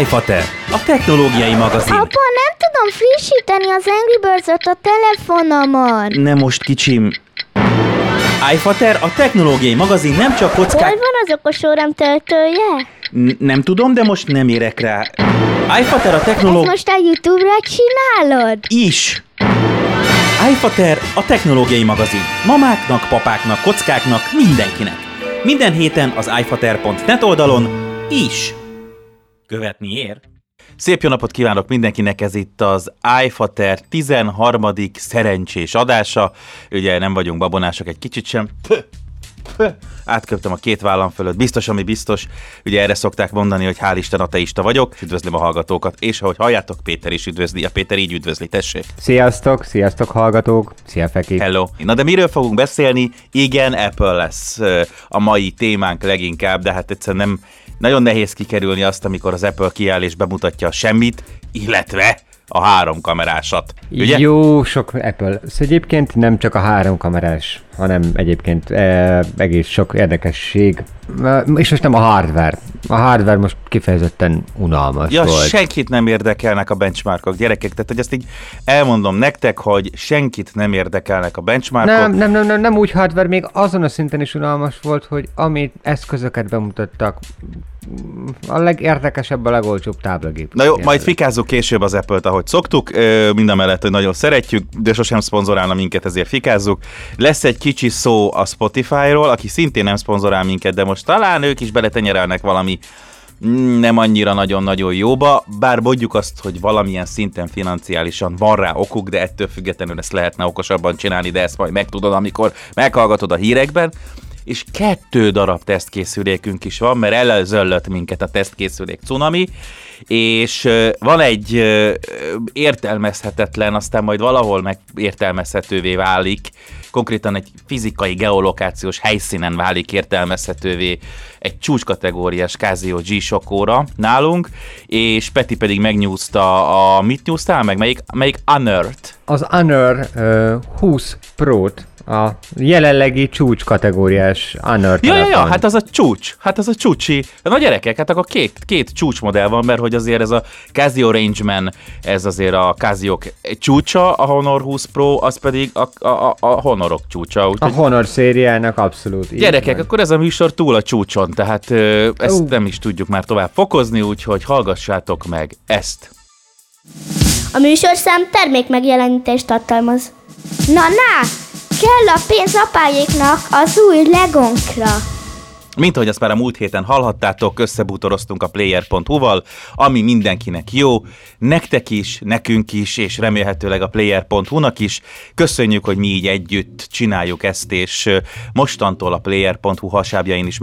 iFater, a technológiai magazin. Apa, nem tudom frissíteni az Angry birds a telefonomon. Nem most, kicsim. iFater, a technológiai magazin nem csak Hol kockák... van az okos órám töltője? N- nem tudom, de most nem érek rá. iFater, a Ezt technológia... most a Youtube-ra csinálod? is. iFater, a technológiai magazin. Mamáknak, papáknak, kockáknak, mindenkinek. Minden héten az iFater.net oldalon is. Követni ér. Szép jó napot kívánok mindenkinek, ez itt az iFater 13. szerencsés adása. Ugye nem vagyunk babonások egy kicsit sem. Pö, pö. Átköptem a két vállam fölött, biztos, ami biztos. Ugye erre szokták mondani, hogy hál' Isten ateista vagyok, üdvözlöm a hallgatókat, és ahogy halljátok, Péter is üdvözli, a Péter így üdvözli, tessék. Sziasztok, sziasztok hallgatók, szia Feki. Hello. Na de miről fogunk beszélni? Igen, Apple lesz a mai témánk leginkább, de hát egyszerűen nem nagyon nehéz kikerülni azt, amikor az Apple kiáll és bemutatja a semmit, illetve a három kamerásat. Ugye? Jó sok Apple. Szóval egyébként nem csak a három kamerás, hanem egyébként e, egész sok érdekesség. E, és most nem a hardware. A hardware most kifejezetten unalmas Ja, volt. senkit nem érdekelnek a benchmarkok, gyerekek. Tehát, hogy ezt így elmondom nektek, hogy senkit nem érdekelnek a benchmarkok. nem, nem, nem, nem, nem úgy hardware, még azon a szinten is unalmas volt, hogy amit eszközöket bemutattak, a legérdekesebb, a legolcsóbb táblagép. Na jó, majd fikázzuk később az Apple-t, ahogy szoktuk, mind a mellett, hogy nagyon szeretjük, de sosem szponzorálna minket, ezért fikázzuk. Lesz egy kicsi szó a Spotify-ról, aki szintén nem szponzorál minket, de most talán ők is beletenyerelnek valami mm, nem annyira nagyon-nagyon jóba, bár mondjuk azt, hogy valamilyen szinten financiálisan van rá okuk, de ettől függetlenül ezt lehetne okosabban csinálni, de ezt majd megtudod, amikor meghallgatod a hírekben. És kettő darab tesztkészülékünk is van, mert elzöllött minket a tesztkészülék cunami, és van egy értelmezhetetlen, aztán majd valahol meg értelmezhetővé válik, konkrétan egy fizikai geolokációs helyszínen válik értelmezhetővé egy csúcskategóriás Casio g óra nálunk, és Peti pedig megnyúzta a, mit nyúztál meg? Melyik, melyik Unearth? Az Honor uh, 20 Pro-t, a jelenlegi csúcs kategóriás Honor Ja, ja, ja, hát az a csúcs, hát az a csúcsi. Na gyerekek, hát akkor két, két csúcsmodell van, mert hogy azért ez a Casio Rangeman, ez azért a casio csúcsa, a Honor 20 Pro, az pedig a, a, a, a Honorok csúcsa. A Úgyhogy Honor szériának abszolút Gyerekek, van. akkor ez a műsor túl a csúcson, tehát ö, ezt Ú. nem is tudjuk már tovább fokozni, úgyhogy hallgassátok meg ezt. A műsorszám termék megjelenítést tartalmaz. Na, na! Kell a pénz apáéknak az új legonkra. Mint ahogy azt már a múlt héten hallhattátok, összebútoroztunk a player.hu-val, ami mindenkinek jó, nektek is, nekünk is, és remélhetőleg a player.hu-nak is. Köszönjük, hogy mi így együtt csináljuk ezt, és mostantól a player.hu hasábjain is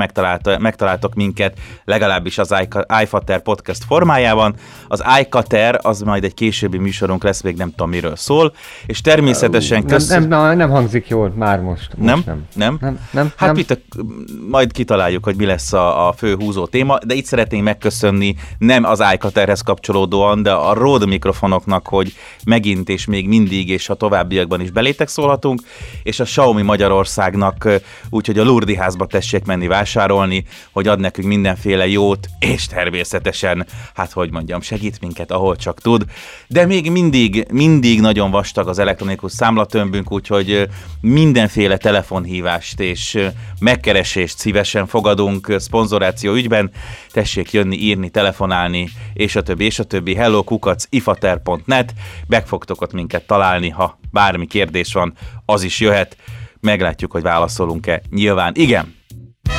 megtaláltok minket, legalábbis az iFater podcast formájában. Az iCater az majd egy későbbi műsorunk lesz, még nem tudom miről szól, és természetesen nem, köszönjük. nem, nem, nem hangzik jól már most. most Nem? nem? Nem? Nem, nem, Hát nem. mit, a, majd kitaláljuk, hogy mi lesz a, a fő húzó téma, de itt szeretnénk megköszönni nem az iCaterhez kapcsolódóan, de a Rode mikrofonoknak, hogy megint és még mindig és a továbbiakban is belétek szólhatunk, és a Xiaomi Magyarországnak, úgyhogy a Lurdi házba tessék menni vásárolni, hogy ad nekünk mindenféle jót, és természetesen, hát hogy mondjam, segít minket, ahol csak tud, de még mindig, mindig nagyon vastag az elektronikus számlatömbünk, úgyhogy mindenféle telefonhívást és megkeresést szívesen fogadunk szponzoráció ügyben. Tessék jönni, írni, telefonálni, és a többi, és a többi. Hello kukac, ifater.net, meg fogtok ott minket találni, ha bármi kérdés van, az is jöhet. Meglátjuk, hogy válaszolunk-e. Nyilván igen.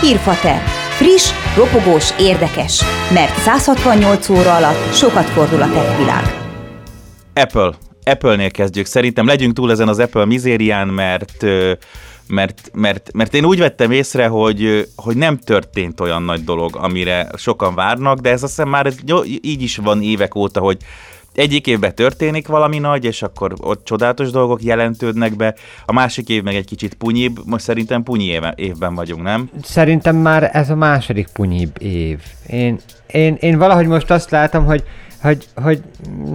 Hírfater. Friss, ropogós, érdekes. Mert 168 óra alatt sokat fordul a tech világ. Apple. Apple-nél kezdjük. Szerintem legyünk túl ezen az Apple mizérián, mert mert, mert, mert én úgy vettem észre, hogy, hogy nem történt olyan nagy dolog, amire sokan várnak, de ez azt hiszem már ez, így is van évek óta, hogy egyik évben történik valami nagy, és akkor ott csodálatos dolgok jelentődnek be, a másik év meg egy kicsit punyibb, most szerintem punyi évben vagyunk, nem? Szerintem már ez a második punyibb év. Én, én, én valahogy most azt látom, hogy hogy, hogy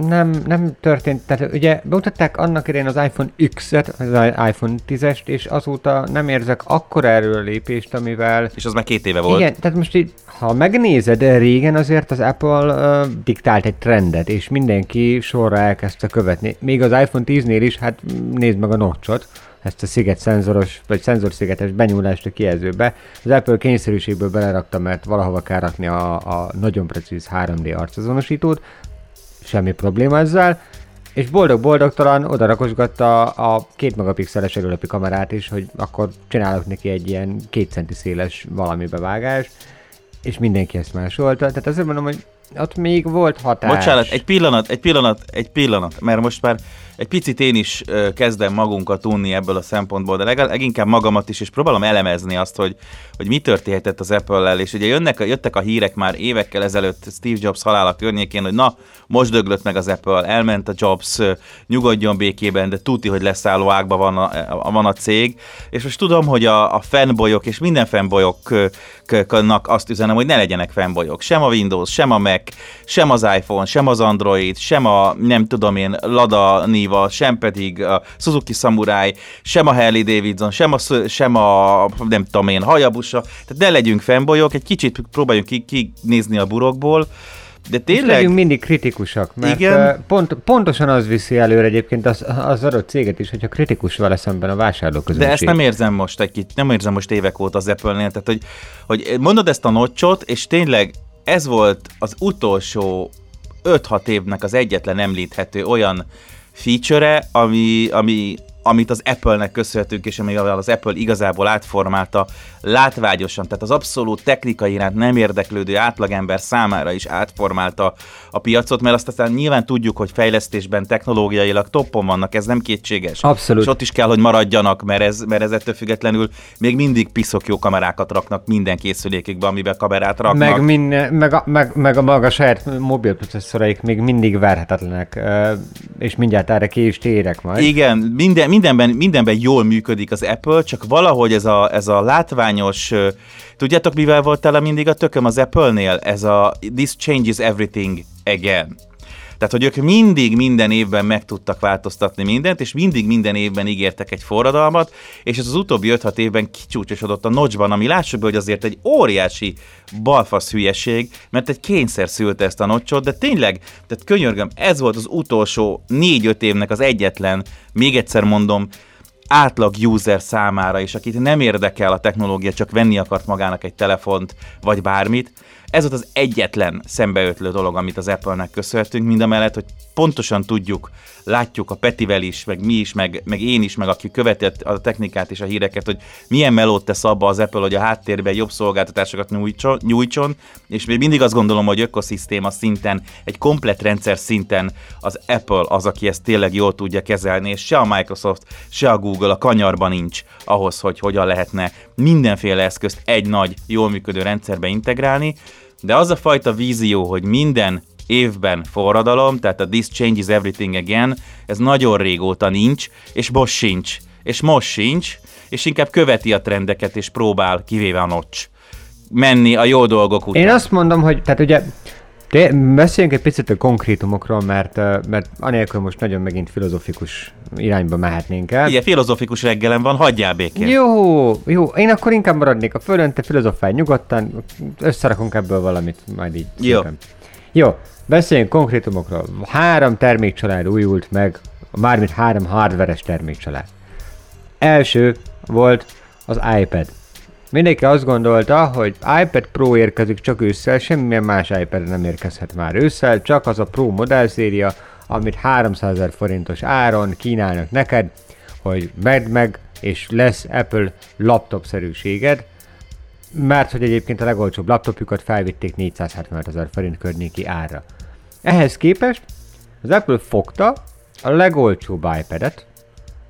nem, nem történt, tehát ugye bemutatták annak idején az iPhone X-et, az iPhone 10-est, és azóta nem érzek akkora erőlépést, amivel És az már két éve volt. Igen, tehát most így ha megnézed, régen azért az Apple uh, diktált egy trendet, és mindenki sorra elkezdte követni. Még az iPhone 10-nél is, hát nézd meg a notchot, ezt a sziget szenzoros, vagy szenzorszigetes benyúlást a kijelzőbe. Az Apple kényszerűségből belerakta, mert valahova kell rakni a, a nagyon precíz 3D arcazonosítót, semmi probléma ezzel, és boldog-boldogtalan oda rakosgatta a két megapixeles előlepi kamerát is, hogy akkor csinálok neki egy ilyen két centi széles valami bevágás, és mindenki ezt másolta. Tehát azért mondom, hogy ott még volt hatás. Bocsánat, egy pillanat, egy pillanat, egy pillanat, mert most már egy picit én is kezdem magunkat unni ebből a szempontból, de legalább leginkább magamat is, és próbálom elemezni azt, hogy, hogy mi történhetett az Apple-lel, és ugye jönnek, jöttek a hírek már évekkel ezelőtt Steve Jobs halála környékén, hogy na, most döglött meg az Apple, elment a Jobs, nyugodjon békében, de tuti, hogy leszálló ágban van a, van a cég, és most tudom, hogy a, a fanboyok, és minden fanboyoknak azt üzenem, hogy ne legyenek fanboyok, sem a Windows, sem a Mac, sem az iPhone, sem az Android, sem a nem tudom én Lada Niva, sem pedig a Suzuki Samurai, sem a Harley Davidson, sem a, sem a nem tudom én Hayabusa, tehát ne legyünk fanboyok, egy kicsit próbáljunk kinézni ki a burokból, de tényleg... És legyünk mindig kritikusak, mert Igen. Pont, pontosan az viszi előre egyébként az, az adott céget is, hogyha kritikus vele szemben a vásárlóközönség. De ezt nem érzem most egy kicsit, nem érzem most évek óta az Apple-nél, tehát hogy, hogy mondod ezt a nocsot, és tényleg ez volt az utolsó 5-6 évnek az egyetlen említhető olyan feature ami, ami, amit az Apple-nek köszönhetünk, és amivel az Apple igazából átformálta látványosan, tehát az abszolút technikai iránt nem érdeklődő átlagember számára is átformálta a piacot, mert azt aztán nyilván tudjuk, hogy fejlesztésben technológiailag toppon vannak, ez nem kétséges. Abszolút. És ott is kell, hogy maradjanak, mert ez, mert ez ettől függetlenül még mindig piszok jó kamerákat raknak minden készülékükbe, amiben kamerát raknak. Meg, minden, meg, a, meg, meg a maga saját mobilprocesszoraik még mindig verhetetlenek, és mindjárt erre ki is térek majd. Igen, minden, mindenben, mindenben jól működik az Apple, csak valahogy ez a, ez a látványos, tudjátok mivel volt tele mindig a tököm az Apple-nél? Ez a this changes everything again. Tehát, hogy ők mindig minden évben meg tudtak változtatni mindent, és mindig minden évben ígértek egy forradalmat, és ez az utóbbi 5-6 évben kicsúcsosodott a nocsban, ami lássuk be, hogy azért egy óriási balfasz hülyeség, mert egy kényszer szülte ezt a nocsot, de tényleg, tehát könyörgöm, ez volt az utolsó 4-5 évnek az egyetlen, még egyszer mondom, átlag user számára is, akit nem érdekel a technológia, csak venni akart magának egy telefont, vagy bármit, ez volt az egyetlen szembeötlő dolog, amit az Apple-nek köszönhetünk, mind a mellett, hogy pontosan tudjuk, látjuk a Petivel is, meg mi is, meg, meg én is, meg aki követi a technikát és a híreket, hogy milyen melót tesz abba az Apple, hogy a háttérben jobb szolgáltatásokat nyújtson, nyújtson. És még mindig azt gondolom, hogy ökoszisztéma szinten, egy komplet rendszer szinten az Apple az, aki ezt tényleg jól tudja kezelni, és se a Microsoft, se a Google a kanyarban nincs ahhoz, hogy hogyan lehetne mindenféle eszközt egy nagy, jól működő rendszerbe integrálni, de az a fajta vízió, hogy minden évben forradalom, tehát a This Changes Everything Again, ez nagyon régóta nincs, és most sincs. És most sincs, és inkább követi a trendeket, és próbál, kivéve a notch, menni a jó dolgok után. Én azt mondom, hogy tehát ugye de beszéljünk egy picit a konkrétumokról, mert, mert anélkül most nagyon megint filozofikus irányba mehetnénk el. Igen, filozofikus reggelem van, hagyjál békén. Jó, jó, én akkor inkább maradnék a földön, te filozofálj nyugodtan, összerakunk ebből valamit, majd így. Jó. Szépen. Jó, beszéljünk konkrétumokról. Három termékcsalád újult meg, mármint három hardveres termékcsalád. Első volt az iPad. Mindenki azt gondolta, hogy iPad Pro érkezik csak ősszel, semmilyen más iPad nem érkezhet már ősszel, csak az a Pro modellszéria, amit 300 ezer forintos áron kínálnak neked, hogy vedd meg, és lesz Apple laptop-szerűséged, mert hogy egyébként a legolcsóbb laptopjukat felvitték 475 ezer forint környéki ára. Ehhez képest az Apple fogta a legolcsóbb iPad-et,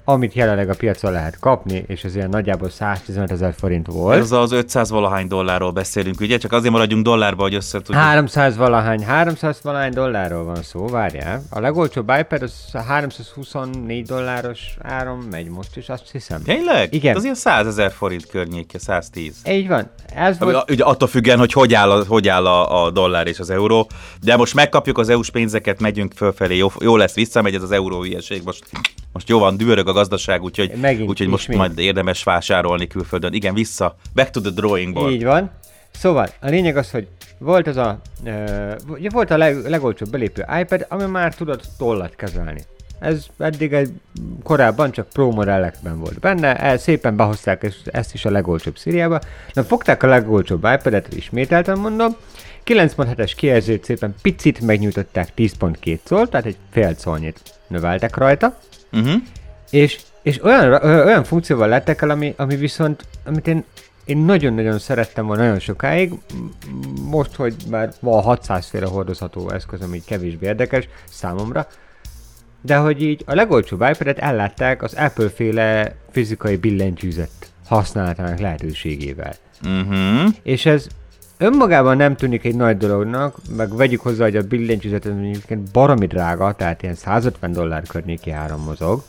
amit jelenleg a piacon lehet kapni, és ez ilyen nagyjából 115 ezer forint volt. Ez az 500 valahány dollárról beszélünk, ugye? Csak azért maradjunk dollárba, hogy össze tudjuk. 300 valahány, 300 valahány dollárról van szó, várjál. A legolcsóbb iPad az 324 dolláros áron megy most is, azt hiszem. Tényleg? Igen. Az ilyen 100 ezer forint környéke, 110. Így van. Ez volt... Ugye attól függően, hogy hogy áll, a, hogy áll a, a dollár és az euró, de most megkapjuk az EU-s pénzeket, megyünk fölfelé, jó, jó lesz, visszamegy ez az euró hülyeség, most, most jó van, düörög a gazdaság, úgyhogy, úgyhogy most majd érdemes vásárolni külföldön. Igen, vissza, back to the drawing board. Így van. Szóval, a lényeg az, hogy volt az a, uh, volt a leg, legolcsóbb belépő iPad, ami már tudott tollat kezelni. Ez eddig egy korábban csak Pro modellekben volt benne, el, szépen behozták és ezt is a legolcsóbb szíriába. Na fogták a legolcsóbb iPad-et, ismételten mondom, 9.7-es kijelzőt szépen picit megnyújtották 10.2 szól, tehát egy fél szolnyit növeltek rajta, uh-huh. és, és olyan, olyan funkcióval lettek el, ami, ami viszont, amit én én nagyon-nagyon szerettem volna nagyon sokáig, most, hogy már van 600 féle hordozható eszköz, ami kevésbé érdekes számomra, de hogy így a legolcsóbb iPad-et ellátták az Apple féle fizikai billentyűzet használatának lehetőségével. Uh-huh. És ez önmagában nem tűnik egy nagy dolognak, meg vegyük hozzá, hogy a billentyűzet mondjuk baromi drága, tehát ilyen 150 dollár környéki áram mozog,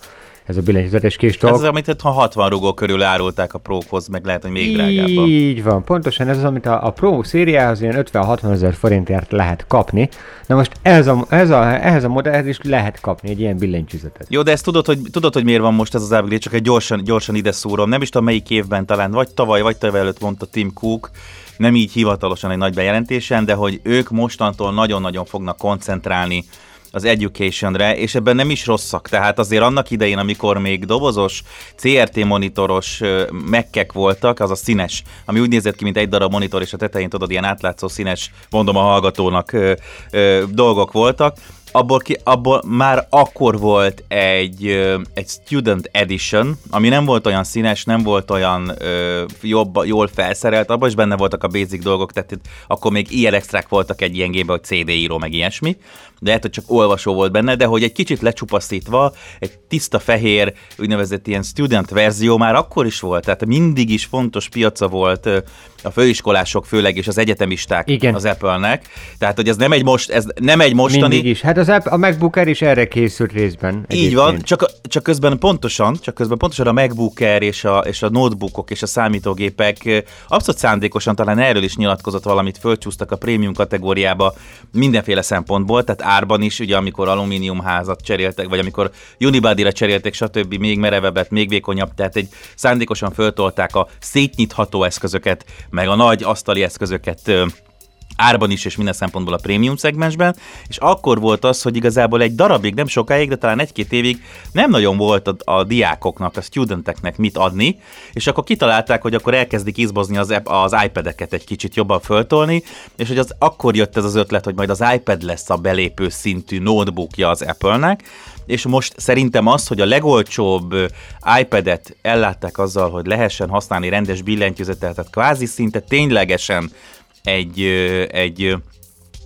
ez a billentyűzetes kis Ez az, amit ha 60 rugó körül árulták a Pro-hoz, meg lehet, hogy még drágábban. Így van, pontosan ez az, amit a, a Pro szériához ilyen 50-60 ezer forintért lehet kapni. Na most ez a, ez a, ehhez a modellhez is lehet kapni egy ilyen billentyűzetet. Jó, de ezt tudod, hogy, tudod, hogy miért van most ez az upgrade, csak egy gyorsan, gyorsan ide szúrom. Nem is tudom melyik évben talán, vagy tavaly, vagy tavaly előtt mondta Tim Cook, nem így hivatalosan egy nagy bejelentésen, de hogy ők mostantól nagyon-nagyon fognak koncentrálni az educationre, és ebben nem is rosszak. Tehát azért annak idején, amikor még dobozos, CRT monitoros mekkek voltak, az a színes, ami úgy nézett ki, mint egy darab monitor, és a tetején tudod, ilyen átlátszó színes, mondom a hallgatónak, ö, ö, dolgok voltak, abból, ki, abból már akkor volt egy, egy Student Edition, ami nem volt olyan színes, nem volt olyan ö, jobb, jól felszerelt, abban is benne voltak a basic dolgok, tehát akkor még ilyen extrák voltak egy ilyen gépben, hogy CD író, meg ilyesmi, lehet, hogy csak olvasó volt benne, de hogy egy kicsit lecsupaszítva, egy tiszta fehér, úgynevezett ilyen student verzió már akkor is volt, tehát mindig is fontos piaca volt a főiskolások főleg, és az egyetemisták Igen. az Apple-nek. Tehát, hogy ez nem egy, most, ez nem egy mostani... Mindig is. Hát az Apple, a MacBook Air is erre készült részben. Egyébként. Így van, csak, csak közben pontosan, csak közben pontosan a MacBook Air és a, és a notebookok és a számítógépek abszolút szándékosan talán erről is nyilatkozott valamit, fölcsúsztak a prémium kategóriába mindenféle szempontból, tehát árban is, ugye amikor alumíniumházat cseréltek, vagy amikor unibody-ra cseréltek, stb. még merevebbet, még vékonyabb, tehát egy szándékosan föltolták a szétnyitható eszközöket, meg a nagy asztali eszközöket árban is, és minden szempontból a prémium szegmensben, és akkor volt az, hogy igazából egy darabig, nem sokáig, de talán egy-két évig nem nagyon volt a, a diákoknak, a studenteknek mit adni, és akkor kitalálták, hogy akkor elkezdik izbozni az, az iPad-eket egy kicsit jobban föltolni, és hogy az akkor jött ez az ötlet, hogy majd az iPad lesz a belépő szintű notebookja az Apple-nek, és most szerintem az, hogy a legolcsóbb iPad-et ellátták azzal, hogy lehessen használni rendes billentyűzetet, tehát kvázi szinte ténylegesen egy, egy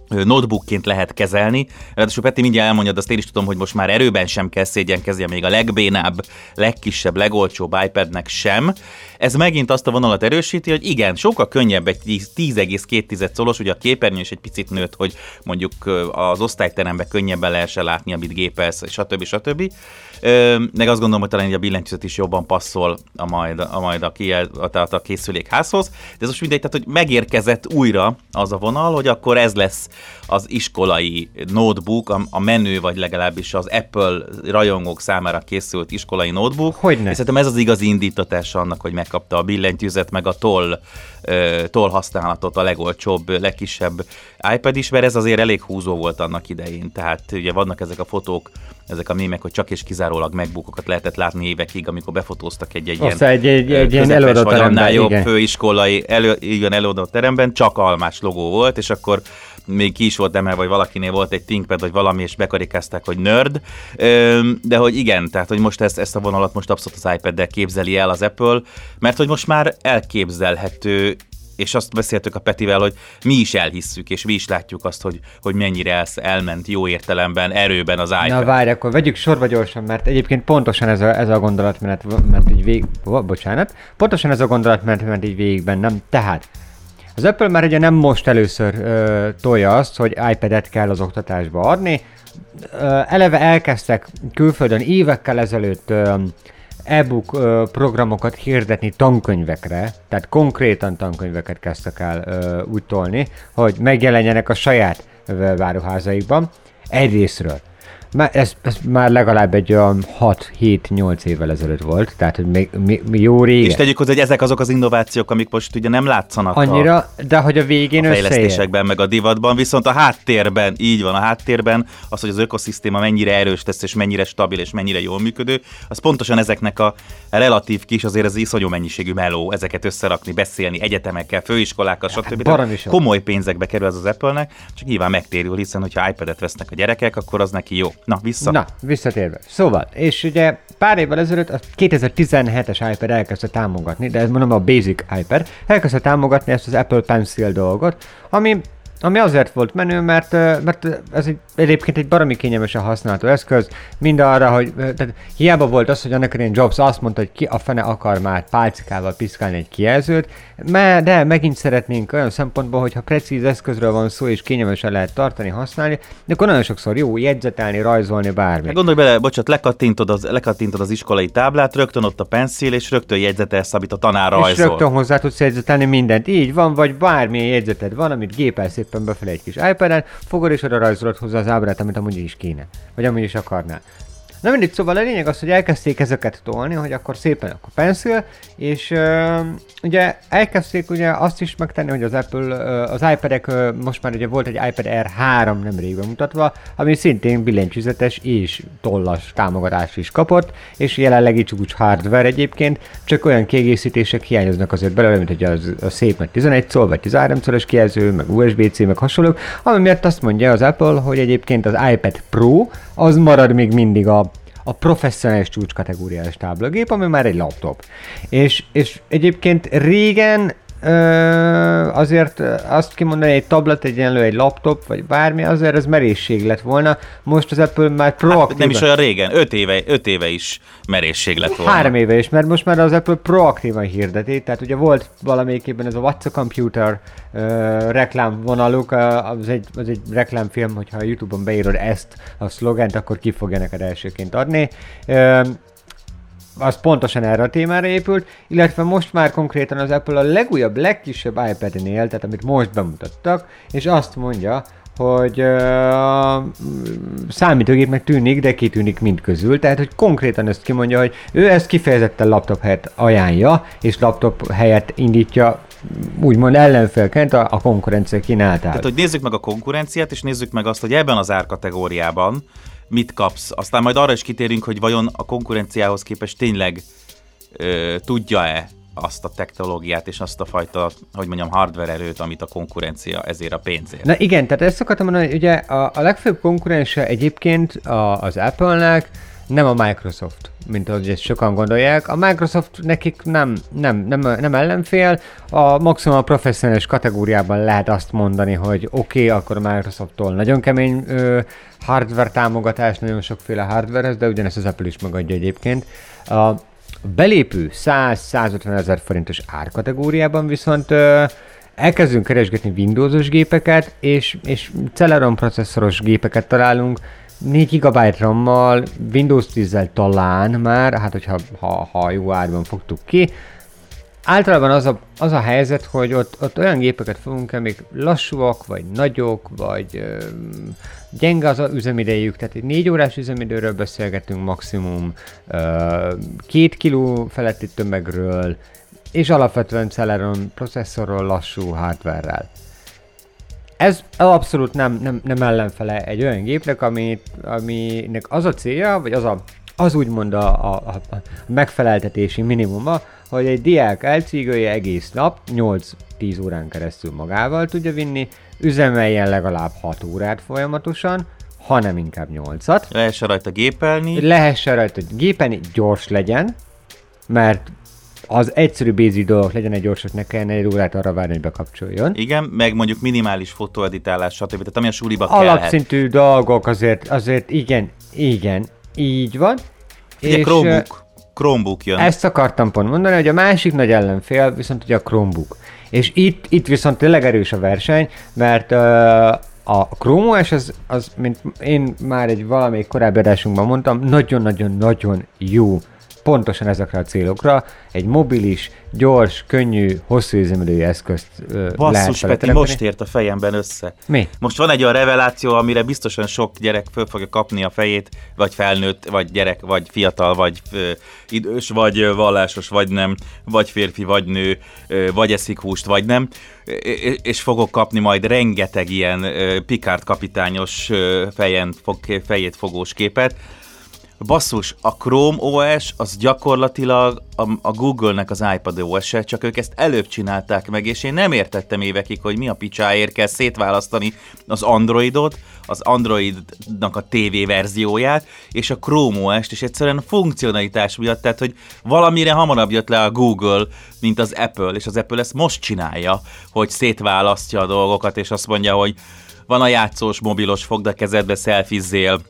notebookként lehet kezelni. Ráadásul Peti mindjárt elmondja, azt én is tudom, hogy most már erőben sem kell szégyenkezni, még a legbénább, legkisebb, legolcsóbb iPadnek sem. Ez megint azt a vonalat erősíti, hogy igen, sokkal könnyebb egy 10,2 szolos, ugye a képernyő is egy picit nőtt, hogy mondjuk az osztályteremben könnyebben lehessen látni, amit gépelsz, stb. stb. Meg azt gondolom, hogy talán a billentyűzet is jobban passzol a majd a, majd a, kiel, a, a, a készülékházhoz. De ez most mindegy, tehát hogy megérkezett újra az a vonal, hogy akkor ez lesz az iskolai notebook, a, a menő, vagy legalábbis az Apple rajongók számára készült iskolai notebook. Hogyne. És szerintem ez az igazi indítatása annak, hogy megkapta a billentyűzet, meg a toll, toll használatot, a legolcsóbb, legkisebb iPad is, mert ez azért elég húzó volt annak idején. Tehát ugye vannak ezek a fotók, ezek a mémek, hogy csak és kizárólag megbukokat lehetett látni évekig, amikor befotóztak egy, egy ilyen, egy, egy, egy előadó teremben, jobb igen. főiskolai elő, igen, előadó teremben, csak almás logó volt, és akkor még ki is volt emelve, vagy valakinél volt egy ThinkPad, vagy valami, és bekarikázták, hogy nerd. De hogy igen, tehát hogy most ezt, ezt a vonalat most abszolút az iPad-del képzeli el az Apple, mert hogy most már elképzelhető és azt beszéltük a Petivel, hogy mi is elhisszük, és mi is látjuk azt, hogy, hogy mennyire elsz, elment jó értelemben, erőben az iPad. Na várj, akkor vegyük sorba gyorsan, mert egyébként pontosan ez a, ez a gondolatmenet ment így végig, bocsánat, pontosan ez a gondolatmenet ment így végig bennem, tehát az Apple már ugye nem most először ö, tolja azt, hogy iPad-et kell az oktatásba adni. Ö, eleve elkezdtek külföldön évekkel ezelőtt ö, e-book ö, programokat hirdetni tankönyvekre, tehát konkrétan tankönyveket kezdtek el ö, úgy tolni, hogy megjelenjenek a saját váruházaikban. Egyrésztről. Már ez, ez már legalább egy olyan 6-7-8 évvel ezelőtt volt, tehát hogy még, még, még jó régen. És tegyük hozzá, hogy ezek azok az innovációk, amik most ugye nem látszanak Annyira, a, de hogy a végén a fejlesztésekben, meg a divatban, viszont a háttérben, így van, a háttérben az, hogy az ökoszisztéma mennyire erős tesz, és mennyire stabil, és mennyire jól működő, az pontosan ezeknek a relatív kis, azért az iszonyú mennyiségű meló, ezeket összerakni, beszélni egyetemekkel, főiskolákkal, stb. Hát baromi sok. Komoly pénzekbe kerül ez az Apple-nek, csak nyilván megtérül, hiszen hogyha iPad-et vesznek a gyerekek, akkor az neki jó. Na, vissza. Na, visszatérve. Szóval, és ugye pár évvel ezelőtt a 2017-es iPad elkezdte támogatni, de ez mondom a Basic iPad, elkezdte támogatni ezt az Apple Pencil dolgot, ami ami azért volt menő, mert, mert ez egy, egyébként egy baromi kényelmesen használható eszköz, mind arra, hogy tehát hiába volt az, hogy annak idején Jobs azt mondta, hogy ki a fene akar már pálcikával piszkálni egy kijelzőt, me- de megint szeretnénk olyan szempontból, hogy ha precíz eszközről van szó és kényelmesen lehet tartani, használni, de akkor nagyon sokszor jó jegyzetelni, rajzolni, bármi. Hát Gondolj bele, bocsánat, lekattintod az, lekattintod az iskolai táblát, rögtön ott a pencil, és rögtön jegyzetelsz, amit a tanár És rajzol. rögtön hozzá tudsz jegyzetelni mindent. Így van, vagy bármilyen jegyzeted van, amit gépel szépen befelé egy kis iPad-en, fogod és oda rajzolod hozzá az ábrát, amit amúgy is kéne. Vagy amúgy is akarnál. Na mindig, szóval a lényeg az, hogy elkezdték ezeket tolni, hogy akkor szépen akkor pencil, és uh, ugye elkezdték ugye azt is megtenni, hogy az Apple, uh, az iPad-ek, uh, most már ugye volt egy iPad Air 3 nemrég bemutatva, ami szintén billentyűzetes és tollas támogatást is kapott, és jelenlegi csúcs hardware egyébként, csak olyan kiegészítések hiányoznak azért belőle, mint hogy az, a szép nagy 11 szól, vagy 13 szoros kijelző, meg USB-C, meg hasonlók, ami miatt azt mondja az Apple, hogy egyébként az iPad Pro az marad még mindig a a professzionális csúcskategóriás táblagép, ami már egy laptop. És, és egyébként régen azért azt kimondani, egy tablet egyenlő egy laptop, vagy bármi, azért ez merészség lett volna. Most az Apple már proaktívan... Hát nem is olyan régen, öt éve, öt éve is merészség lett volna. Három éve is, mert most már az Apple proaktívan hirdeti, tehát ugye volt valamelyikében ez a What's a Computer uh, reklámvonaluk, uh, az, egy, az egy reklámfilm, hogyha a Youtube-on beírod ezt a szlogent, akkor ki fogja neked elsőként adni. Uh, az pontosan erre a témára épült, illetve most már konkrétan az Apple a legújabb, legkisebb iPad-nél, tehát amit most bemutattak, és azt mondja, hogy uh, számítógépnek tűnik, de kitűnik mind közül, tehát hogy konkrétan ezt kimondja, hogy ő ezt kifejezetten laptop helyett ajánlja, és laptop helyett indítja úgymond ellenfélként a, a konkurencia kínálatát. Tehát, hogy nézzük meg a konkurenciát, és nézzük meg azt, hogy ebben az árkategóriában mit kapsz. Aztán majd arra is kitérünk, hogy vajon a konkurenciához képest tényleg ö, tudja-e azt a technológiát és azt a fajta, hogy mondjam, hardware erőt, amit a konkurencia ezért a pénzért. Na igen, tehát ezt akartam mondani, hogy ugye a, a legfőbb konkurense egyébként a, az Apple-nek nem a Microsoft, mint ahogy ezt sokan gondolják. A Microsoft nekik nem, nem, nem, nem ellenfél, a maximum a professzionális kategóriában lehet azt mondani, hogy oké, okay, akkor a Microsofttól nagyon kemény ö, hardware támogatás, nagyon sokféle hardware de ugyanezt az Apple is megadja egyébként. A belépő 100-150 ezer forintos árkategóriában viszont ö, elkezdünk keresgetni Windowsos gépeket, és, és Celeron processzoros gépeket találunk, 4 GB RAM-mal, Windows 10-zel talán már, hát hogyha ha, ha jó árban fogtuk ki. Általában az a, az a helyzet, hogy ott, ott olyan gépeket fogunk amik lassúak, vagy nagyok, vagy ö, gyenge az a üzemidejük, tehát egy 4 órás üzemidőről beszélgetünk maximum, ö, 2 kiló feletti tömegről, és alapvetően Celeron processzorról, lassú hardware-rel. Ez abszolút nem, nem, nem ellenfele egy olyan gépnek, amit, aminek az a célja, vagy az, a, az úgymond a, a, a megfeleltetési minimuma, hogy egy diák elcígölje egész nap, 8-10 órán keresztül magával tudja vinni, üzemeljen legalább 6 órát folyamatosan, hanem inkább 8-at. Lehessen rajta gépelni. Lehessen rajta gépelni, gyors legyen, mert az egyszerű basic dolgok legyen egy gyorsat, ne kellene egy órát arra várni, hogy bekapcsoljon. Igen, meg mondjuk minimális fotóeditálás, stb. Tehát ami a suliba kellhet. Alapszintű dolgok azért, azért igen, igen, így van. Ugye És, Chromebook, Chromebook jön. Ezt akartam pont mondani, hogy a másik nagy ellenfél viszont ugye a Chromebook. És itt, itt viszont tényleg erős a verseny, mert ö, a Chrome OS az, az, mint én már egy valamelyik korábbi adásunkban mondtam, nagyon-nagyon-nagyon jó pontosan ezekre a célokra egy mobilis, gyors, könnyű, hosszú üzemidői eszközt ö, lehet Basszus, Peti, beletelepíteni. most ért a fejemben össze. Mi? Most van egy olyan reveláció, amire biztosan sok gyerek föl fogja kapni a fejét, vagy felnőtt, vagy gyerek, vagy fiatal, vagy ö, idős, vagy ö, vallásos, vagy nem, vagy férfi, vagy nő, ö, vagy eszik húst, vagy nem, ö, és fogok kapni majd rengeteg ilyen ö, Picard kapitányos ö, fejen, fog, fejét fogós képet, Basszus, a Chrome OS az gyakorlatilag a, a Google-nek az iPad OS-e, csak ők ezt előbb csinálták meg, és én nem értettem évekig, hogy mi a picsáért kell szétválasztani az Androidot, az Androidnak a TV verzióját, és a Chrome OS-t, és egyszerűen a funkcionalitás miatt, tehát hogy valamire hamarabb jött le a Google, mint az Apple, és az Apple ezt most csinálja, hogy szétválasztja a dolgokat, és azt mondja, hogy van a játszós, mobilos, fogd a kezedbe, szelfizzél,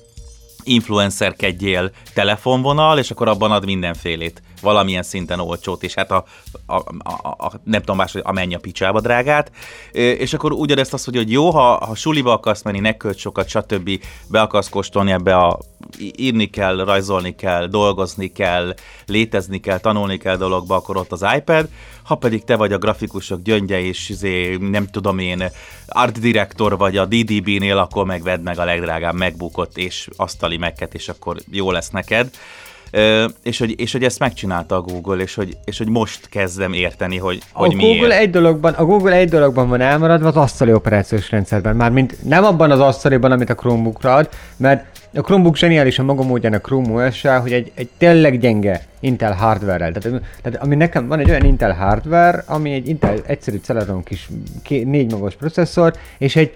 influencerkedjél telefonvonal, és akkor abban ad mindenfélét. Valamilyen szinten olcsót, és hát a, a, a, a nem tudom más, hogy a menj a picsába drágát. És akkor ugyanezt azt mondja, hogy jó, ha, ha suliba akarsz menni, ne költs sokat, stb. Be akarsz kóstolni ebbe a írni kell, rajzolni kell, dolgozni kell, létezni kell, tanulni kell dologba, akkor ott az iPad. Ha pedig te vagy a grafikusok gyöngye, és izé, nem tudom én, art director vagy a DDB-nél, akkor megvedd meg a legdrágább megbukott és asztali mekket, és akkor jó lesz neked. Ö, és, hogy, és hogy ezt megcsinálta a Google, és hogy, és hogy most kezdem érteni, hogy, A hogy Google miért. egy dologban, a Google egy dologban van elmaradva az asztali operációs rendszerben. Mármint nem abban az asztaliban, amit a Chromebookra ad, mert a Chromebook zseniális a maga módján a Chrome os hogy egy, egy tényleg gyenge Intel hardware-rel. Tehát, tehát, ami nekem van egy olyan Intel hardware, ami egy Intel egyszerű Celeron kis ké, négy magos processzor, és egy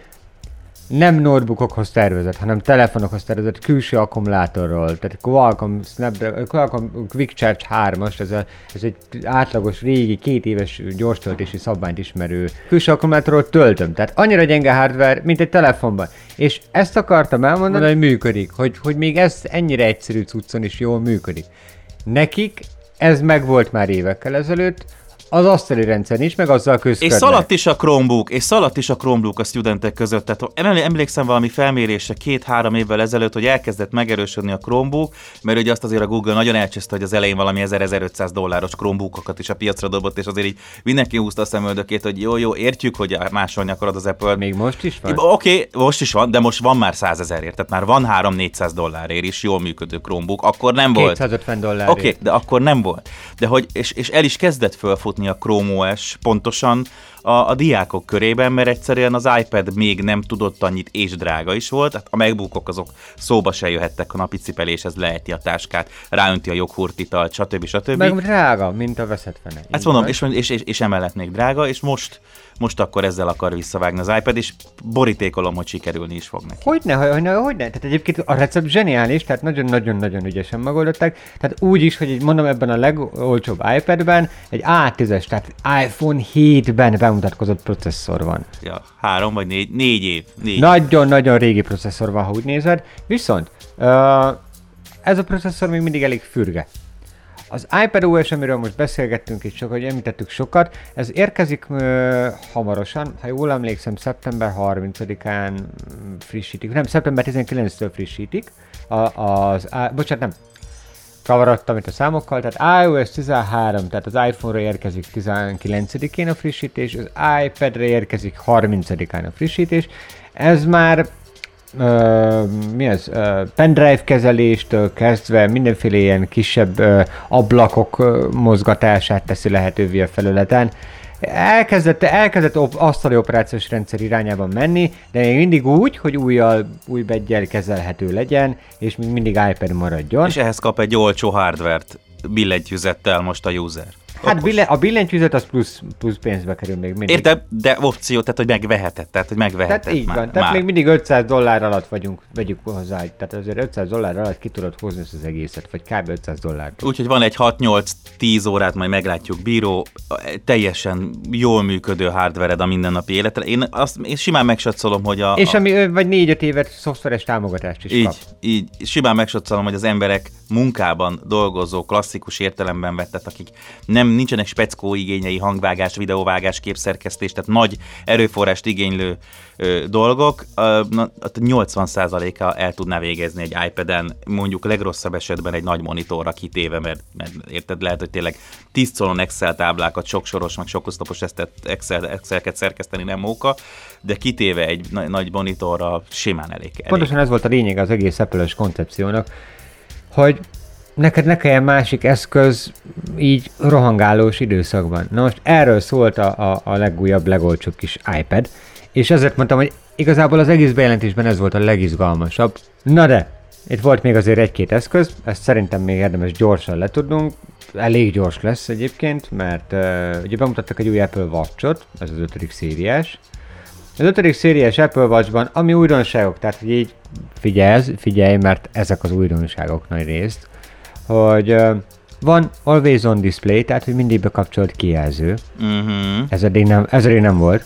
nem notebookokhoz tervezett, hanem telefonokhoz tervezett külső akkumulátorról, tehát Qualcomm, Snapdragon, Qualcomm Quick Charge 3-as, ez, a, ez egy átlagos régi két éves gyors töltési szabványt ismerő külső akkumulátorról töltöm, tehát annyira gyenge hardware, mint egy telefonban. És ezt akartam elmondani, hogy működik, hogy, hogy még ez ennyire egyszerű cuccon is jól működik. Nekik ez megvolt már évekkel ezelőtt, az asztali rendszer is, meg azzal És közködnek. szaladt is a Chromebook, és szaladt is a Chromebook a studentek között. Tehát eml- emlékszem valami felmérésre két-három évvel ezelőtt, hogy elkezdett megerősödni a Chromebook, mert ugye azt azért a Google nagyon elcseszte, hogy az elején valami 1000-1500 dolláros Chromebookokat is a piacra dobott, és azért így mindenki húzta a szemöldökét, hogy jó, jó, értjük, hogy másolni akarod az Apple. Még most is van? Oké, okay, most is van, de most van már 100 ezerért, tehát már van 3-400 dollárért is jól működő Chromebook, akkor nem volt. 250 dollár. Oké, okay, de akkor nem volt. De hogy, és, és el is kezdett fölfutni a Chrome OS pontosan a, a diákok körében, mert egyszerűen az iPad még nem tudott annyit, és drága is volt. Hát a MacBookok azok szóba se jöhettek, a napi cipeléshez leheti a táskát, ráönti a joghurtitalt, stb. stb. Meg drága, mint a veszett fene. Ezt mondom, és, és, és, és emellett még drága, és most, most akkor ezzel akar visszavágni az iPad, és borítékolom, hogy sikerülni is fog neki. Hogyne, hogyne, hogyne. Tehát egyébként a recept zseniális, tehát nagyon-nagyon-nagyon ügyesen megoldották. Tehát úgy is, hogy így mondom ebben a legolcsóbb iPadben egy A10-es, tehát iPhone 7-ben bemutatkozott processzor van. Ja, három vagy négy, négy év. Négy. Nagyon-nagyon régi processzor van, ha úgy nézed. Viszont uh, ez a processzor még mindig elég fürge. Az iPad OS, amiről most beszélgettünk és csak, hogy említettük sokat, ez érkezik ö, hamarosan, ha jól emlékszem, szeptember 30-án mm, frissítik, nem, szeptember 19-től frissítik, a, az, á, bocsánat, nem, kavarodtam itt a számokkal, tehát iOS 13, tehát az iPhone-ra érkezik 19-én a frissítés, az iPad-re érkezik 30-án a frissítés, ez már ö, mi az, ö, pendrive kezeléstől kezdve mindenféle ilyen kisebb ö, ablakok ö, mozgatását teszi lehetővé a felületen. Elkezdett, elkezdett op- asztali operációs rendszer irányában menni, de még mindig úgy, hogy újjal, új beggyel kezelhető legyen, és még mindig iPad maradjon. És ehhez kap egy olcsó hardvert billentyűzettel most a user. Hát bille, a billentyűzet az plusz, plusz pénzbe kerül még mindig. Érted? De opció, tehát hogy megveheted, tehát hogy megveheted Tehát így már, van, tehát már. még mindig 500 dollár alatt vagyunk, vegyük hozzá, tehát azért 500 dollár alatt ki tudod hozni ezt az egészet, vagy kb. 500 dollár. Úgyhogy van egy 6-8-10 órát, majd meglátjuk, bíró, teljesen jól működő hardvered a mindennapi életre. Én, azt, én simán megsatszolom, hogy a... És a, ami vagy 4-5 évet szoftveres támogatást is így, kap. így, simán megsatszolom, hogy az emberek munkában dolgozó, klasszikus értelemben vettet, akik nem nincsenek speckó igényei, hangvágás, videóvágás, képszerkesztés, tehát nagy erőforrást igénylő ö, dolgok, ö, na, 80%-a el tudná végezni egy iPad-en, mondjuk legrosszabb esetben egy nagy monitorra kitéve, mert, mert érted, lehet, hogy tényleg 10 colon Excel táblákat, sok soros, meg sok oszlopos Excel, Excel-ket szerkeszteni nem móka, de kitéve egy nagy, nagy monitorra simán elég. elég. Pontosan ez volt a lényeg az egész apple koncepciónak, hogy neked ne kelljen másik eszköz így rohangálós időszakban. Na most erről szólt a, a, a legújabb, legolcsóbb kis iPad, és ezért mondtam, hogy igazából az egész bejelentésben ez volt a legizgalmasabb. Na de, itt volt még azért egy-két eszköz, ezt szerintem még érdemes gyorsan letudnunk. Elég gyors lesz egyébként, mert uh, ugye bemutattak egy új Apple Watch-ot, ez az ötödik szériás. Az ötödik szériás Apple Watch-ban, ami újdonságok, tehát hogy így figyelj, figyelj, mert ezek az újdonságok nagy részt, hogy van Always On Display, tehát hogy mindig bekapcsolt kijelző. Uh-huh. Ez eddig nem, ez eddig nem volt.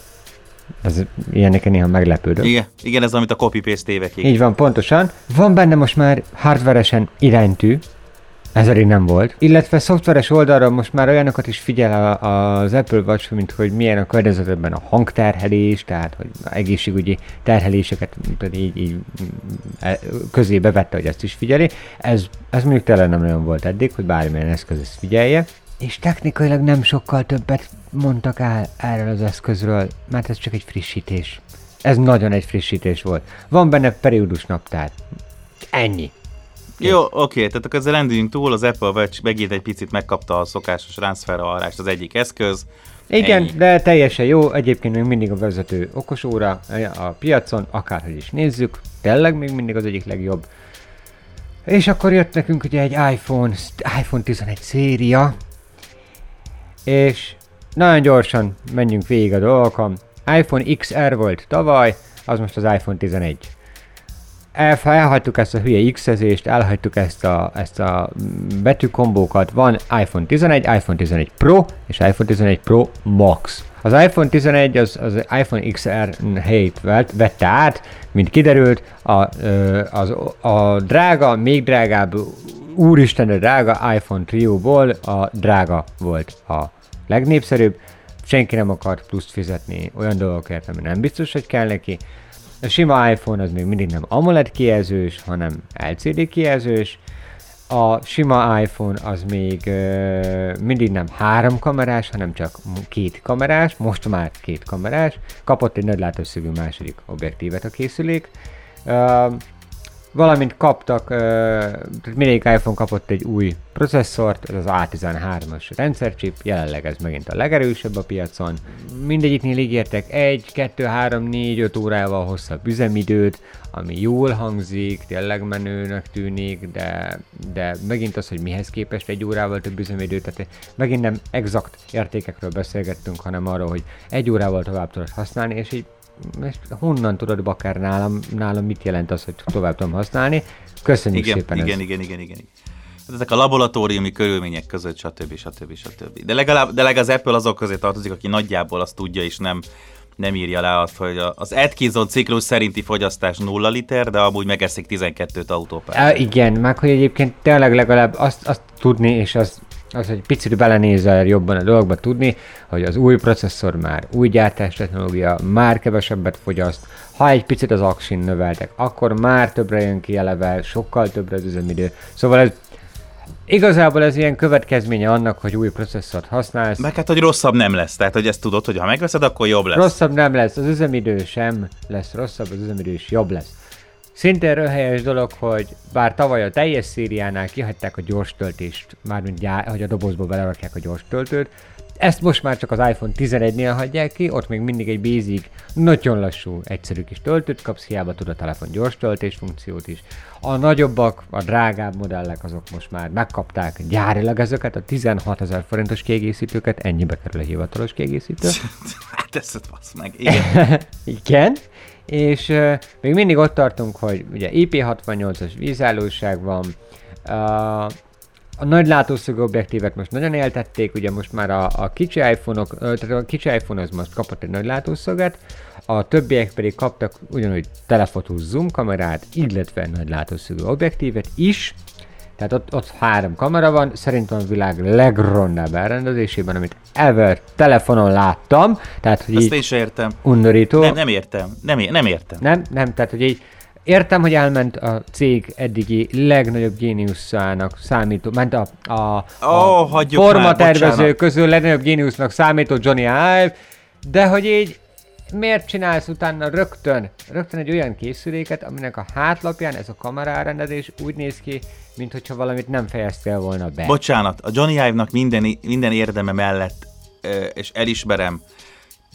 Ez ilyeneken néha meglepődök. Igen, igen, ez amit a copy-paste évekig. Így van, pontosan. Van benne most már hardveresen iránytű, ez eddig nem volt. Illetve szoftveres oldalra most már olyanokat is figyel a, az Apple Watch, mint hogy milyen a környezetben a hangterhelés, tehát hogy egészségügyi terheléseket így, így e, közé bevette, hogy ezt is figyeli. Ez, ez mondjuk tényleg nem olyan volt eddig, hogy bármilyen eszköz ezt figyelje. És technikailag nem sokkal többet mondtak el erről az eszközről, mert ez csak egy frissítés. Ez nagyon egy frissítés volt. Van benne periódus naptár. Ennyi. Jó, oké, tehát akkor ezzel lendüljünk túl, az Apple Watch megint egy picit megkapta a szokásos ráncfelrahalást az egyik eszköz. Igen, Ennyi. de teljesen jó, egyébként még mindig a vezető okosóra a piacon, akárhogy is nézzük, tényleg még mindig az egyik legjobb. És akkor jött nekünk ugye egy iPhone, iPhone 11 széria, és nagyon gyorsan menjünk végig a dolgokon. iPhone XR volt tavaly, az most az iPhone 11 el, elhagytuk ezt a hülye X-ezést, elhagytuk ezt a, ezt a betűkombókat. Van iPhone 11, iPhone 11 Pro és iPhone 11 Pro Max. Az iPhone 11 az, az iPhone XR helyét vett, vette át, mint kiderült, a, az, a drága, még drágább, úristenő drága iPhone trióból a drága volt a legnépszerűbb. Senki nem akart pluszt fizetni olyan dolgokért, ami nem biztos, hogy kell neki. A sima iPhone az még mindig nem AMOLED kijelzős, hanem LCD kijelzős. A sima iPhone az még uh, mindig nem három kamerás, hanem csak két kamerás, most már két kamerás. Kapott egy nagy látószögű második objektívet a készülék. Uh, valamint kaptak, tehát mindegyik iPhone kapott egy új processzort, ez az A13-as rendszerchip, jelenleg ez megint a legerősebb a piacon. Mindegyiknél ígértek 1, 2, 3, 4, 5 órával hosszabb üzemidőt, ami jól hangzik, tényleg menőnek tűnik, de, de megint az, hogy mihez képest egy órával több üzemidő, tehát megint nem exakt értékekről beszélgettünk, hanem arról, hogy egy órával tovább tudod használni, és így és honnan tudod bakár nálam, nálam mit jelent az, hogy tovább tudom használni. Köszönjük igen, szépen igen, ezt. igen, igen, igen, igen. Hát ezek a laboratóriumi körülmények között, stb. stb. stb. De legalább, de legalább az Apple azok közé tartozik, aki nagyjából azt tudja, és nem, nem írja le azt, hogy az Atkinson ciklus szerinti fogyasztás 0 liter, de amúgy megeszik 12-t autópályán. Igen, meg hogy egyébként tényleg legalább azt, azt tudni, és az, az, hogy picit belenézel jobban a dolgokba tudni, hogy az új processzor már új gyártás technológia, már kevesebbet fogyaszt, ha egy picit az aksin növeltek, akkor már többre jön ki eleve, sokkal többre az üzemidő. Szóval ez Igazából ez ilyen következménye annak, hogy új processzort használsz. Meg hát, hogy rosszabb nem lesz. Tehát, hogy ezt tudod, hogy ha megveszed, akkor jobb lesz. Rosszabb nem lesz, az üzemidő sem lesz rosszabb, az üzemidő is jobb lesz. Szintén röhelyes dolog, hogy bár tavaly a teljes szériánál kihagyták a gyors töltést, mármint gyá, hogy a dobozba belerakják a gyors töltőt, ezt most már csak az iPhone 11-nél hagyják ki, ott még mindig egy basic, nagyon lassú, egyszerű kis töltőt kapsz, hiába tud a telefon gyors töltés funkciót is. A nagyobbak, a drágább modellek azok most már megkapták gyárilag ezeket a 16 ezer forintos kiegészítőket, ennyibe kerül a hivatalos kiegészítő. hát ezt basz meg, igen. Igen, és uh, még mindig ott tartunk, hogy ugye IP68-as vízállóság van, uh, a nagy látószögű objektívek most nagyon éltették, ugye most már a, a kicsi iPhone-ok, tehát a kicsi iPhone az most kapott egy nagy látószöget, a többiek pedig kaptak ugyanúgy telefotó zoom kamerát, illetve nagy látószögű objektívet is, Tehát ott, ott három kamera van, szerintem a világ legrondább elrendezésében, amit ever telefonon láttam. Tehát, hogy Ezt sem értem. undorító. Nem, nem értem. Nem, nem értem. Nem, nem, tehát hogy így értem, hogy elment a cég eddigi legnagyobb géniuszának számító, ment a, a, a már, formatervező közül legnagyobb géniusznak számító Johnny Ive, de hogy így miért csinálsz utána rögtön, rögtön egy olyan készüléket, aminek a hátlapján ez a kamerárendezés úgy néz ki, mint hogyha valamit nem fejeztél volna be. Bocsánat, a Johnny Ive-nak minden, minden érdeme mellett, és elismerem,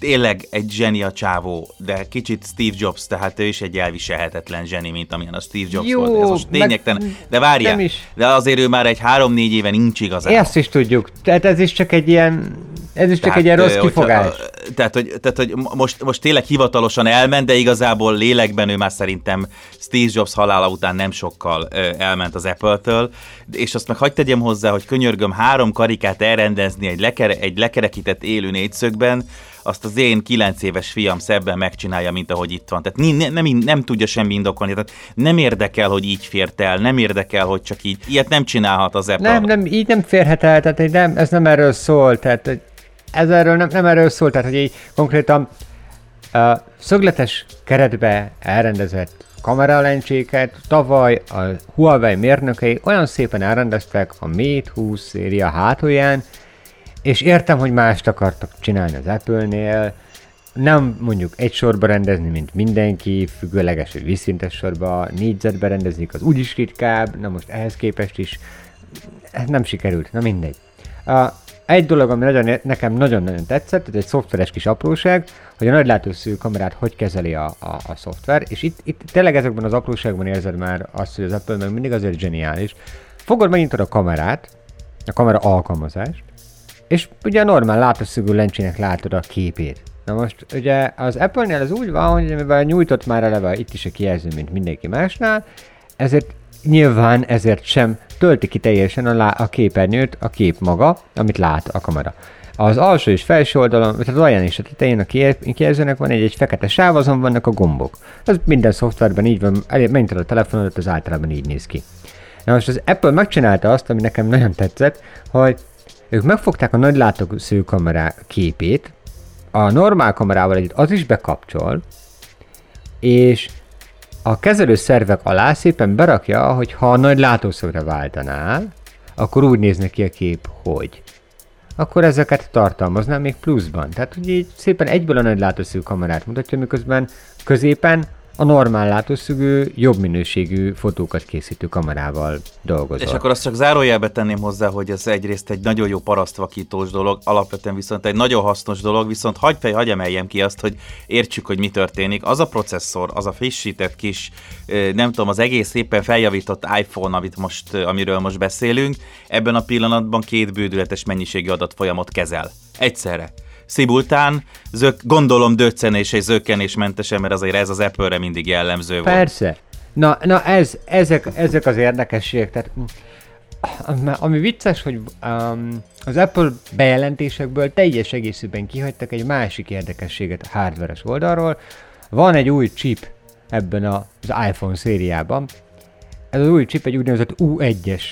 tényleg egy zseni a csávó, de kicsit Steve Jobs, tehát ő is egy elviselhetetlen zseni, mint amilyen a Steve Jobs Jó, volt. Ez most lényegtelen. De is. de azért ő már egy három-négy éve nincs igazán. Ezt is tudjuk. Tehát ez is csak egy ilyen, ez is csak egy ilyen rossz hogyha- kifogás. ö, Tehát, hogy, tehát, hogy most, most tényleg hivatalosan elment, de igazából lélekben ő már szerintem Steve Jobs halála után nem sokkal elment az Apple-től, és azt meg hagyd tegyem hozzá, hogy könyörgöm három karikát elrendezni egy, lekere, egy lekerekített élő négyszögben, azt az én kilenc éves fiam szebben megcsinálja, mint ahogy itt van. Tehát nem, nem, nem tudja semmi indokolni. Tehát nem érdekel, hogy így fért el, nem érdekel, hogy csak így. Ilyet nem csinálhat az Apple. Nem, nem, így nem férhet el, tehát nem, ez nem erről szól, tehát ez erről nem, nem erről szól, tehát hogy így konkrétan uh, szögletes keretbe elrendezett kameralencséket tavaly a Huawei mérnökei olyan szépen elrendeztek a Mate 20 széria hátulján, és értem, hogy mást akartak csinálni az Apple-nél, nem mondjuk egy sorba rendezni, mint mindenki, függőleges, hogy vízszintes sorba, négyzetbe rendezik, az úgyis ritkább, na most ehhez képest is ez nem sikerült, na mindegy. Uh, egy dolog, ami nagyon, nekem nagyon-nagyon tetszett, ez egy szoftveres kis apróság, hogy a nagy látószűrű kamerát hogy kezeli a, a, a szoftver, és itt, itt tényleg ezekben az apróságban érzed már azt, hogy az Apple meg mindig azért zseniális. Fogod megnyitod a kamerát, a kamera alkalmazást, és ugye a normál látószögű lencsének látod a képét. Na most ugye az Apple-nél ez úgy van, hogy mivel nyújtott már eleve itt is a kijelző, mint mindenki másnál, ezért nyilván ezért sem tölti ki teljesen a, lá- a képernyőt a kép maga, amit lát a kamera. Az alsó és felső oldalon, tehát alján és a tetején a kijelz- kijelzőnek van egy, egy fekete sáv, azon vannak a gombok. Ez minden szoftverben így van, megnyitod a telefonodat, az általában így néz ki. Na most az Apple megcsinálta azt, ami nekem nagyon tetszett, hogy ők megfogták a nagy látószögű kamera képét, a normál kamerával együtt az is bekapcsol, és a kezelő szervek alá szépen berakja, hogy ha a nagy látószögre váltanál, akkor úgy néz ki a kép, hogy. Akkor ezeket tartalmazná még pluszban. Tehát, hogy így szépen egyből a nagy látószögű kamerát mutatja, miközben középen a normál látószögű, jobb minőségű fotókat készítő kamerával dolgozol. És akkor azt csak zárójelbe tenném hozzá, hogy ez egyrészt egy nagyon jó parasztvakítós dolog, alapvetően viszont egy nagyon hasznos dolog, viszont hagyj fej, hagyj emeljem ki azt, hogy értsük, hogy mi történik. Az a processzor, az a frissített kis, nem tudom, az egész éppen feljavított iPhone, amit most, amiről most beszélünk, ebben a pillanatban két bődületes mennyiségű adatfolyamot kezel. Egyszerre. Szibultán, zök, gondolom döccenés és zökkenésmentesen, mert azért ez az Apple-re mindig jellemző volt. Persze. Na, na ez, ezek, ezek az érdekességek. Tehát, mm, ami- vicces, hogy um, az Apple bejelentésekből teljes egészében kihagytak egy másik érdekességet a hardveres oldalról. Van egy új chip ebben az iPhone szériában. Ez az új chip egy úgynevezett U1-es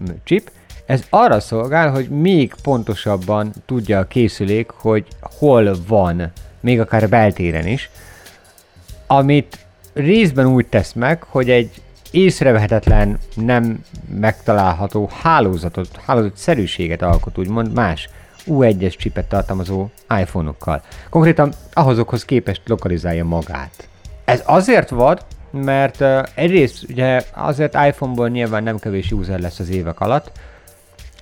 mm, chip. Ez arra szolgál, hogy még pontosabban tudja a készülék, hogy hol van, még akár beltéren is, amit részben úgy tesz meg, hogy egy észrevehetetlen, nem megtalálható hálózatot, hálózatszerűséget alkot, úgymond más U1-es csipet tartalmazó iPhone-okkal. Konkrétan ahhozokhoz képest lokalizálja magát. Ez azért vad, mert egyrészt ugye azért iPhone-ból nyilván nem kevés user lesz az évek alatt,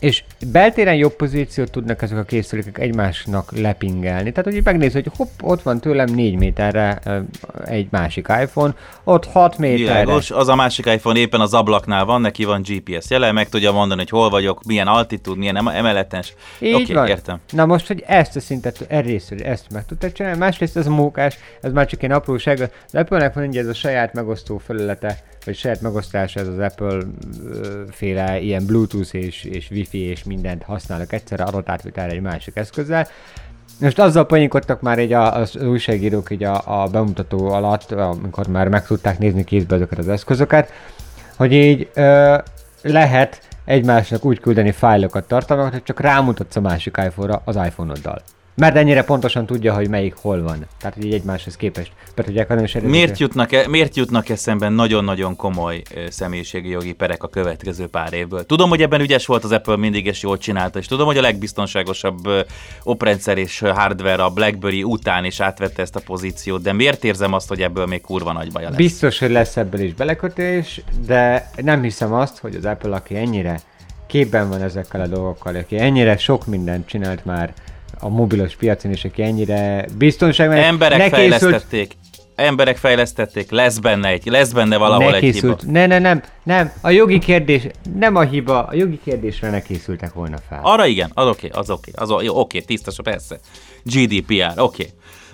és beltéren jobb pozíciót tudnak ezek a készülékek egymásnak lepingelni. Tehát, hogy így megnézed, hogy hopp, ott van tőlem 4 méterre egy másik iPhone, ott 6 méterre. Világos, az a másik iPhone éppen az ablaknál van, neki van GPS jele, meg tudja mondani, hogy hol vagyok, milyen altitúd, milyen em- emeletes. Így Oké, van. értem. Na most, hogy ezt a szintet, hogy ezt meg tudtad csinálni, másrészt ez a mókás, ez már csak egy apróság. Az Apple-nek van ugye ez a saját megosztó felülete, vagy saját megosztása, ez az Apple féle ilyen Bluetooth és, és Wi-Fi és mindent használnak egyszerre adatátvitelre egy másik eszközzel. Most azzal poénkodtak már így a, az újságírók így a, a bemutató alatt, amikor már meg tudták nézni kézbe ezeket az eszközöket, hogy így ö, lehet egymásnak úgy küldeni fájlokat, tartalmakat, hogy csak rámutatsz a másik iPhone-ra az iPhone-oddal. Mert ennyire pontosan tudja, hogy melyik hol van. Tehát, így egymáshoz képest. Be tudják adni, és Miért jutnak, e, miért jutnak eszemben nagyon-nagyon komoly személyiségi jogi perek a következő pár évből? Tudom, hogy ebben ügyes volt az Apple mindig, és jól csinálta, és tudom, hogy a legbiztonságosabb oprendszer és hardware a BlackBerry után is átvette ezt a pozíciót, de miért érzem azt, hogy ebből még kurva nagy baja lesz? Biztos, hogy lesz ebből is belekötés, de nem hiszem azt, hogy az Apple, aki ennyire képben van ezekkel a dolgokkal, aki ennyire sok mindent csinált már a mobilos piacon, és aki ennyire biztonságban... Emberek ne készült- fejlesztették. Emberek fejlesztették, lesz benne egy, lesz benne valahol ne egy hiba. készült, ne, ne, nem, nem, a jogi kérdés, nem a hiba, a jogi kérdésre ne készültek volna fel. Arra igen, az oké, az oké, az o- jó, oké, tisztas, persze. GDPR, oké.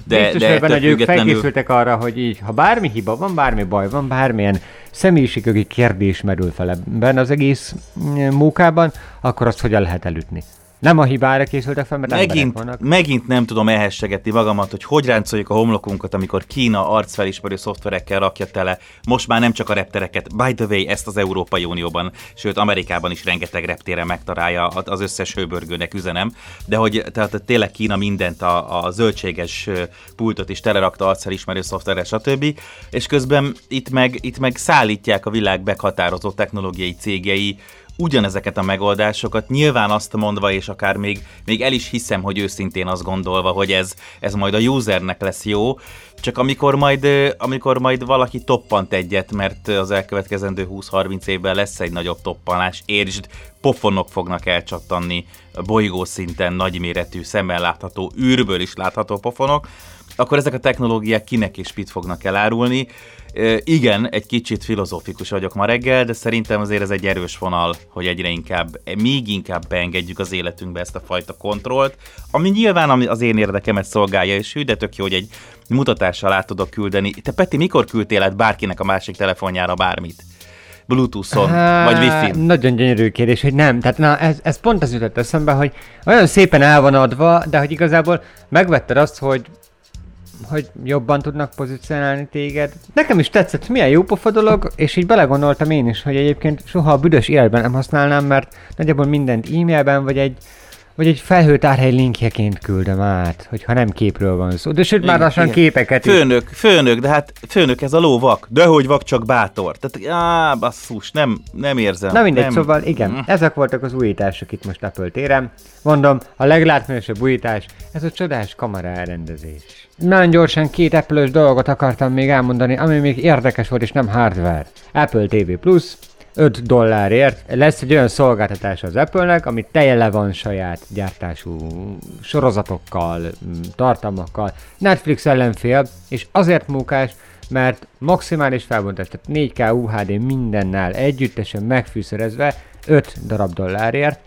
De, Biztos, de ettől hogy ők függetlenül- felkészültek arra, hogy így, ha bármi hiba van, bármi baj van, bármilyen személyiségjogi kérdés merül fel ebben az egész mm, munkában, akkor azt hogyan lehet elütni. Nem a hibára készültek fel, mert Megint, vannak. megint nem tudom elhessegetni magamat, hogy hogy ráncoljuk a homlokunkat, amikor Kína arcfelismerő szoftverekkel rakja tele, most már nem csak a reptereket, by the way, ezt az Európai Unióban, sőt Amerikában is rengeteg reptéren megtalálja az összes hőbörgőnek üzenem, de hogy tehát tényleg Kína mindent, a, a zöldséges pultot is telerakta arcfelismerő szoftverrel, stb. És közben itt meg, itt meg szállítják a világ meghatározó technológiai cégei, ugyanezeket a megoldásokat, nyilván azt mondva, és akár még, még el is hiszem, hogy őszintén azt gondolva, hogy ez, ez majd a usernek lesz jó, csak amikor majd, amikor majd valaki toppant egyet, mert az elkövetkezendő 20-30 évben lesz egy nagyobb toppanás, értsd, pofonok fognak elcsattanni bolygó szinten nagyméretű, szemmel látható, űrből is látható pofonok, akkor ezek a technológiák kinek és mit fognak elárulni. Igen, egy kicsit filozófikus vagyok ma reggel, de szerintem azért ez egy erős vonal, hogy egyre inkább, még inkább beengedjük az életünkbe ezt a fajta kontrollt, ami nyilván az én érdekemet szolgálja, és hű, de tök jó, hogy egy mutatással át tudok küldeni. Te Peti, mikor küldtél át bárkinek a másik telefonjára bármit? Bluetooth-on, Há, vagy Wi-Fi-n? Nagyon gyönyörű kérdés, hogy nem. Tehát na, ez, ez pont az jutott eszembe, hogy olyan szépen el van adva, de hogy igazából megvetted azt, hogy hogy jobban tudnak pozícionálni téged. Nekem is tetszett, milyen jó pofa dolog, és így belegondoltam én is, hogy egyébként soha a büdös életben nem használnám, mert nagyjából mindent e-mailben, vagy egy vagy egy felhőtárhely linkjeként küldöm át, hogyha nem képről van szó. De sőt, már Igen, lassan igen. képeket is. Főnök, főnök, de hát főnök ez a ló vak. De hogy vak, csak bátor. Tehát, á, basszus, nem, nem érzem. Na mindegy, nem. szóval igen, Mm. ezek voltak az újítások itt most Apple téren. Mondom, a leglátványosabb újítás, ez a csodás kamera elrendezés. Nagyon gyorsan két apple dolgot akartam még elmondani, ami még érdekes volt és nem hardware. Apple TV Plus, 5 dollárért lesz egy olyan szolgáltatás az Apple-nek, ami tele van saját gyártású sorozatokkal, tartalmakkal. Netflix ellenfél, és azért munkás, mert maximális felbontás, tehát 4K UHD mindennel együttesen megfűszerezve 5 darab dollárért,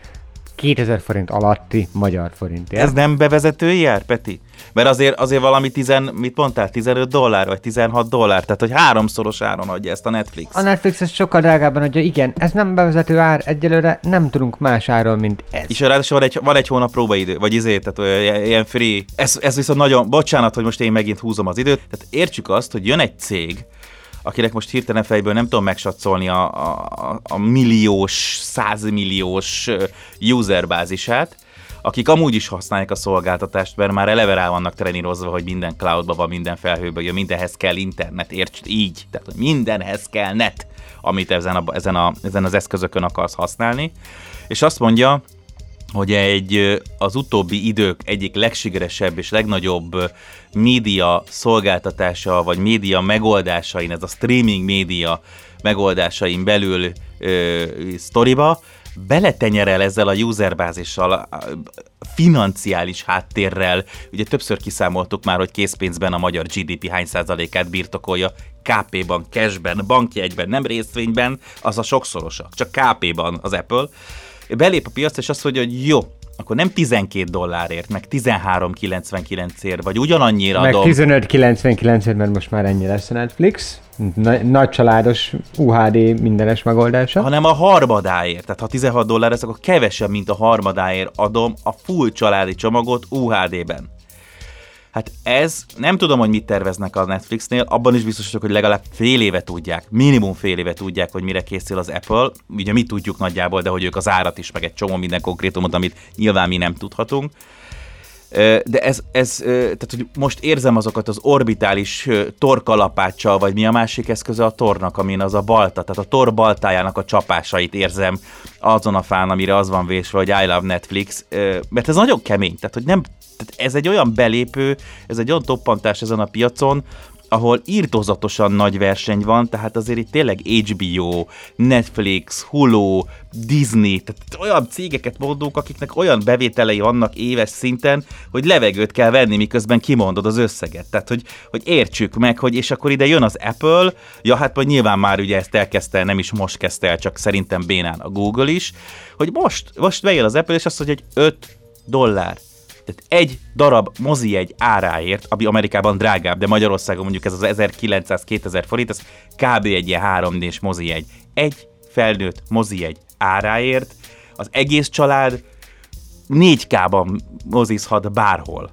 2000 forint alatti magyar forintért. Ez nem bevezetői jár, Peti? Mert azért, azért valami tizen, mit mondtál, 15 dollár, vagy 16 dollár, tehát hogy háromszoros áron adja ezt a Netflix. A Netflix ez sokkal drágában adja, igen, ez nem bevezető ár, egyelőre nem tudunk más áron, mint ez. És ráadásul van egy, van egy hónap próbaidő, vagy izé, tehát olyan, ilyen free. Ez, ez viszont nagyon, bocsánat, hogy most én megint húzom az időt, tehát értsük azt, hogy jön egy cég, akinek most hirtelen fejből nem tudom megsatszolni a, a, a milliós, százmilliós userbázisát, akik amúgy is használják a szolgáltatást, mert már eleve rá vannak trenírozva, hogy minden cloudba van, minden felhőbe jön, mindenhez kell internet, értsd így, tehát mindenhez kell net, amit ezen, a, ezen, a, ezen az eszközökön akarsz használni, és azt mondja, hogy egy az utóbbi idők egyik legsikeresebb és legnagyobb média szolgáltatása, vagy média megoldásain, ez a streaming média megoldásain belül ö, sztoriba, beletenyerel ezzel a userbázissal, financiális háttérrel, ugye többször kiszámoltuk már, hogy készpénzben a magyar GDP hány százalékát birtokolja, KP-ban, cashben, bankjegyben, nem részvényben, az a sokszorosa, csak KP-ban az Apple. Belép a piac, és azt mondja, hogy jó, akkor nem 12 dollárért, meg 13,99ért, vagy ugyanannyira Meg adom. 15.99 mert most már ennyi lesz a Netflix. Na- nagy családos UHD mindenes megoldása. hanem a harmadáért. Tehát ha 16 dollár lesz, akkor kevesebb, mint a harmadáért adom a full családi csomagot UHD-ben. Hát ez, nem tudom, hogy mit terveznek a Netflixnél, abban is biztos vagyok, hogy legalább fél éve tudják, minimum fél éve tudják, hogy mire készül az Apple. Ugye mi tudjuk nagyjából, de hogy ők az árat is, meg egy csomó minden konkrétumot, amit nyilván mi nem tudhatunk. De ez, ez, tehát hogy most érzem azokat az orbitális torkalapáccsal, vagy mi a másik eszköze a tornak, amin az a balta, tehát a tor baltájának a csapásait érzem azon a fán, amire az van vésve, hogy I love Netflix, mert ez nagyon kemény, tehát hogy nem, tehát ez egy olyan belépő, ez egy olyan toppantás ezen a piacon, ahol írtózatosan nagy verseny van, tehát azért itt tényleg HBO, Netflix, Hulu, Disney, tehát olyan cégeket mondunk, akiknek olyan bevételei vannak éves szinten, hogy levegőt kell venni, miközben kimondod az összeget. Tehát, hogy, hogy értsük meg, hogy és akkor ide jön az Apple, ja hát vagy nyilván már ugye ezt elkezdte, nem is most kezdte el, csak szerintem bénán a Google is, hogy most, most bejön az Apple, és azt mondja, hogy 5 dollár tehát egy darab mozi egy áráért, ami Amerikában drágább, de Magyarországon mondjuk ez az 1900-2000 forint, ez kb. egy ilyen 3 d mozi egy. Egy felnőtt mozi egy áráért az egész család 4K-ban mozizhat bárhol.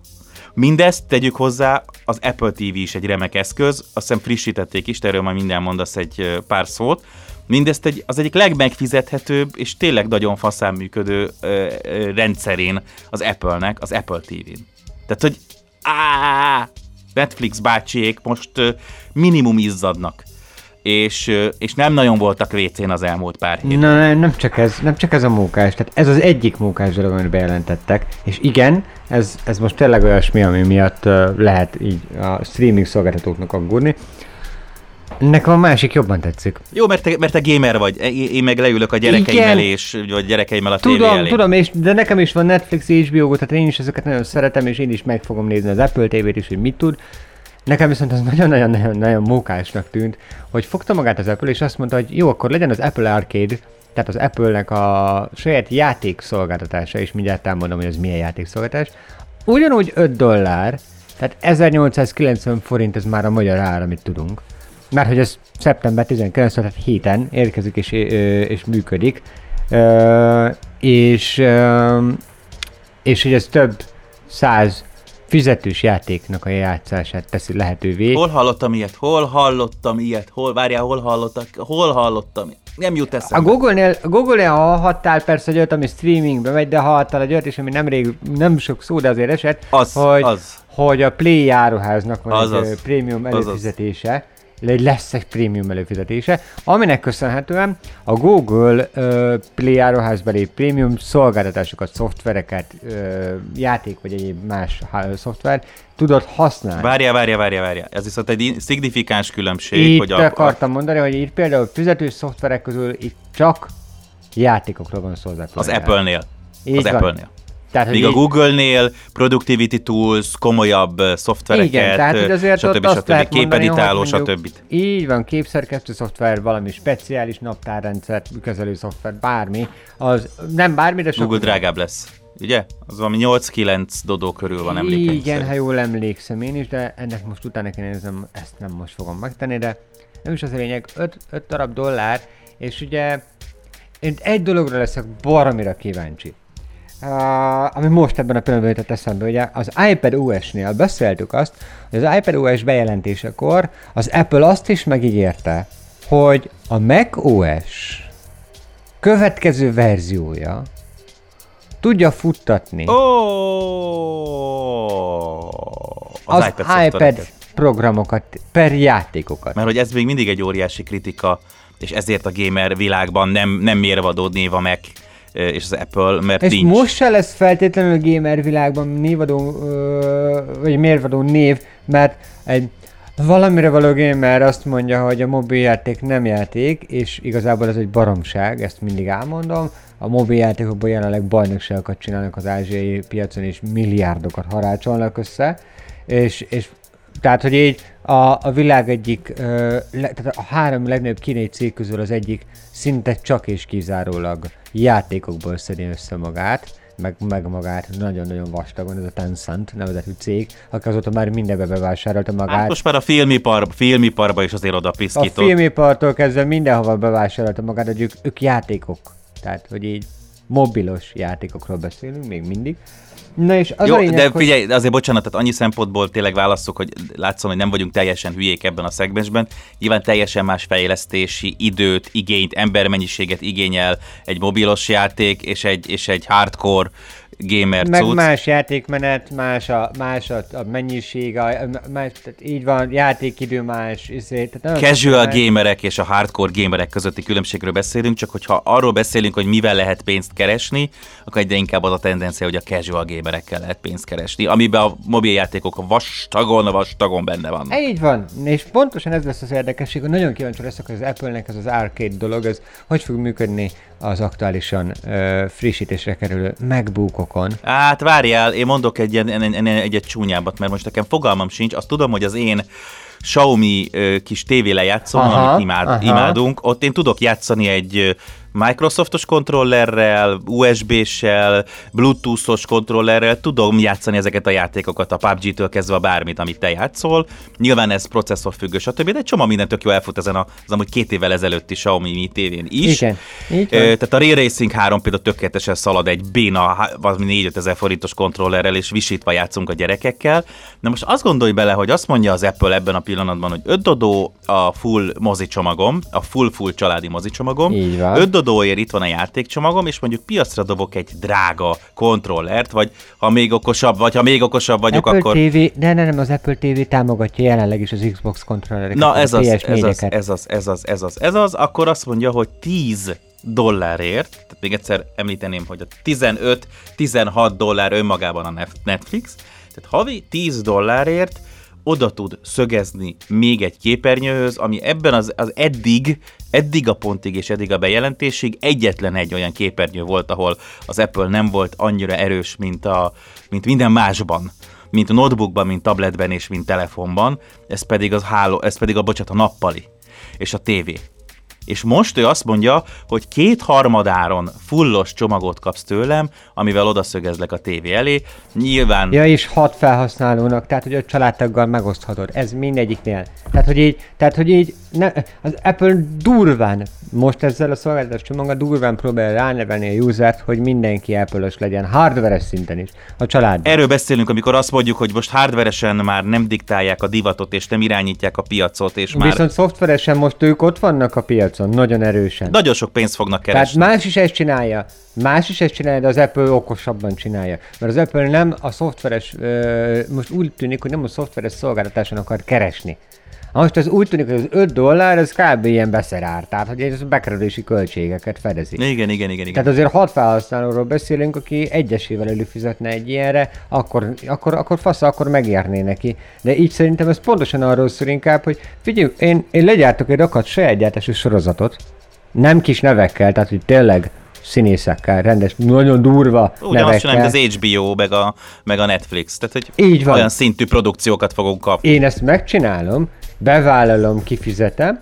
Mindezt tegyük hozzá, az Apple TV is egy remek eszköz, azt hiszem frissítették is, erről majd minden mondasz egy pár szót, Mindezt egy, az egyik legmegfizethetőbb és tényleg nagyon faszán működő ö, ö, rendszerén az Apple-nek, az Apple TV-n. Tehát, hogy á, Netflix bácsiék most ö, minimum izzadnak és, és nem nagyon voltak WC-n az elmúlt pár hétben. Na, nem, csak ez, nem csak ez a munkás, tehát ez az egyik munkás dolog, amit bejelentettek, és igen, ez, ez most tényleg olyasmi, ami miatt uh, lehet így a streaming szolgáltatóknak aggódni, Nekem a másik jobban tetszik. Jó, mert te, mert te gamer vagy, én meg leülök a gyerekeimmel, és, vagy gyerekeimmel a Tudom, elé. tudom, és, de nekem is van Netflix és HBO, tehát én is ezeket nagyon szeretem, és én is meg fogom nézni az Apple TV-t is, hogy mit tud. Nekem viszont az nagyon-nagyon-nagyon mókásnak tűnt, hogy fogta magát az Apple, és azt mondta, hogy jó, akkor legyen az Apple Arcade, tehát az Apple-nek a saját játékszolgáltatása, és mindjárt elmondom, hogy ez milyen játékszolgáltatás, ugyanúgy 5 dollár, tehát 1890 forint, ez már a magyar ár, amit tudunk mert hogy ez szeptember 19 tehát héten érkezik és, és működik, és, és hogy ez több száz fizetős játéknak a játszását teszi lehetővé. Hol hallottam ilyet? Hol hallottam ilyet? Hol, várjál, hol hallottak? Hol hallottam? Nem jut eszembe. A Google-nél, Google-nél hallhattál persze egy olyat, ami streamingbe megy, de hallhattál egy olyat is, ami nem, rég, nem sok szó, de azért esett, az, hogy, az. hogy a Play járóháznak van az, egy az. prémium előfizetése. Lesz egy prémium előfizetése, aminek köszönhetően a Google uh, Play áruházbeli prémium szolgáltatásokat, szoftvereket, uh, játék vagy egyéb más szoftver tudod használni. Várja, várja, várja, várja. Ez viszont egy szignifikáns különbség. Itt hogy a, akartam mondani, hogy itt például fizetős szoftverek közül itt csak játékokról van szó az. Az Apple-nél. Az Apple-nél. Tehát, Míg a Google-nél productivity tools, komolyabb szoftvereket, igen, tehát, hogy azért stb. Ott stb. képeditáló, stb. Így van, képszerkesztő szoftver, valami speciális naptárrendszer, kezelő szoftver, bármi, az nem bármi, de sok... Google drágább lesz. Ugye? Az valami 8-9 dodó körül van emlékeim Igen, szerint. ha jól emlékszem én is, de ennek most utána kéne nézem, ezt nem most fogom megtenni, de nem is az a lényeg, 5, 5 darab dollár, és ugye én egy dologra leszek baromira kíváncsi uh, ami most ebben a pillanatban jutott eszembe, ugye az iPad OS-nél beszéltük azt, hogy az iPad OS bejelentésekor az Apple azt is megígérte, hogy a Mac OS következő verziója tudja futtatni oh, az, az iPad, iPad programokat per játékokat. Mert hogy ez még mindig egy óriási kritika, és ezért a gamer világban nem, nem mérvadó név a Mac és az Apple, mert és nincs. most se lesz feltétlenül a gamer világban névadó, vagy mérvadó név, mert egy valamire való gamer azt mondja, hogy a mobiljáték nem játék, és igazából ez egy baromság, ezt mindig elmondom. A mobiljátékokból jelenleg bajnokságokat csinálnak az ázsiai piacon, és milliárdokat harácsolnak össze, és, és tehát, hogy így a, a világ egyik, ö, le, tehát a három legnagyobb kínai cég közül az egyik szinte csak és kizárólag játékokból szedi össze magát, meg, meg magát nagyon-nagyon vastagon, ez a Tencent nevezetű cég, aki azóta már mindenbe bevásárolta magát. Hát most már a filmipar, filmiparba is azért oda piszkított. A filmipartól kezdve mindenhova bevásárolta magát, hogy ők, ők játékok. Tehát, hogy így mobilos játékokról beszélünk még mindig. Na és az Jó, a lényeg, de hogy- figyelj, azért bocsánat, tehát annyi szempontból tényleg válaszok, hogy látszom, hogy nem vagyunk teljesen hülyék ebben a szegmensben. Nyilván teljesen más fejlesztési időt, igényt, embermennyiséget igényel egy mobilos játék és egy, és egy hardcore gamer Meg cucc. más játékmenet, más a, más a, a mennyiség, a, más, tehát így van, játékidő más, izé, tehát Casual más. gamerek és a hardcore gamerek közötti különbségről beszélünk, csak hogyha arról beszélünk, hogy mivel lehet pénzt keresni, akkor egyre inkább az a tendencia, hogy a casual gamerekkel lehet pénzt keresni, amiben a mobiljátékok vastagon, vastagon benne vannak. Így van, és pontosan ez lesz az érdekesség, hogy nagyon kíváncsi leszek, hogy az Apple-nek ez az arcade dolog, ez hogy fog működni az aktuálisan ö, frissítésre kerülő MacBookokon. Hát várjál, én mondok egy ilyen, egy, egy, egy, egy csúnyábbat, mert most nekem fogalmam sincs, azt tudom, hogy az én Xiaomi kis tévélejátszón, Aha, amit imád, aha. imádunk, ott én tudok játszani egy Microsoftos kontrollerrel, USB-sel, Bluetooth-os kontrollerrel, tudom játszani ezeket a játékokat, a PUBG-től kezdve bármit, amit te játszol. Nyilván ez processzor függő, stb. De egy csomó minden tök jó elfut ezen a, az amúgy két évvel ezelőtti Xiaomi Mi tévén is. Igen, így van. tehát a Ray Racing 3 például tökéletesen szalad egy béna, valami 4 ezer forintos kontrollerrel, és visítva játszunk a gyerekekkel. Na most azt gondolj bele, hogy azt mondja az Apple ebben a pillanatban, hogy 5 dodó a full mozicsomagom, a full-full családi mozicsomagom. Így van. 5 dodóért itt van a játékcsomagom, és mondjuk piacra dobok egy drága kontrollert, vagy ha még okosabb, vagy ha még okosabb vagyok, Apple akkor... TV, de nem, nem, az Apple TV támogatja jelenleg is az Xbox kontrollereket. Na ez az, ez az, PS4-eket. ez az, ez az, ez az, ez az, akkor azt mondja, hogy 10 dollárért, tehát még egyszer említeném, hogy a 15-16 dollár önmagában a Netflix, tehát havi 10 dollárért oda tud szögezni még egy képernyőhöz, ami ebben az, az eddig, eddig a pontig és eddig a bejelentésig egyetlen egy olyan képernyő volt, ahol az Apple nem volt annyira erős, mint, a, mint minden másban mint a notebookban, mint tabletben és mint telefonban, ez pedig az háló, ez pedig a bocsánat, a nappali és a tévé. És most ő azt mondja, hogy két harmadáron fullos csomagot kapsz tőlem, amivel odaszögezlek a tévé elé. Nyilván Ja, és hat felhasználónak, tehát hogy a családtaggal megoszthatod. Ez mindegyiknél. Tehát, hogy így, tehát, hogy így ne, az Apple durván, most ezzel a szolgáltatás csomaggal durván próbál ránevelni a usert, hogy mindenki apple legyen, hardveres szinten is, a család. Erről beszélünk, amikor azt mondjuk, hogy most hardveresen már nem diktálják a divatot, és nem irányítják a piacot, és már Viszont szoftveresen most ők ott vannak a piacon, nagyon erősen. nagyon sok pénzt fognak Tehát keresni. más is ezt csinálja, más is ezt csinálja, de az Apple okosabban csinálja. Mert az Apple nem a szoftveres, most úgy tűnik, hogy nem a szoftveres szolgáltatáson akar keresni. Na Most az úgy tűnik, hogy az 5 dollár, az kb. ilyen beszerár, tehát hogy ez a bekerülési költségeket fedezi. Igen, igen, igen, igen. Tehát azért hat felhasználóról beszélünk, aki egyesével előfizetne egy ilyenre, akkor, akkor, akkor fasz, akkor megérné neki. De így szerintem ez pontosan arról szól inkább, hogy figyelj, én, én legyártok egy rakat saját gyártású sorozatot, nem kis nevekkel, tehát hogy tényleg színészekkel, rendes, nagyon durva Ugyanazt nevekkel. csináljuk az HBO, meg a, meg a Netflix. Tehát, hogy Így van. olyan szintű produkciókat fogunk kapni. Én ezt megcsinálom, bevállalom, kifizetem,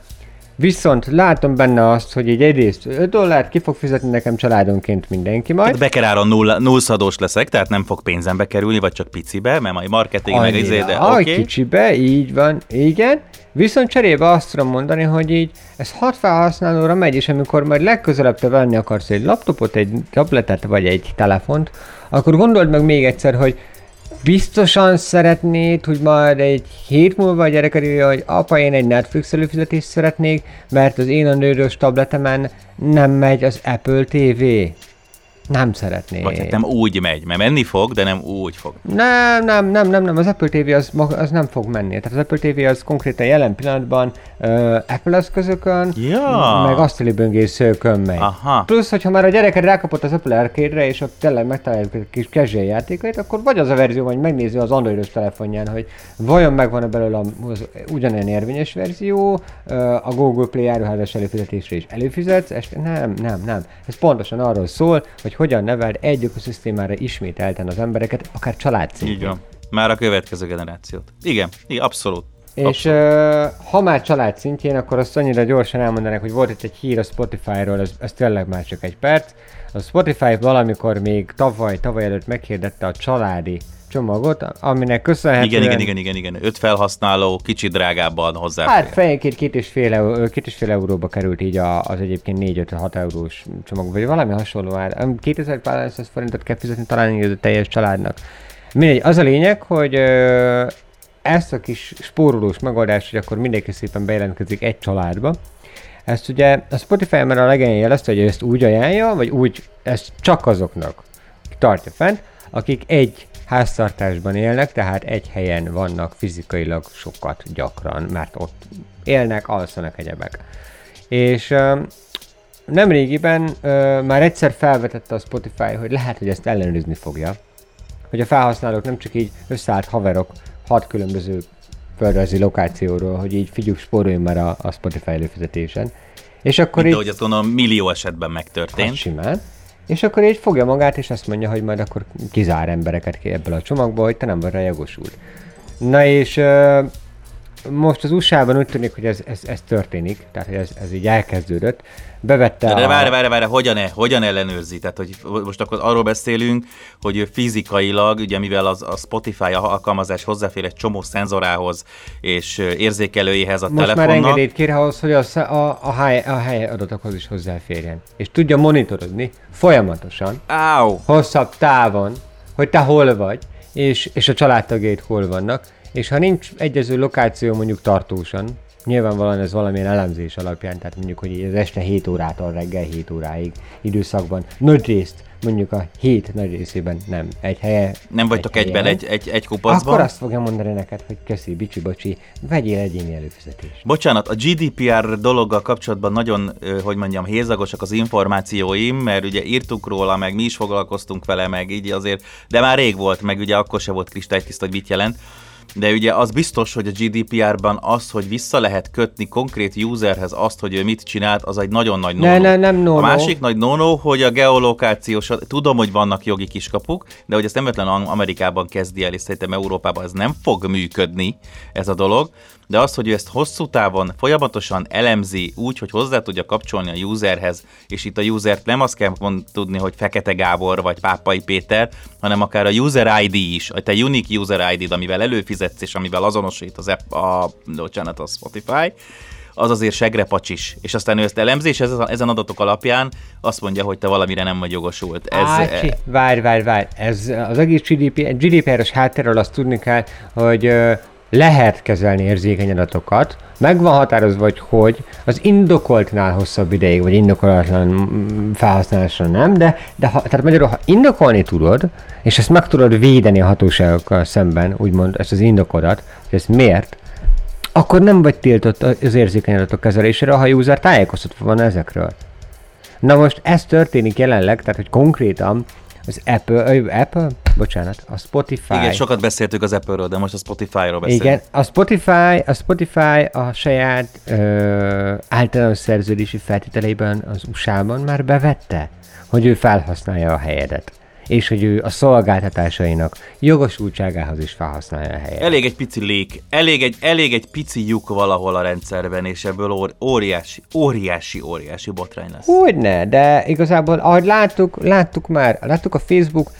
viszont látom benne azt, hogy egy egyrészt 5 dollárt ki fog fizetni nekem családonként mindenki majd. Hát bekeráron nulla, nullszadós leszek, tehát nem fog pénzembe kerülni, vagy csak picibe, mert majd marketing meg izé, de oké. Okay. kicsibe, így van, igen. Viszont cserébe azt tudom mondani, hogy így ez hat felhasználóra megy, és amikor majd legközelebb te venni akarsz egy laptopot, egy tabletet vagy egy telefont, akkor gondold meg még egyszer, hogy biztosan szeretnéd, hogy majd egy hét múlva a gyereked írja, hogy apa, én egy Netflix előfizetést szeretnék, mert az én a nőrös tabletemen nem megy az Apple TV. Nem szeretnék. Vagy hát nem úgy megy, mert menni fog, de nem úgy fog. Nem, nem, nem, nem, nem, az Apple TV az, az nem fog menni. Tehát az Apple TV az konkrétan jelen pillanatban uh, Apple eszközökön, Ja. meg asztali böngészőkön megy. Aha. Plusz, hogyha már a gyereked rákapott az Apple Arcade-re, és ott tényleg megtaláljuk a kis casual játékait, akkor vagy az a verzió, vagy megnézi az androidos telefonján, hogy vajon megvan-e belőle az ugyanolyan érvényes verzió, ö, a Google Play áruházas előfizetésre is előfizetsz, és nem, nem, nem. Ez pontosan arról szól, hogy hogyan neveld egy ökoszisztémára ismételten az embereket, akár család Így van. Már a következő generációt. Igen, igen abszolút. És uh, ha már család szintjén, akkor azt annyira gyorsan elmondanak, hogy volt itt egy hír a Spotify-ról, ez, ez tényleg már csak egy perc. A Spotify valamikor még tavaly, tavaly előtt meghirdette a családi csomagot, aminek köszönhetően... Igen, igen, igen, igen, igen. Öt felhasználó, kicsit drágábban hozzáfér. Hát fejenként két és fél, két és fél euróba került így az egyébként 4-5-6 eurós csomag, vagy valami hasonló ár. 2500 forintot kell fizetni talán a teljes családnak. Mindegy, az a lényeg, hogy ö, ezt a kis spórolós megoldást, hogy akkor mindenki szépen bejelentkezik egy családba, ezt ugye a Spotify már a legelején jelezte, hogy ezt úgy ajánlja, vagy úgy, ezt csak azoknak tartja fent, akik egy háztartásban élnek, tehát egy helyen vannak fizikailag sokat gyakran, mert ott élnek, alszanak egyebek. És nemrégiben már egyszer felvetette a Spotify, hogy lehet, hogy ezt ellenőrizni fogja, hogy a felhasználók nem csak így összeállt haverok hat különböző földrajzi lokációról, hogy így figyelj, spóroljunk már a, a Spotify előfizetésen. És akkor Mint így... ahogy azt mondom, millió esetben megtörtént. Hát simán. És akkor így fogja magát, és azt mondja, hogy majd akkor kizár embereket ki ebből a csomagból, hogy te nem vagy rá jogosult. Na és uh, most az USA-ban úgy tűnik, hogy ez, ez, ez történik, tehát hogy ez, ez így elkezdődött. Bevette De, de a... várj, várj, várj, hogyan, -e, hogyan ellenőrzi? Tehát, hogy most akkor arról beszélünk, hogy fizikailag, ugye mivel az, a Spotify alkalmazás hozzáfér egy csomó szenzorához és érzékelőjéhez a Most telefonnak. már engedélyt kér ahhoz, hogy a, a, a, hely, a hely adatokhoz is hozzáférjen. És tudja monitorozni folyamatosan, Áú! hosszabb távon, hogy te hol vagy, és, és a családtagjaid hol vannak, és ha nincs egyező lokáció mondjuk tartósan, nyilvánvalóan ez valamilyen elemzés alapján, tehát mondjuk, hogy az este 7 órától reggel 7 óráig időszakban, nagy részt, mondjuk a hét nagy részében nem, egy helye. Nem vagytok egy egyben egy, egy, egy kupacban? Akkor azt fogja mondani neked, hogy köszi, bicsi, bocsi, vegyél egyéni előfizetést. Bocsánat, a GDPR dologgal kapcsolatban nagyon, hogy mondjam, hézagosak az információim, mert ugye írtuk róla, meg mi is foglalkoztunk vele, meg így azért, de már rég volt, meg ugye akkor se volt kristálytiszta, hogy mit jelent. De ugye az biztos, hogy a GDPR-ban az, hogy vissza lehet kötni konkrét userhez azt, hogy ő mit csinált, az egy nagyon nagy Ne, no ne, nem no A másik nagy no hogy a geolokációs, tudom, hogy vannak jogi kiskapuk, de hogy ezt nem vetlen Amerikában kezdi el, és szerintem Európában ez nem fog működni, ez a dolog, de az, hogy ő ezt hosszú távon folyamatosan elemzi úgy, hogy hozzá tudja kapcsolni a userhez, és itt a usert nem azt kell mond, tudni, hogy Fekete Gábor vagy Pápai Péter, hanem akár a user ID is, a te unique user ID-d, amivel előfizetsz és amivel azonosít az app, a, bocsánat, a Spotify, az azért segrepacsis. És aztán ő ezt elemzi, és ezen, ezen adatok alapján azt mondja, hogy te valamire nem vagy jogosult. Ez, Ácsi, várj, várj, várj. Ez az egész GDP, GDPR-os háttérről azt tudni kell, hogy lehet kezelni érzékeny adatokat, meg van határozva, hogy hogy, az indokoltnál hosszabb ideig, vagy indokolatlan mm, felhasználásra nem, de, de ha, tehát magyarul, ha indokolni tudod, és ezt meg tudod védeni a hatóságokkal szemben, úgymond ezt az indokodat, hogy ez miért, akkor nem vagy tiltott az érzékeny adatok kezelésére, ha a user tájékoztatva van ezekről. Na most ez történik jelenleg, tehát hogy konkrétan az Apple, Apple? Bocsánat, a Spotify. Igen, sokat beszéltük az Apple-ről, de most a Spotify-ról beszélünk. Igen, a Spotify, a Spotify a saját ö, általános szerződési feltételeiben az USA-ban már bevette, hogy ő felhasználja a helyedet és hogy ő a szolgáltatásainak jogosultságához is felhasználja a helyet. Elég egy pici lék, elég egy, elég egy pici lyuk valahol a rendszerben, és ebből óri- óriási, óriási, óriási botrány lesz. Hogyne, de igazából, ahogy láttuk, láttuk már, láttuk a Facebook,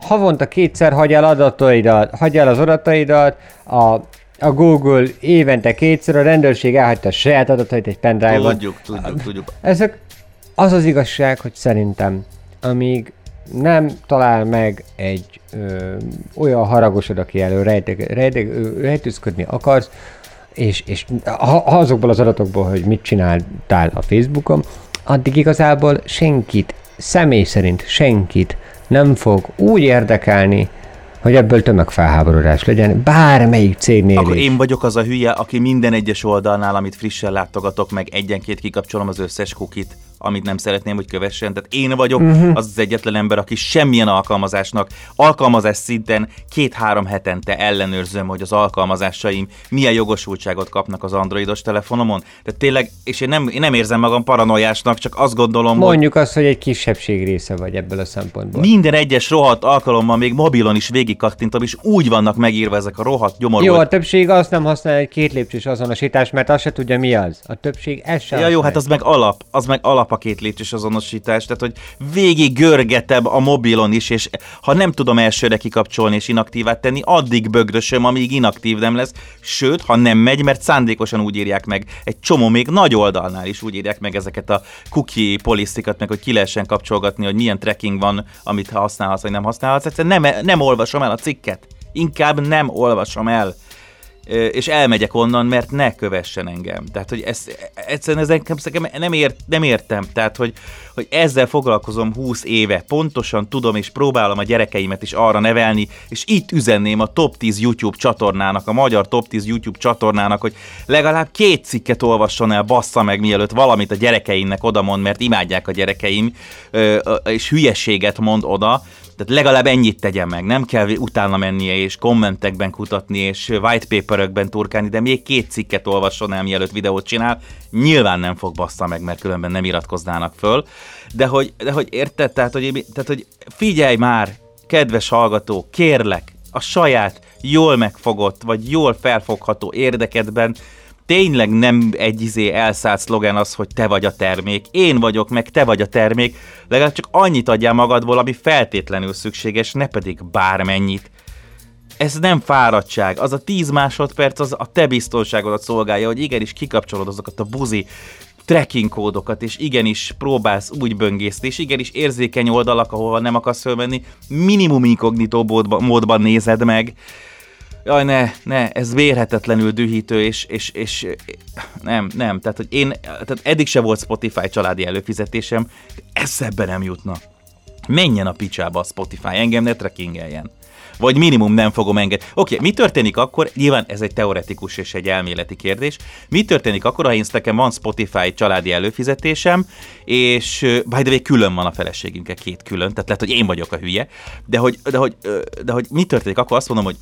havonta kétszer hagy el adataidat, hagy el az adataidat, a, a Google évente kétszer, a rendőrség elhagyta a saját adatait egy pendrive-on. Tudjuk, tudjuk, tudjuk. Ezek az az igazság, hogy szerintem, amíg nem talál meg egy ö, olyan haragosod, aki elő rejteg, rejteg, ö, rejtőzködni akarsz, és, és ha, ha azokból az adatokból, hogy mit csináltál a Facebookon, addig igazából senkit, személy szerint senkit nem fog úgy érdekelni, hogy ebből tömegfelháborodás legyen, bármelyik cégnél Akkor is. én vagyok az a hülye, aki minden egyes oldalnál, amit frissen látogatok, meg egyenként kikapcsolom az összes kukit, amit nem szeretném, hogy kövessen. Tehát én vagyok uh-huh. az az egyetlen ember, aki semmilyen alkalmazásnak, alkalmazás szinten két-három hetente ellenőrzöm, hogy az alkalmazásaim milyen jogosultságot kapnak az androidos telefonomon. Tehát tényleg, és én nem, én nem érzem magam paranoiásnak, csak azt gondolom, hogy Mondjuk azt, hogy egy kisebbség része vagy ebből a szempontból. minden egyes rohadt alkalommal még mobilon is végigkattintom, és úgy vannak megírva ezek a rohadt gyomorú. Jó, a többség azt nem használja egy két lépcsős azonosítás, mert azt se tudja mi az. A többség ezt sem Ja jó, hát az meg alap, az meg alap alap a két lépcsős azonosítás, tehát hogy végig görgetem a mobilon is, és ha nem tudom elsőre kikapcsolni és inaktívát tenni, addig bögrösöm, amíg inaktív nem lesz. Sőt, ha nem megy, mert szándékosan úgy írják meg, egy csomó még nagy oldalnál is úgy írják meg ezeket a cookie polisztikat, meg hogy ki lehessen kapcsolgatni, hogy milyen tracking van, amit használhatsz, vagy nem használhatsz. Egyszerűen nem, nem olvasom el a cikket. Inkább nem olvasom el és elmegyek onnan, mert ne kövessen engem. Tehát, hogy ezt, egyszerűen ez nekem nem, ért, nem értem. Tehát, hogy, hogy ezzel foglalkozom 20 éve, pontosan tudom, és próbálom a gyerekeimet is arra nevelni, és itt üzenném a top 10 YouTube csatornának, a magyar top 10 YouTube csatornának, hogy legalább két cikket olvasson el, bassza meg, mielőtt valamit a gyerekeimnek odamond, mert imádják a gyerekeim, és hülyeséget mond oda, tehát legalább ennyit tegyen meg, nem kell utána mennie és kommentekben kutatni és white paperökben turkálni, de még két cikket olvasson el, mielőtt videót csinál, nyilván nem fog bassza meg, mert különben nem iratkoznának föl. De hogy, de hogy érted, tehát hogy, tehát hogy figyelj már, kedves hallgató, kérlek, a saját jól megfogott, vagy jól felfogható érdekedben tényleg nem egy izé elszállt szlogen az, hogy te vagy a termék, én vagyok, meg te vagy a termék, legalább csak annyit adjál magadból, ami feltétlenül szükséges, ne pedig bármennyit. Ez nem fáradtság, az a 10 másodperc az a te biztonságodat szolgálja, hogy igenis kikapcsolod azokat a buzi tracking kódokat, és igenis próbálsz úgy böngészni, és igenis érzékeny oldalak, ahova nem akarsz fölmenni, minimum inkognitó módban, nézed meg, jaj ne, ne, ez vérhetetlenül dühítő, és, és, és nem, nem, tehát hogy én, tehát eddig se volt Spotify családi előfizetésem, eszebbe nem jutna. Menjen a picsába a Spotify, engem ne trackingeljen. Vagy minimum nem fogom engedni. Oké, okay, mi történik akkor? Nyilván ez egy teoretikus és egy elméleti kérdés. Mi történik akkor, ha én nekem van Spotify családi előfizetésem, és by the way, külön van a feleségünkkel, két külön, tehát lehet, hogy én vagyok a hülye, de hogy, de hogy, de hogy mi történik akkor? Azt mondom, hogy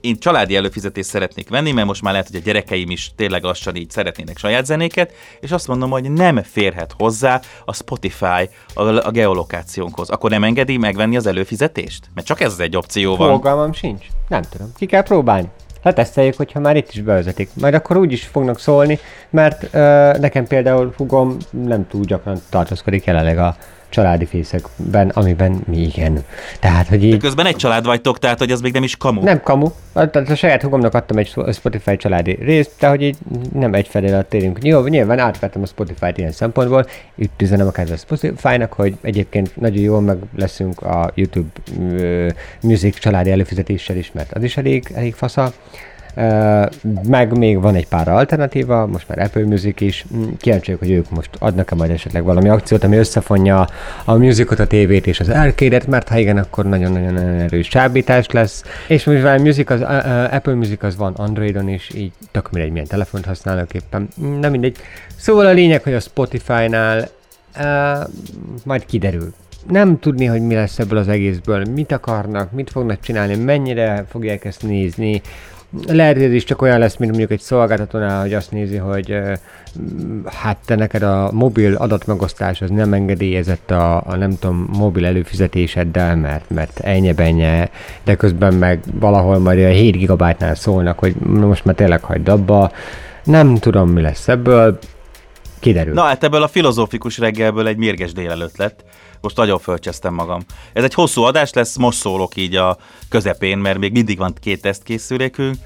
én családi előfizetést szeretnék venni, mert most már lehet, hogy a gyerekeim is tényleg lassan így szeretnének saját zenéket, és azt mondom, hogy nem férhet hozzá a Spotify a, a geolokációnkhoz. Akkor nem engedi megvenni az előfizetést? Mert csak ez az egy opció van. Fogalmam sincs. Nem tudom. Ki kell próbálni. Leteszteljük, hogyha már itt is bevezetik. Majd akkor úgy is fognak szólni, mert uh, nekem például hugom nem túl gyakran tartózkodik jelenleg a családi fészekben, amiben mi igen. Tehát, hogy így... De közben egy család vagytok, tehát hogy az még nem is kamu. Nem kamu. Tehát a saját hugomnak adtam egy Spotify családi részt, de hogy így nem egy felé térünk. Jó, nyilván átvettem a Spotify-t ilyen szempontból. Itt üzenem a kedves Spotify-nak, hogy egyébként nagyon jól meg leszünk a YouTube uh, Music családi előfizetéssel is, mert az is elég, elég fasza meg még van egy pár alternatíva, most már Apple Music is. Mm, kíváncsi hogy ők most adnak-e majd esetleg valami akciót, ami összefonja a musicot, a tévét és az arcade mert ha igen, akkor nagyon-nagyon erős csábítás lesz. És mivel music az, Apple Music az van Androidon is, így tök mindegy, milyen telefont használok éppen. Mm, nem mindegy. Szóval a lényeg, hogy a Spotify-nál uh, majd kiderül nem tudni, hogy mi lesz ebből az egészből, mit akarnak, mit fognak csinálni, mennyire fogják ezt nézni, lehet, hogy ez is csak olyan lesz, mint mondjuk egy szolgáltatónál, hogy azt nézi, hogy hát te neked a mobil adatmegosztás az nem engedélyezett a, a nem tudom, mobil előfizetéseddel, mert, mert ennyi de közben meg valahol majd a 7 gigabájtnál szólnak, hogy most már tényleg hagyd abba. Nem tudom, mi lesz ebből, kiderül. Na hát ebből a filozófikus reggelből egy mérges délelőtt lett. Most nagyon fölcsesztem magam. Ez egy hosszú adás lesz, most szólok így a közepén, mert még mindig van két tesztkészülékünk,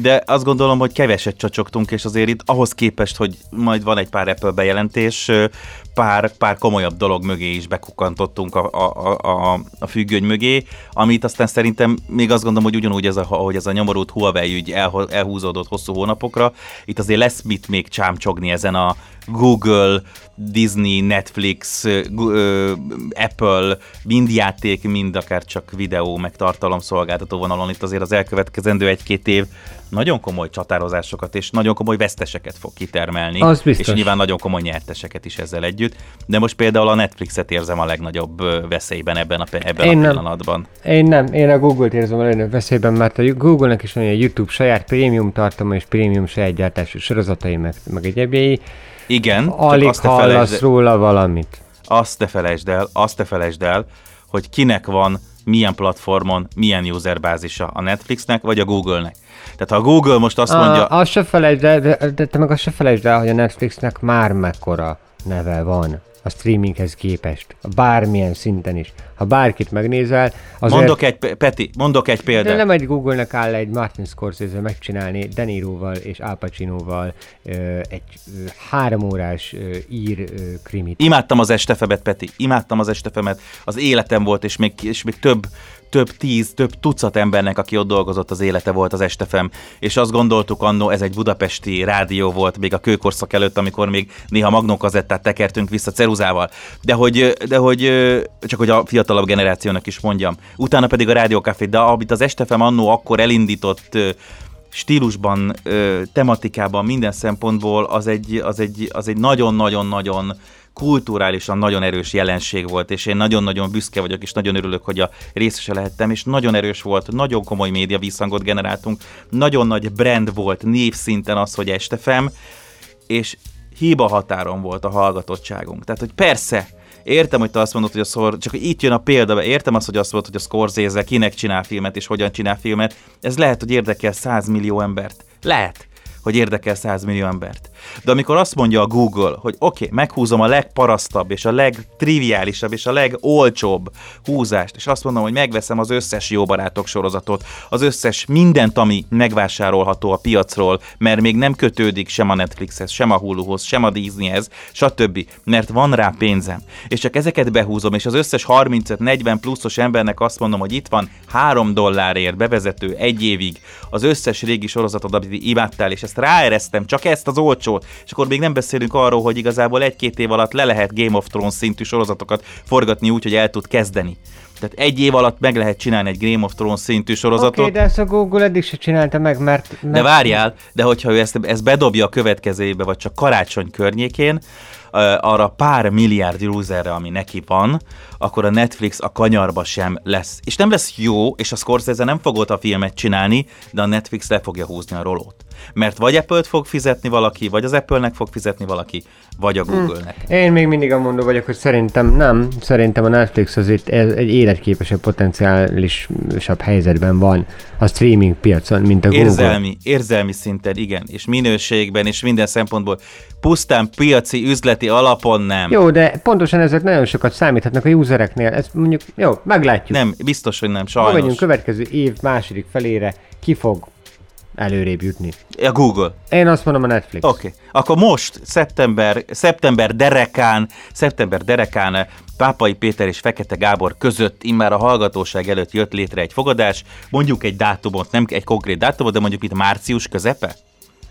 de azt gondolom, hogy keveset csacsogtunk, és azért itt ahhoz képest, hogy majd van egy pár Apple bejelentés, pár, pár komolyabb dolog mögé is bekukantottunk a, a, a, a függöny mögé, amit aztán szerintem még azt gondolom, hogy ugyanúgy ez a, ahogy ez a nyomorult Huawei ügy el, elhúzódott hosszú hónapokra, itt azért lesz mit még csámcsogni ezen a Google, Disney, Netflix, Apple, mind játék, mind akár csak videó, meg tartalomszolgáltató vonalon. Itt azért az elkövetkezendő egy-két év nagyon komoly csatározásokat és nagyon komoly veszteseket fog kitermelni. Az biztos. És nyilván nagyon komoly nyerteseket is ezzel együtt. De most például a Netflixet érzem a legnagyobb veszélyben ebben a, ebben én a pillanatban. Nem. Én nem, én a Google-t érzem a legnagyobb veszélyben, mert a Google-nek is van egy YouTube saját prémium tartalma és prémium saját gyártású sorozatai, meg, meg egyébjei. Igen, Alig azt hallasz róla valamit. Azt te felejtsd el, azt te felejtsd el, hogy kinek van milyen platformon, milyen userbázisa a Netflixnek vagy a Google-nek. Tehát ha a Google most azt mondja... azt se felejtsd el, de, de, te meg azt se felejtsd el, hogy a Netflixnek már mekkora neve van. A streaminghez képest. Bármilyen szinten is. Ha bárkit megnézel, azért... Mondok egy, Peti, mondok egy De példát. nem egy Google-nek áll egy Martin Scorsese megcsinálni Deniroval és Al Pacinoval egy ö, három órás ö, ír krimit. Imádtam az estefemet, Peti, imádtam az estefemet, az életem volt, és még, és még több, több tíz, több tucat embernek, aki ott dolgozott, az élete volt az estefem, és azt gondoltuk annó, ez egy budapesti rádió volt, még a kőkorszak előtt, amikor még néha magnókazettát tekertünk vissza ceruzával, de hogy, de hogy csak hogy a fiatalabb generációnak is mondjam. Utána pedig a rádiókafé, de amit az estefem annó akkor elindított stílusban, tematikában, minden szempontból az egy, az egy, az egy nagyon-nagyon-nagyon kulturálisan nagyon erős jelenség volt, és én nagyon-nagyon büszke vagyok, és nagyon örülök, hogy a részese lehettem, és nagyon erős volt, nagyon komoly média visszhangot generáltunk, nagyon nagy brand volt névszinten az, hogy Estefem, és hiba határon volt a hallgatottságunk. Tehát, hogy persze, Értem, hogy te azt mondod, hogy a szor, csak itt jön a példa, értem azt, hogy azt mondod, hogy a Scorsese kinek csinál filmet és hogyan csinál filmet. Ez lehet, hogy érdekel 100 millió embert. Lehet hogy érdekel 100 millió embert. De amikor azt mondja a Google, hogy oké, okay, meghúzom a legparasztabb és a legtriviálisabb és a legolcsóbb húzást, és azt mondom, hogy megveszem az összes jó barátok sorozatot, az összes mindent, ami megvásárolható a piacról, mert még nem kötődik sem a Netflixhez, sem a Huluhoz, sem a Disneyhez, stb. Mert van rá pénzem. És csak ezeket behúzom, és az összes 35-40 pluszos embernek azt mondom, hogy itt van 3 dollárért bevezető egy évig az összes régi sorozatot, amit imádtál, és ezt ráeresztem, csak ezt az olcsót, és akkor még nem beszélünk arról, hogy igazából egy-két év alatt le lehet Game of Thrones szintű sorozatokat forgatni úgy, hogy el tud kezdeni. Tehát egy év alatt meg lehet csinálni egy Game of Thrones szintű sorozatot. Oké, okay, de ezt a Google eddig se csinálta meg, mert... mert... De várjál, de hogyha ő ezt, ezt bedobja a következő évbe, vagy csak karácsony környékén, arra pár milliárd userre, ami neki van, akkor a Netflix a kanyarba sem lesz. És nem lesz jó, és a Scorsese nem fog ott a filmet csinálni, de a Netflix le fogja húzni a rolót. Mert vagy Apple-t fog fizetni valaki, vagy az Apple-nek fog fizetni valaki, vagy a Google-nek. Hmm. Én még mindig a mondó vagyok, hogy szerintem nem. Szerintem a Netflix az itt egy életképesebb, potenciálisabb helyzetben van a streaming piacon, mint a Google. Érzelmi, érzelmi szinten, igen, és minőségben, és minden szempontból pusztán piaci, üzleti alapon nem. Jó, de pontosan ezek nagyon sokat számíthatnak a usereknél. Ez mondjuk, jó, meglátjuk. Nem, biztos, hogy nem, sajnos. Vagyunk következő év második felére, ki fog előrébb jutni. A Google. Én azt mondom a Netflix. Oké. Okay. Akkor most, szeptember, szeptember derekán, szeptember derekán Pápai Péter és Fekete Gábor között immár a hallgatóság előtt jött létre egy fogadás, mondjuk egy dátumot, nem egy konkrét dátumot, de mondjuk itt március közepe?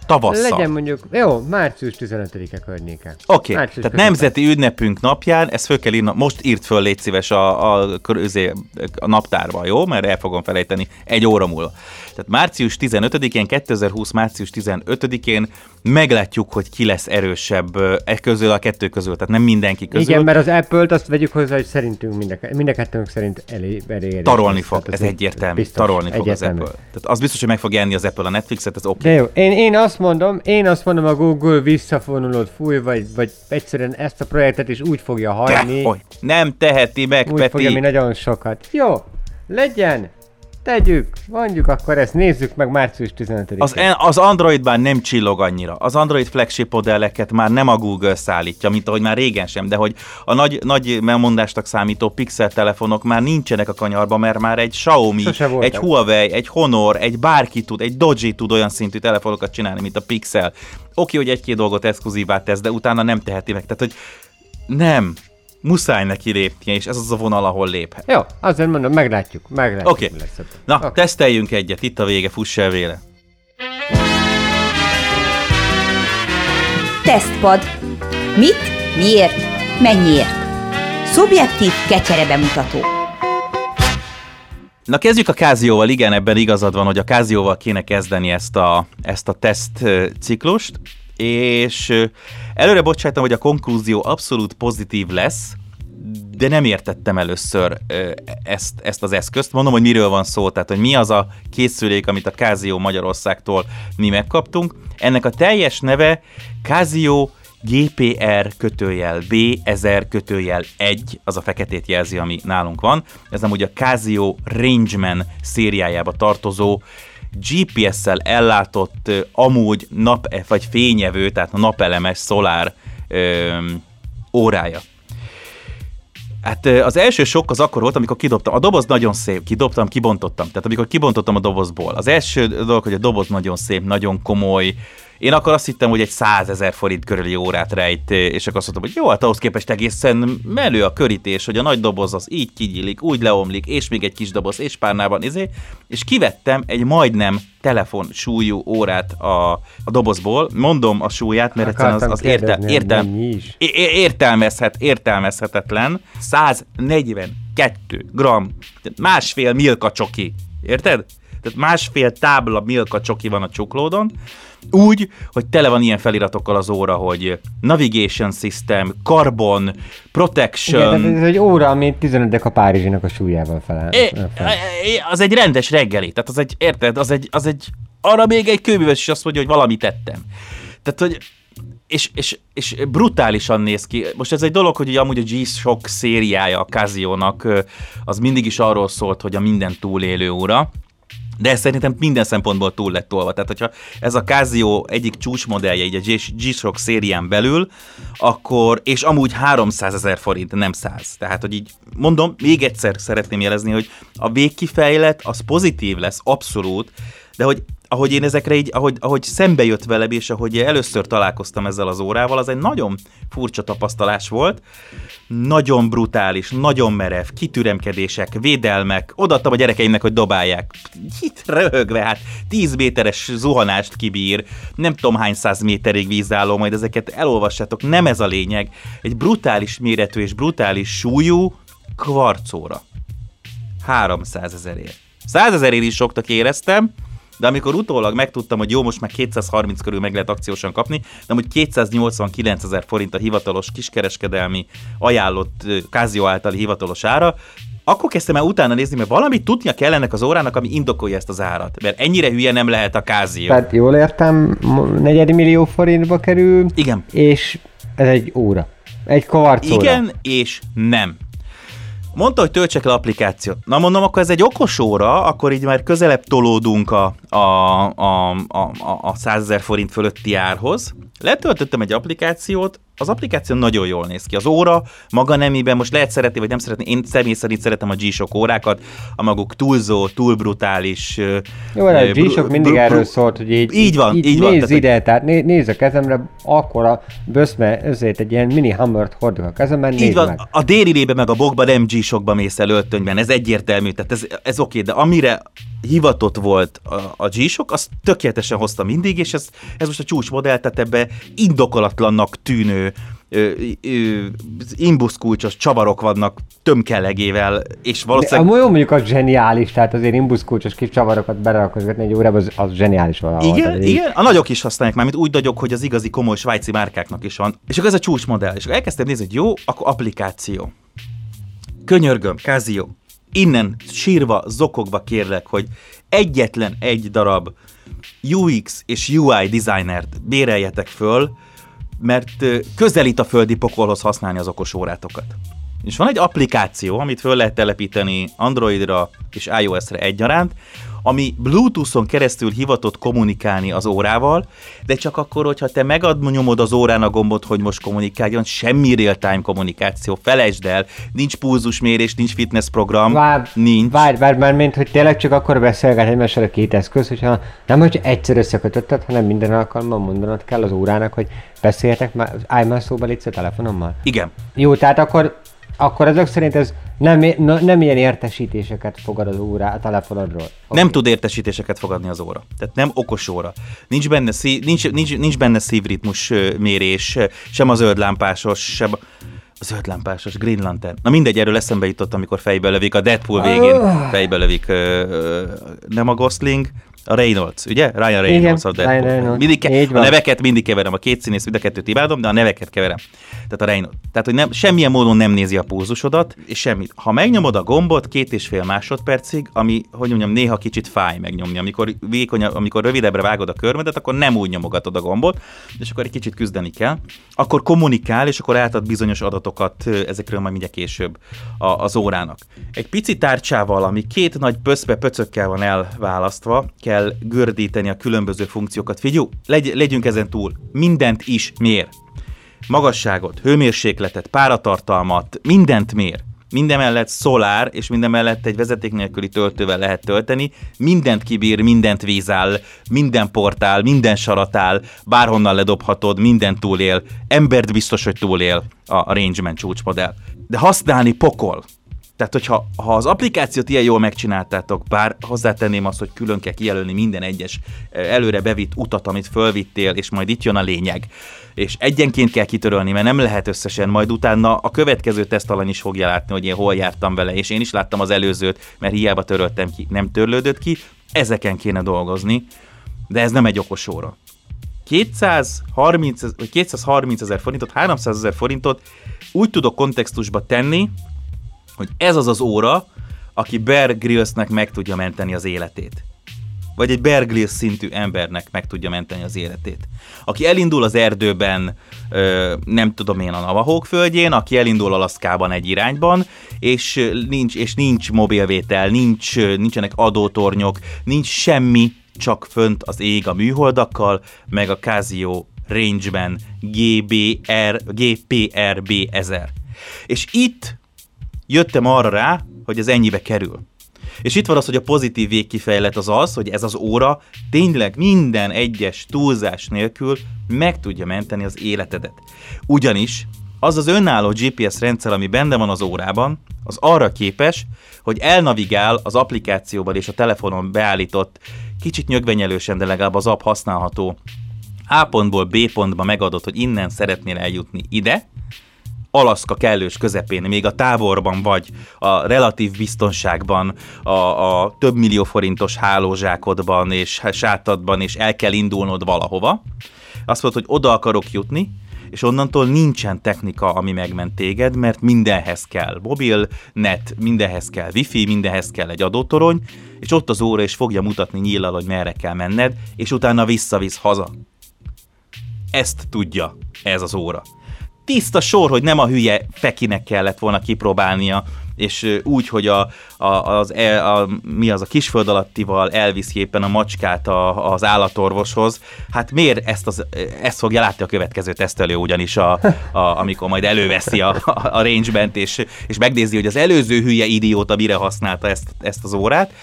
Tavasszal. Legyen mondjuk, jó, március 15-e környéke. Oké, okay. tehát középen. nemzeti ünnepünk napján, ezt föl kell írni, most írt föl, légy szíves a, a, a, a naptárba, jó? Mert el fogom felejteni egy óra múlva. Tehát március 15-én, 2020 március 15-én meglátjuk, hogy ki lesz erősebb e közül a kettő közül, tehát nem mindenki közül. Igen, mert az Apple-t azt vegyük hozzá, hogy szerintünk mind a, mind a kettőnk szerint elég, elég Tarolni fog, ez egyértelmű. Biztos, tarolni egyértelmű. fog az Apple. Tehát az biztos, hogy meg fog enni az Apple a Netflixet, ez oké. Okay. De jó, én, én azt mondom, én azt mondom, a Google visszafonulót fúj, vagy, vagy egyszerűen ezt a projektet is úgy fogja hagyni. Te, nem teheti meg, úgy Peti. fogja, mi nagyon sokat. Jó, legyen, Tegyük, mondjuk akkor ezt nézzük meg március 15-én. Az, az Android már nem csillog annyira. Az Android flagship modelleket már nem a Google szállítja, mint ahogy már régen sem, de hogy a nagy, nagy megmondástak számító Pixel telefonok már nincsenek a kanyarban, mert már egy Xiaomi, egy Huawei, egy Honor, egy bárki tud, egy Doji tud olyan szintű telefonokat csinálni, mint a Pixel. Oké, hogy egy-két dolgot exkluzívá tesz, de utána nem teheti meg. Tehát, hogy nem, muszáj neki lépnie, és ez az a vonal, ahol léphet. Jó, azért mondom, meglátjuk, meglátjuk. Oké, okay. na, okay. teszteljünk egyet, itt a vége, fuss el véle. Tesztpad. Mit, miért, mennyiért? Szubjektív kecsere bemutató. Na kezdjük a Kázióval, igen, ebben igazad van, hogy a Kázióval kéne kezdeni ezt a, ezt a teszt ciklust és előre bocsájtam, hogy a konklúzió abszolút pozitív lesz, de nem értettem először ezt, ezt az eszközt. Mondom, hogy miről van szó, tehát hogy mi az a készülék, amit a Casio Magyarországtól mi megkaptunk. Ennek a teljes neve Casio GPR kötőjel B 1000 kötőjel 1, az a feketét jelzi, ami nálunk van. Ez ugye a Casio Rangeman szériájába tartozó GPS-szel ellátott amúgy nap vagy fényevő, tehát napelemes szolár órája. Hát az első sok az akkor volt, amikor kidobtam. A doboz nagyon szép, kidobtam, kibontottam. Tehát amikor kibontottam a dobozból. Az első dolog, hogy a doboz nagyon szép, nagyon komoly. Én akkor azt hittem, hogy egy 100 ezer forint körüli órát rejt, és akkor azt mondtam, hogy jó, hát ahhoz képest egészen menő a körítés, hogy a nagy doboz az így kigyillik, úgy leomlik, és még egy kis doboz, és párnában, izé, és kivettem egy majdnem telefon súlyú órát a, a dobozból. Mondom a súlyát, mert egyszerűen az, Akartam az érte, kérdezni, értem, mennyi is? É- é- értelmezhet, értelmezhetetlen. 142 gram, másfél milka csoki. Érted? Tehát másfél tábla milka csoki van a csuklódon, úgy, hogy tele van ilyen feliratokkal az óra, hogy navigation system, carbon, protection, Igen, ez egy óra, ami 15 a Párizsinak a súlyával felel. É, az egy rendes reggeli, tehát az egy, érted, az egy, az egy, arra még egy kőműves is azt mondja, hogy valamit tettem. Tehát, hogy és, és, és brutálisan néz ki. Most ez egy dolog, hogy ugye amúgy a G-Shock szériája a Casio-nak, ö, az mindig is arról szólt, hogy a minden túlélő óra, de ez szerintem minden szempontból túl lett tolva. Tehát, hogyha ez a Casio egyik csúcsmodellje így a G-Shock szérián belül, akkor, és amúgy 300 ezer forint, nem 100. Tehát, hogy így mondom, még egyszer szeretném jelezni, hogy a végkifejlet az pozitív lesz, abszolút, de hogy ahogy én ezekre így, ahogy, ahogy szembe jött velem, és ahogy először találkoztam ezzel az órával, az egy nagyon furcsa tapasztalás volt. Nagyon brutális, nagyon merev, kitüremkedések, védelmek. Odaadtam a gyerekeimnek, hogy dobálják. Itt röhögve, hát 10 méteres zuhanást kibír, nem tudom hány száz méterig vízálló, majd ezeket elolvassátok, nem ez a lényeg. Egy brutális méretű és brutális súlyú kvarcóra. 300 ezerért. 100 ezerért is soktak éreztem, de amikor utólag megtudtam, hogy jó, most már 230 körül meg lehet akciósan kapni, de hogy 289 ezer forint a hivatalos kiskereskedelmi ajánlott Casio általi hivatalos ára, akkor kezdtem el utána nézni, mert valamit tudnia kell ennek az órának, ami indokolja ezt az árat. Mert ennyire hülye nem lehet a Casio. Tehát jól értem, mo- negyedmillió forintba kerül, Igen. és ez egy óra. Egy kvarc óra. Igen és nem. Mondta, hogy töltsek le applikációt. Na mondom, akkor ez egy okos óra, akkor így már közelebb tolódunk a, a, a, a, a, a 100 ezer forint fölötti árhoz. Letöltöttem egy applikációt, az applikáció nagyon jól néz ki. Az óra maga nemében, most lehet szeretni, vagy nem szeretni, én személy szerint szeretem a G-Shock órákat, a maguk túlzó, túl brutális. Jó, de a G-Shock mindig bru- erről szólt, hogy így, Így van, így így van, nézz ide, tehát né, nézz a kezemre, akkor a böszme, ezért egy ilyen mini hammert hordok a kezemben, Így van, meg. a déli meg a bokba nem G-Shockba mész el öltönyben, ez egyértelmű, tehát ez, ez oké, de amire hivatott volt a, a G-Shock, azt tökéletesen hozta mindig, és ez, ez most a csúcsmodell, tehát ebbe indokolatlannak tűnő imbuszkulcsos csavarok vannak tömkelegével, és De valószínűleg amúgy jó mondjuk az zseniális, tehát azért imbuszkulcsos kis csavarokat berakozgatni egy órába, az, az zseniális valahol. Igen, Tehát így- igen, a nagyok is használják már, mint úgy nagyok, hogy az igazi komoly svájci márkáknak is van. És akkor ez a csúcsmodell. És akkor elkezdtem nézni, hogy jó, akkor applikáció. Könyörgöm, Casio, innen sírva, zokogva kérlek, hogy egyetlen egy darab UX és UI designert béreljetek föl, mert közelít a földi pokolhoz használni az okos órátokat. És van egy applikáció, amit föl lehet telepíteni Androidra és iOS-re egyaránt, ami Bluetooth-on keresztül hivatott kommunikálni az órával, de csak akkor, hogyha te megad nyomod az órán a gombot, hogy most kommunikáljon, semmi real-time kommunikáció, felejtsd el, nincs pulzusmérés, nincs fitness program, Várj, nincs. várj, várj, mert mint hogy tényleg csak akkor beszélget egymással a két eszköz, hogyha nem, hogy egyszer összekötötted, hanem minden alkalommal mondanod kell az órának, hogy beszéljetek már, állj már szóba a telefonommal. Igen. Jó, tehát akkor, akkor ezek szerint ez nem, nem ilyen értesítéseket fogad az órá a telefonodról. Nem tud értesítéseket fogadni az óra. Tehát nem okos óra. Nincs benne, szí, nincs, nincs, nincs benne szívritmus mérés, sem a zöld lámpásos, sem a zöld lámpásos Green Lantern. Na mindegy, erről eszembe jutott, amikor fejbe lövik a Deadpool végén. Fejbe lövik nem a Gosling, a Reynolds, ugye? Ryan Reynolds a Ryan Deadpool. Reynolds. Mindig ke- a neveket mindig keverem, a két színész, mind a kettőt imádom, de a neveket keverem. Tehát a Reynolds. Tehát, hogy nem, semmilyen módon nem nézi a pulzusodat, és semmit. Ha megnyomod a gombot két és fél másodpercig, ami, hogy mondjam, néha kicsit fáj megnyomni. Amikor, vékony, amikor rövidebbre vágod a körmedet, akkor nem úgy nyomogatod a gombot, és akkor egy kicsit küzdeni kell. Akkor kommunikál, és akkor átad bizonyos adatokat, ezekről majd mindjárt később a, az órának. Egy pici tárcsával, ami két nagy pöszpe pöcökkel van elválasztva, kell gördíteni a különböző funkciókat. Figyelj, legy, legyünk ezen túl. Mindent is mér magasságot, hőmérsékletet, páratartalmat, mindent mér. minden mellett szolár, és minden mellett egy vezeték nélküli töltővel lehet tölteni, mindent kibír, mindent vízáll, minden portál, minden saratál, bárhonnan ledobhatod, minden túlél, embert biztos, hogy túlél a Rangeman csúcsmodell. De használni pokol. Tehát, hogyha ha az applikációt ilyen jól megcsináltátok, bár hozzátenném azt, hogy külön kell kijelölni minden egyes előre bevitt utat, amit fölvittél, és majd itt jön a lényeg. És egyenként kell kitörölni, mert nem lehet összesen, majd utána a következő tesztalany is fogja látni, hogy én hol jártam vele, és én is láttam az előzőt, mert hiába töröltem ki, nem törlődött ki, ezeken kéne dolgozni, de ez nem egy okos óra. 230, vagy 230 ezer forintot, 300 ezer forintot úgy tudok kontextusba tenni, hogy ez az az óra, aki Bear Grylls-nek meg tudja menteni az életét. Vagy egy Bear Grylls szintű embernek meg tudja menteni az életét. Aki elindul az erdőben, ö, nem tudom én, a Navahók földjén, aki elindul Alaszkában egy irányban, és nincs, és nincs mobilvétel, nincs, nincsenek adótornyok, nincs semmi, csak fönt az ég a műholdakkal, meg a Casio range-ben GBR, GPRB 1000. És itt jöttem arra rá, hogy ez ennyibe kerül. És itt van az, hogy a pozitív végkifejlet az az, hogy ez az óra tényleg minden egyes túlzás nélkül meg tudja menteni az életedet. Ugyanis az az önálló GPS rendszer, ami benne van az órában, az arra képes, hogy elnavigál az applikációban és a telefonon beállított, kicsit nyögvenyelősen, de legalább az app használható A pontból B pontba megadott, hogy innen szeretnél eljutni ide, Alaszka kellős közepén, még a távolban vagy, a relatív biztonságban, a, a több millió forintos hálózsákodban és sátadban, és el kell indulnod valahova. Azt mondod, hogy oda akarok jutni, és onnantól nincsen technika, ami megment téged, mert mindenhez kell mobil, net, mindenhez kell wifi, mindenhez kell egy adótorony, és ott az óra is fogja mutatni nyíllal, hogy merre kell menned, és utána visszavisz haza. Ezt tudja ez az óra tiszta sor, hogy nem a hülye Fekinek kellett volna kipróbálnia, és úgy, hogy a, a, az, el, a, mi az a kisföld alattival elviszi éppen a macskát a, az állatorvoshoz. Hát miért ezt, az, ezt fogja látni a következő tesztelő ugyanis, a, a, amikor majd előveszi a, a, a range-bent, és, és megnézi, hogy az előző hülye idióta mire használta ezt, ezt az órát.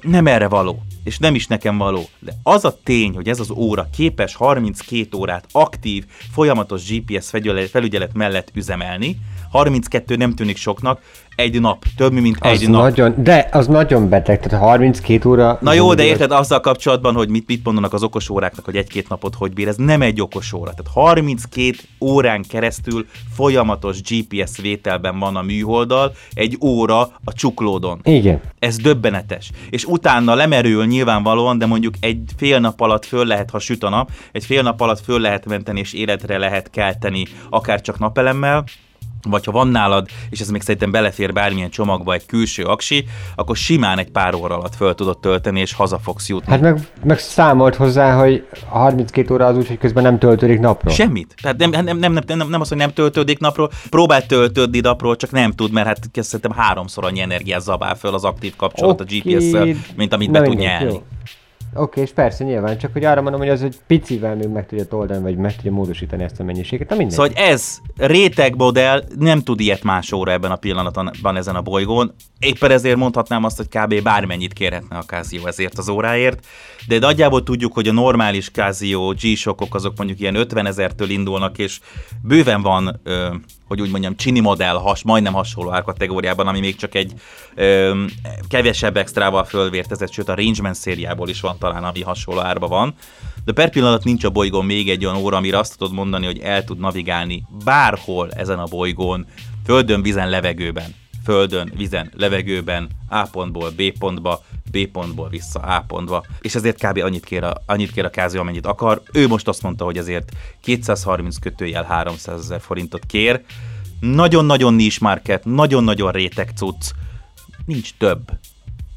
Nem erre való és nem is nekem való. De az a tény, hogy ez az óra képes 32 órát aktív, folyamatos GPS felügyelet mellett üzemelni, 32 nem tűnik soknak, egy nap, több mint az egy nap. Nagyon, de az nagyon beteg, tehát 32 óra... Na jó, de érted azzal kapcsolatban, hogy mit, mit mondanak az okos óráknak, hogy egy-két napot hogy bír, ez nem egy okos óra. Tehát 32 órán keresztül folyamatos GPS vételben van a műholdal, egy óra a csuklódon. Igen. Ez döbbenetes. És utána lemerül nyilvánvalóan, de mondjuk egy fél nap alatt föl lehet, ha süt a nap, egy fél nap alatt föl lehet menteni és életre lehet kelteni, akár csak napelemmel, vagy ha van nálad, és ez még szerintem belefér bármilyen csomagba egy külső aksi, akkor simán egy pár óra alatt föl tudod tölteni, és haza fogsz jutni. Hát meg, meg számolt hozzá, hogy a 32 óra az úgy, hogy közben nem töltődik napról. Semmit. Tehát nem, nem, nem, nem, nem, nem az, hogy nem töltődik napról, próbál töltődni napról, csak nem tud, mert hát szerintem háromszor annyi energiát zabál föl az aktív kapcsolat okay. a GPS-szel, mint amit be tud nyelni. Jó. Oké, és persze nyilván, csak hogy arra mondom, hogy az egy picivel még meg tudja oldani, vagy meg tudja módosítani ezt a mennyiséget. Na mindegy. Szóval hogy ez rétegmodell nem tud ilyet más óra ebben a pillanatban ezen a bolygón. Éppen ezért mondhatnám azt, hogy kb. bármennyit kérhetne a Casio ezért az óráért, de nagyjából tudjuk, hogy a normális Casio G-Shockok azok mondjuk ilyen 50 ezertől indulnak, és bőven van ö, hogy úgy mondjam, csini modell, has, majdnem hasonló árkategóriában, ami még csak egy ö, kevesebb extrával fölvértezett, sőt a Rangeman szériából is van talán, ami hasonló árba van. De per pillanat nincs a bolygón még egy olyan óra, amire azt tudod mondani, hogy el tud navigálni bárhol ezen a bolygón, földön, vizen, levegőben. Földön, vizen, levegőben, A pontból B pontba, B pontból vissza A pontba, és ezért kb. annyit kér a, annyit kér a Kázio, amennyit akar. Ő most azt mondta, hogy ezért 230 kötőjel 300 ezer forintot kér. Nagyon-nagyon niche market, nagyon-nagyon réteg cucc. Nincs több.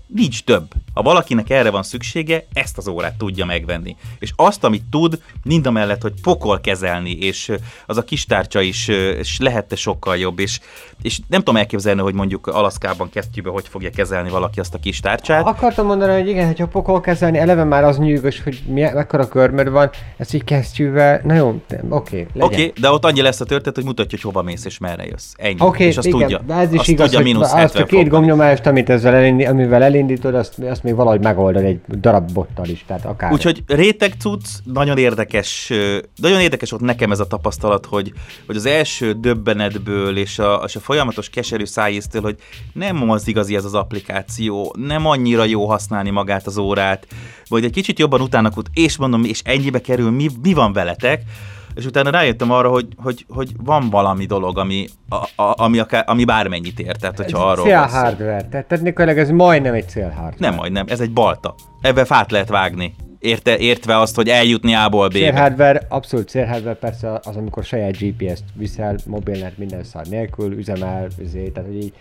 Nincs több. Ha valakinek erre van szüksége, ezt az órát tudja megvenni. És azt, amit tud, mind a mellett, hogy pokol kezelni, és az a kis tárcsa is és lehette sokkal jobb, és, és nem tudom elképzelni, hogy mondjuk Alaszkában kesztyűbe hogy fogja kezelni valaki azt a kis tárcsát. Akartam mondani, hogy igen, hogyha pokol kezelni, eleve már az nyűgös, hogy mi, mekkora körmöd van, ezt így kesztyűvel, na jó, oké, okay, Oké, okay, de ott annyi lesz a történet, hogy mutatja, hogy hova mész és merre jössz. Ennyi. Okay, és azt igen, tudja. ez is azt igaz, tudja hogy azt a két gomnyomást, amit ezzel elindi, amivel elindítod, azt, azt még valahogy megoldod egy darab bottal is, tehát akár. Úgyhogy réteg cucc, nagyon érdekes, nagyon érdekes volt nekem ez a tapasztalat, hogy, hogy az első döbbenetből és a, és a folyamatos keserű szájíztől, hogy nem az igazi ez az applikáció, nem annyira jó használni magát az órát, vagy egy kicsit jobban utána kut, és mondom, és ennyibe kerül, mi, mi van veletek, és utána rájöttem arra, hogy, hogy, hogy van valami dolog, ami, a, a, ami, akár, ami bármennyit ér, tehát hogyha arról Célhardware, tehát technikailag ez majdnem egy célhardware. Nem majdnem, ez egy balta. Ebben fát lehet vágni. Érte, értve azt, hogy eljutni A-ból B-be. Célhardware, abszolút célhardware persze az, amikor saját GPS-t viszel, mobilnet minden szar nélkül, üzemel, üzé, tehát hogy így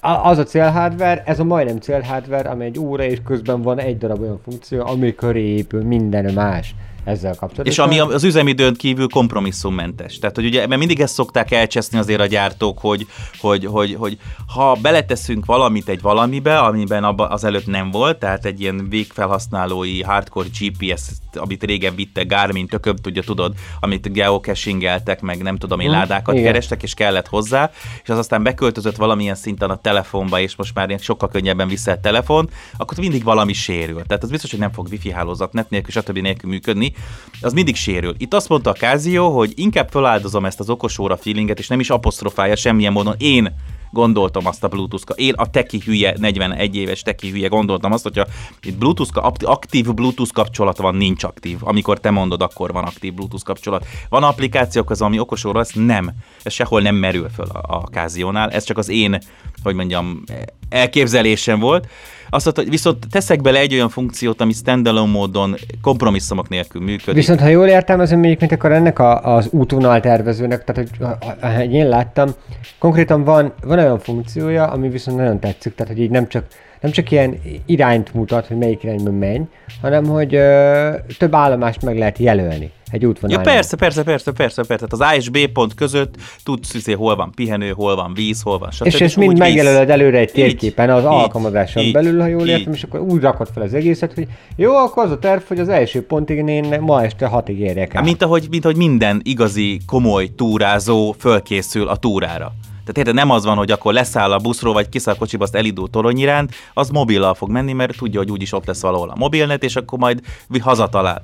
az a célhardware, ez a majdnem célhardware, ami egy óra és közben van egy darab olyan funkció, ami köré épül minden más ezzel kapcsolatban. És ami az üzemidőn kívül kompromisszummentes. Tehát, hogy ugye, mert mindig ezt szokták elcseszni azért a gyártók, hogy, hogy, hogy, hogy ha beleteszünk valamit egy valamibe, amiben abba az előtt nem volt, tehát egy ilyen végfelhasználói hardcore GPS, amit régen vitte Garmin, tököbb tudja, tudod, amit geocachingeltek, meg nem tudom én hmm, ládákat igen. kerestek, és kellett hozzá, és az aztán beköltözött valamilyen szinten a telefonba, és most már sokkal könnyebben vissza a telefon, akkor mindig valami sérül. Tehát az biztos, hogy nem fog wifi hálózat, net nélkül, stb. nélkül működni, az mindig sérül. Itt azt mondta a Kázió, hogy inkább feláldozom ezt az okosóra feelinget, és nem is apostrofálja semmilyen módon. Én gondoltam azt a bluetooth Én a teki hülye, 41 éves teki hülye gondoltam azt, hogyha itt Bluetooth, aktív Bluetooth kapcsolat van, nincs aktív. Amikor te mondod, akkor van aktív Bluetooth kapcsolat. Van applikációk az, ami okosóra, ez nem. Ez sehol nem merül föl a, a Káziónál. Ez csak az én, hogy mondjam, elképzelésem volt. Azt mondta, hogy viszont teszek bele egy olyan funkciót, ami standalone módon kompromisszumok nélkül működik. Viszont ha jól értelmezem, mondjuk, mint akkor ennek a, az útvonal tervezőnek, tehát hogy, hogy én láttam, konkrétan van, van olyan funkciója, ami viszont nagyon tetszik, tehát hogy így nem csak nem csak ilyen irányt mutat, hogy melyik irányban menj, hanem hogy ö, több állomást meg lehet jelölni egy útvonalon. Ja persze, persze, persze, persze, persze. Tehát az A és B pont között tudsz, hogy hol van pihenő, hol van víz, hol van stb. És ezt mind megjelöled előre egy térképen az így, alkalmazáson így, belül, ha jól értem, és akkor úgy rakod fel az egészet, hogy jó, akkor az a terv, hogy az első pontig én ma este hatig érjek el. Mint ahogy, mint ahogy minden igazi, komoly túrázó fölkészül a túrára. Tehát érted, nem az van, hogy akkor leszáll a buszról, vagy kiszáll a kocsiba, azt elindul torony iránt, az mobillal fog menni, mert tudja, hogy úgyis ott lesz valahol a mobilnet, és akkor majd hazatalál.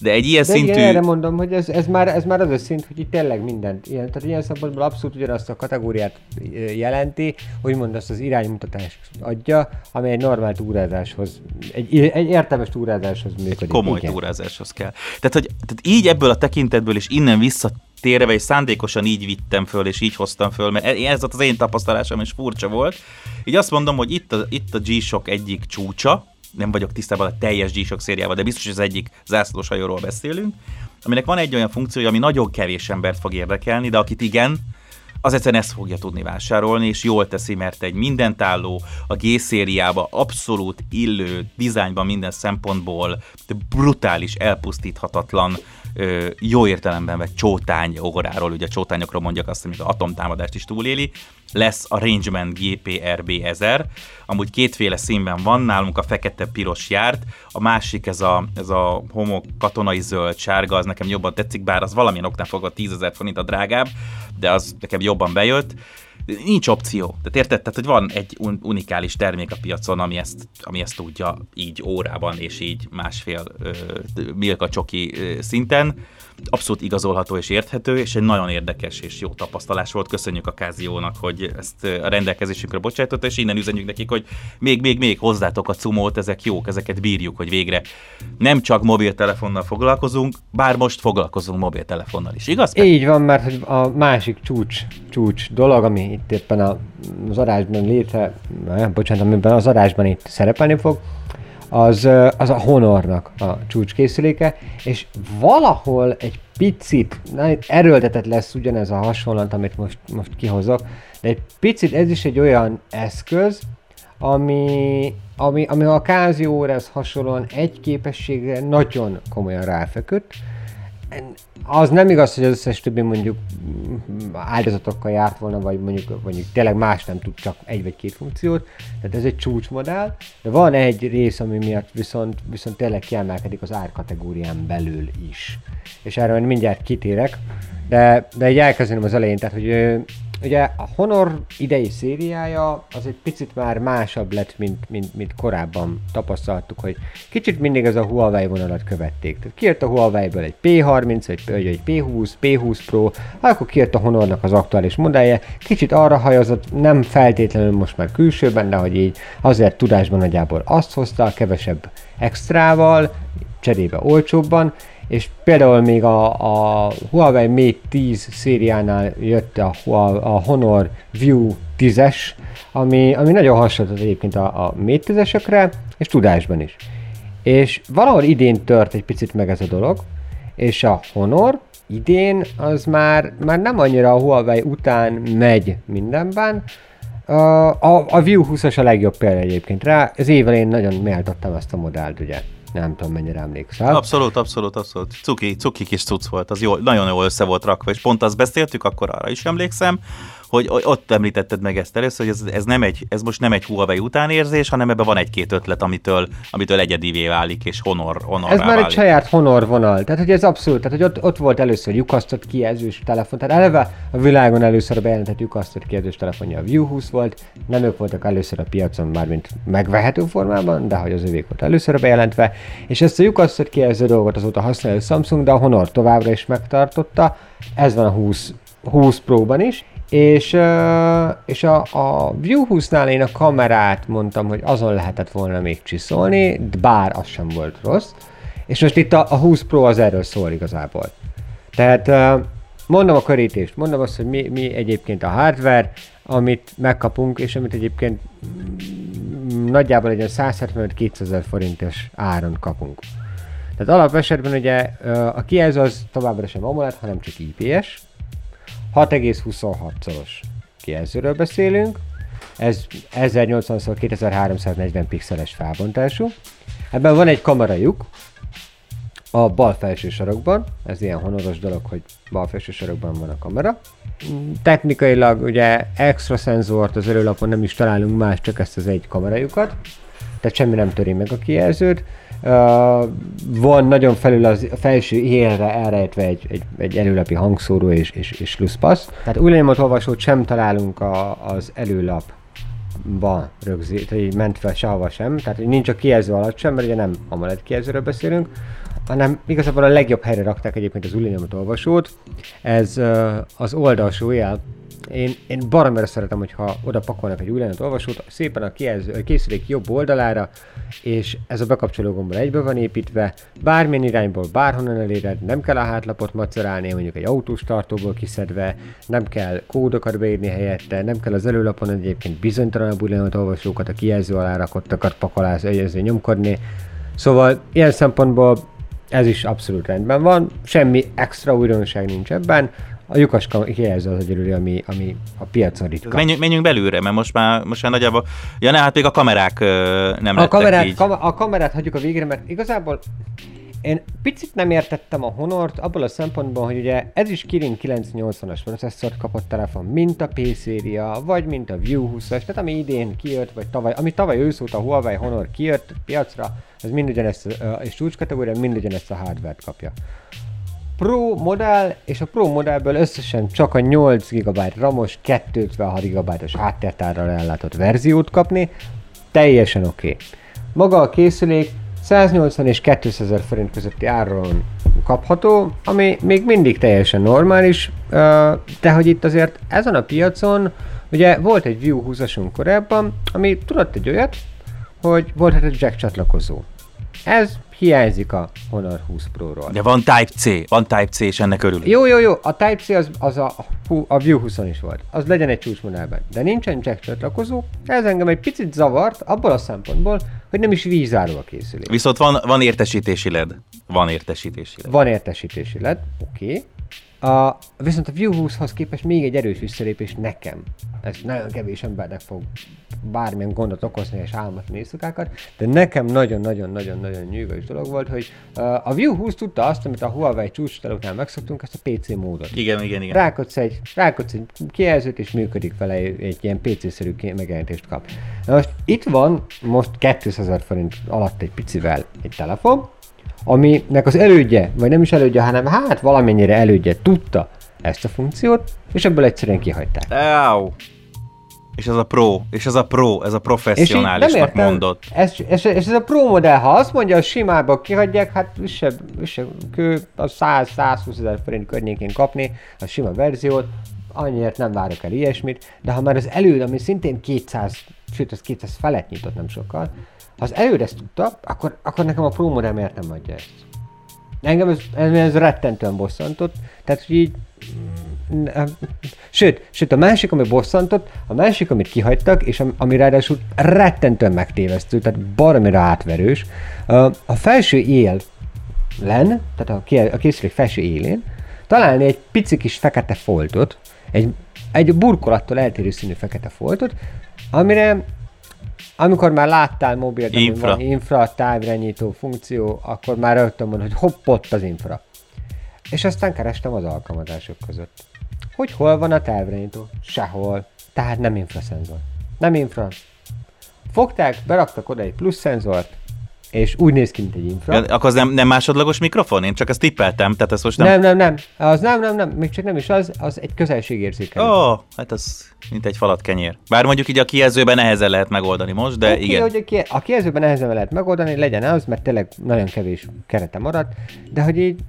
De egy ilyen De szintű... Igen, erre mondom, hogy ez, ez, már, ez már az a szint, hogy itt tényleg mindent, ilyen, tehát ilyen szempontból abszolút ugyanazt a kategóriát jelenti, hogy mond azt az iránymutatást adja, ami egy normál túrázáshoz, egy, egy értelmes túrázáshoz működik. Komoly Igen. túrázáshoz kell. Tehát, hogy, tehát így ebből a tekintetből és innen vissza térve, és szándékosan így vittem föl, és így hoztam föl, mert ez az én tapasztalásom, és furcsa volt. Így azt mondom, hogy itt a, itt a G-Shock egyik csúcsa, nem vagyok tisztában a teljes G-Shock szériával, de biztos, hogy az egyik zászlós hajóról beszélünk, aminek van egy olyan funkciója, ami nagyon kevés embert fog érdekelni, de akit igen, az egyszerűen ezt fogja tudni vásárolni, és jól teszi, mert egy mindent-álló, a G-szériába abszolút illő, dizájnban minden szempontból brutális, elpusztíthatatlan jó értelemben vett csótány óráról, ugye csótányokról mondjak azt, hogy atomtámadást is túléli, lesz a Rangeman GPRB 1000, amúgy kétféle színben van, nálunk a fekete-piros járt, a másik ez a, ez a homo katonai zöld-sárga, az nekem jobban tetszik, bár az valamilyen oknál fogva 10 ezer forint a drágább, de az nekem jobban bejött nincs opció. Tehát érted? Tehát, hogy van egy unikális termék a piacon, ami ezt, ami ezt tudja így órában és így másfél ö, milka csoki ö, szinten abszolút igazolható és érthető, és egy nagyon érdekes és jó tapasztalás volt. Köszönjük a Káziónak, hogy ezt a rendelkezésünkre bocsájtotta, és innen üzenjük nekik, hogy még, még, még hozzátok a cumót, ezek jók, ezeket bírjuk, hogy végre nem csak mobiltelefonnal foglalkozunk, bár most foglalkozunk mobiltelefonnal is, igaz? Így van, mert hogy a másik csúcs, csúcs dolog, ami itt éppen az adásban létre, nem, bocsánat, amiben az adásban itt szerepelni fog, az, az a Honornak a csúcskészüléke, és valahol egy picit, erőltetett lesz ugyanez a hasonlat, amit most, most kihozok, de egy picit ez is egy olyan eszköz, ami, ami, ami a Casio-hez hasonlóan egy képességre nagyon komolyan ráfeküdt. Az nem igaz, hogy az összes többi mondjuk áldozatokkal járt volna, vagy mondjuk, mondjuk tényleg más nem tud, csak egy vagy két funkciót. Tehát ez egy csúcsmodell, de van egy rész, ami miatt viszont, viszont tényleg kiemelkedik az árkategórián belül is. És erről mindjárt kitérek, de, de egy elkezdem az elején, tehát hogy Ugye a Honor idei szériája az egy picit már másabb lett, mint, mint, mint korábban tapasztaltuk, hogy kicsit mindig ez a Huawei vonalat követték. Tehát kijött a Huawei-ből egy P30, egy, egy P20, P20 Pro, akkor kijött a Honornak az aktuális modellje, kicsit arra hajazott, nem feltétlenül most már külsőben, de hogy így azért tudásban nagyjából azt hozta, kevesebb extrával, cserébe olcsóbban, és például még a, a Huawei Mate 10 szériánál jött a, a Honor View 10-es, ami, ami nagyon hasonlított egyébként a, a Mate 10-esekre, és tudásban is. És valahol idén tört egy picit meg ez a dolog, és a Honor idén az már, már nem annyira a Huawei után megy mindenben, a, a, View 20-as a legjobb példa egyébként rá, az évelén nagyon méltattam ezt a modellt, ugye. Nem tudom, mennyire emlékszel. Abszolút, abszolút, abszolút. Cuki, cuki kis cucc volt, az jó, nagyon jól össze volt rakva, és pont azt beszéltük, akkor arra is emlékszem, hogy ott említetted meg ezt először, hogy ez, ez, nem egy, ez most nem egy Huawei utánérzés, hanem ebben van egy-két ötlet, amitől, amitől egyedivé válik, és honor, honor Ez már válik. egy saját honor vonal. Tehát, hogy ez abszolút, tehát, hogy ott, ott volt először lyukasztott kijelzős telefon. Tehát eleve a világon először bejelentett lyukasztott kijelzős telefonja a View 20 volt. Nem ők voltak először a piacon, mármint megvehető formában, de hogy az övék volt először bejelentve. És ezt a lyukasztott kijelző dolgot azóta használja a Samsung, de a Honor továbbra is megtartotta. Ez van a 20 20 Pro-ban is, és, és a, a View 20-nál én a kamerát mondtam, hogy azon lehetett volna még csiszolni, bár az sem volt rossz. És most itt a, a 20 Pro az erről szól igazából. Tehát mondom a körítést, mondom azt, hogy mi, mi egyébként a hardware, amit megkapunk, és amit egyébként nagyjából egy 175-200 forintos áron kapunk. Tehát alap esetben ugye a kijelző az továbbra sem AMOLED, hanem csak IPS, 6,26-szoros kijelzőről beszélünk, ez 1080x2340 pixeles felbontású. Ebben van egy kamerajuk, a bal felső sarokban, ez ilyen honoros dolog, hogy bal felső sarokban van a kamera. Technikailag ugye extra szenzort az előlapon nem is találunk más, csak ezt az egy kamerajukat, tehát semmi nem töri meg a kijelzőt. Van nagyon felül az a felső élre elrejtve egy, egy, egy előlapi hangszóró és, és, és luszpasz. Tehát új olvasót sem találunk a, az előlap ba rögzít, így ment fel sehova sem, tehát nincs a kijelző alatt sem, mert ugye nem AMOLED kijelzőről beszélünk, hanem igazából a legjobb helyre rakták egyébként az új olvasót. Ez az oldalsó jel, én, én baromra szeretem, hogyha oda pakolnak egy új olvasót, szépen a, kijelző, készülék jobb oldalára, és ez a bekapcsoló gombol egybe van építve, bármilyen irányból, bárhonnan eléred, nem kell a hátlapot macerálni, mondjuk egy autós tartóból kiszedve, nem kell kódokat beírni helyette, nem kell az előlapon egyébként bizonytalanabb új olvasókat, a kijelző alá rakottakat pakolászni, nyomkodni. Szóval ilyen szempontból ez is abszolút rendben van, semmi extra újdonság nincs ebben, a lyukas kijelző az egyelőre, ami, ami a piacon ritka. Menjünk, menjünk belőle, mert most már, most már nagyjából... Ja, ne, hát még a kamerák nem a kamerát, így. Kam- a kamerát hagyjuk a végre, mert igazából én picit nem értettem a Honort abból a szempontból, hogy ugye ez is Kirin 980-as processzort kapott telefon, mint a P-széria, vagy mint a View 20-as, tehát ami idén kijött, vagy tavaly, ami tavaly ősz a Huawei Honor kijött piacra, ez mind ugyanezt, és csúcskategória mind ugyanezt a hardware-t kapja. Pro modell, és a Pro modellből összesen csak a 8 GB RAM-os, 256 GB-os háttértárral ellátott verziót kapni, teljesen oké. Okay. Maga a készülék 180 és 200 ezer forint közötti áron kapható, ami még mindig teljesen normális, de hogy itt azért ezen a piacon, ugye volt egy View 20-asunk korábban, ami tudott egy olyat, hogy volt egy jack csatlakozó. Ez hiányzik a Honor 20 Pro-ról. De van Type-C, van Type-C, és ennek örülünk. Jó, jó, jó, a Type-C az, az a, a View 20 is volt. Az legyen egy csúcsmodellben. De nincsen jack csatlakozó, ez engem egy picit zavart, abból a szempontból, hogy nem is vízáró a készülék. Viszont van, van értesítési LED. Van értesítési LED. Van értesítési LED, oké. Okay. A, viszont a View 20-hoz képest még egy erős visszalépés nekem ez nagyon kevés embernek fog bármilyen gondot okozni és álmatni éjszakákat, de nekem nagyon-nagyon-nagyon-nagyon nyűgös dolog volt, hogy uh, a View 20 tudta azt, amit a Huawei csúcs után megszoktunk, ezt a PC módot. Igen, igen, igen. Rákodsz egy, rákodsz egy kijelzőt, és működik vele egy ilyen PC-szerű megjelenítést kap. Na most itt van most 200 ezer forint alatt egy picivel egy telefon, aminek az elődje, vagy nem is elődje, hanem hát valamennyire elődje tudta ezt a funkciót, és ebből egyszerűen kihagyták. Áú. És ez a pro, és ez a pro, ez a professzionálisnak mondott. Ez, ez, ez, ez, a pro modell, ha azt mondja, hogy simába kihagyják, hát visebb, visebb kő, a 100-120 ezer forint környékén kapni a sima verziót, annyiért nem várok el ilyesmit, de ha már az előd, ami szintén 200, sőt az 200 felett nyitott nem sokkal, ha az előd ezt tudta, akkor, akkor nekem a Pro modell miért nem adja ezt? Engem ez, ez rettentően bosszantott, tehát hogy így Sőt, sőt, a másik, ami bosszantott, a másik, amit kihagytak, és ami ráadásul rettentően megtévesztő, tehát baromira átverős, a felső él len, tehát a, készülék felső élén, találni egy pici kis fekete foltot, egy, egy burkolattól eltérő színű fekete foltot, amire amikor már láttál mobil, infra. Van infra távirányító funkció, akkor már rögtön mondod, hogy hoppott az infra. És aztán kerestem az alkalmazások között. Hogy hol van a távirányító? Sehol. Tehát nem infraszenzor. Nem infra. Fogták, beraktak oda egy plusz szenzort, és úgy néz ki, mint egy infra. Ja, akkor az nem, nem másodlagos mikrofon? Én csak ezt tippeltem, tehát ez most nem... Nem, nem, nem. Az nem, nem, nem. Még csak nem is az, az egy közelségérzékelő. Ó, oh, hát az mint egy falat kenyér. Bár mondjuk így a kijelzőben nehezen lehet megoldani most, de okay, igen. Hogy a, a kijelzőben nehezen lehet megoldani, legyen az, mert tényleg nagyon kevés kerete maradt, de hogy így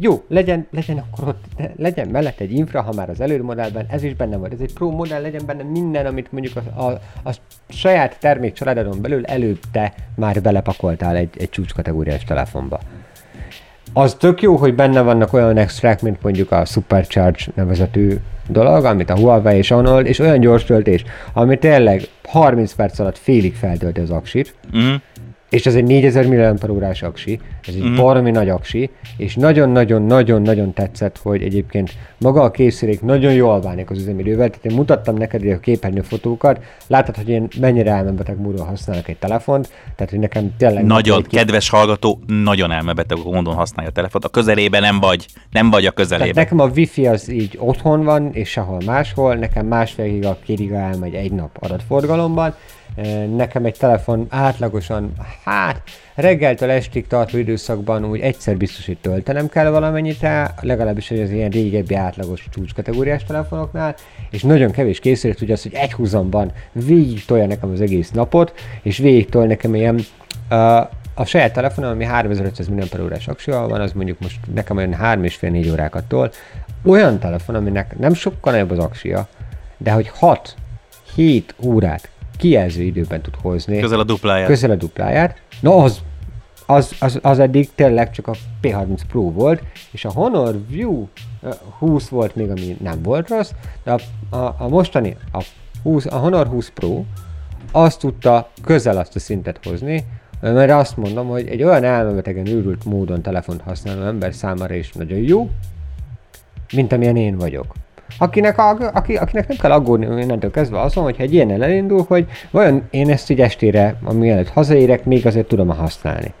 jó, legyen, legyen akkor ott, legyen mellett egy infra, ha már az előd modellben, ez is benne volt. Ez egy pro modell, legyen benne minden, amit mondjuk a, a, a saját termék családon belül előtte már belepakoltál egy, egy csúcskategóriás telefonba. Az tök jó, hogy benne vannak olyan extrák, mint mondjuk a Supercharge nevezetű dolog, amit a Huawei és Honor, és olyan gyors töltés, ami tényleg 30 perc alatt félig feltölti az aksit, mm és ez egy 4000 mAh aksi, ez egy mm. baromi nagy aksi, és nagyon-nagyon-nagyon-nagyon tetszett, hogy egyébként maga a készülék nagyon jól bánik az üzemidővel, tehát én mutattam neked a képernyő fotókat, látod, hogy én mennyire elmebeteg módon használok egy telefont, tehát hogy nekem tényleg... Nagyon, egy kedves hallgató, nagyon elmebeteg módon használja a telefont, a közelében nem vagy, nem vagy a közelében. Tehát nekem a wifi az így otthon van, és sehol máshol, nekem másfél giga, két giga elmegy egy nap adatforgalomban, Nekem egy telefon átlagosan, hát reggeltől estig tartó időszakban úgy egyszer biztos, hogy töltenem kell valamennyit el, legalábbis az ilyen régebbi átlagos csúcskategóriás telefonoknál, és nagyon kevés készülék tudja azt, hogy egy húzamban végig tolja nekem az egész napot, és végig tol nekem ilyen uh, a saját telefonom, ami 3500 mAh aksival van, az mondjuk most nekem olyan 3,5-4 órákat tol. Olyan telefon, aminek nem sokkal nagyobb az aksia, de hogy 6-7 órát kijelző időben tud hozni. Közel a dupláját. Közel a dupláját. No, az, az, az, az eddig tényleg csak a P30 Pro volt, és a Honor View 20 volt még, ami nem volt rossz, de a, a, a mostani, a, 20, a Honor 20 Pro azt tudta közel azt a szintet hozni, mert azt mondom, hogy egy olyan elmebetegen őrült módon telefont használó ember számára is nagyon jó, mint amilyen én vagyok akinek, a, aki, akinek nem kell aggódni innentől kezdve azon, hogyha egy ilyen elindul, hogy vajon én ezt így estére, mielőtt hazaérek, még azért tudom használni.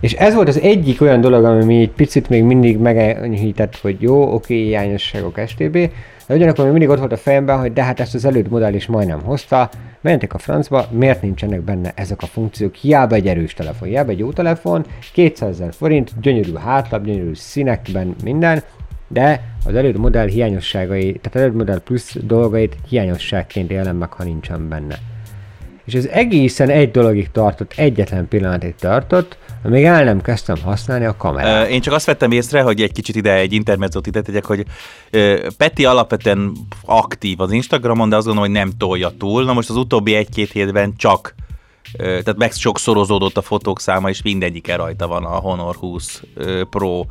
És ez volt az egyik olyan dolog, ami egy picit még mindig megenyhített, hogy jó, oké, hiányosságok STB, de ugyanakkor még mindig ott volt a fejemben, hogy de hát ezt az előtt modell is majdnem hozta, mentek a francba, miért nincsenek benne ezek a funkciók, hiába egy erős telefon, hiába egy jó telefon, 200 ezer forint, gyönyörű hátlap, gyönyörű színekben, minden, de az előtt modell hiányosságai, tehát előtt modell plusz dolgait hiányosságként élem meg, ha nincsen benne. És ez egészen egy dologig tartott, egyetlen pillanatig tartott, amíg el nem kezdtem használni a kamerát. Én csak azt vettem észre, hogy egy kicsit ide egy intermezzót ide tegyek, hogy Peti alapvetően aktív az Instagramon, de azt gondolom, hogy nem tolja túl. Na most az utóbbi egy-két hétben csak tehát meg sokszorozódott a fotók száma, és mindegyike rajta van a Honor 20 Pro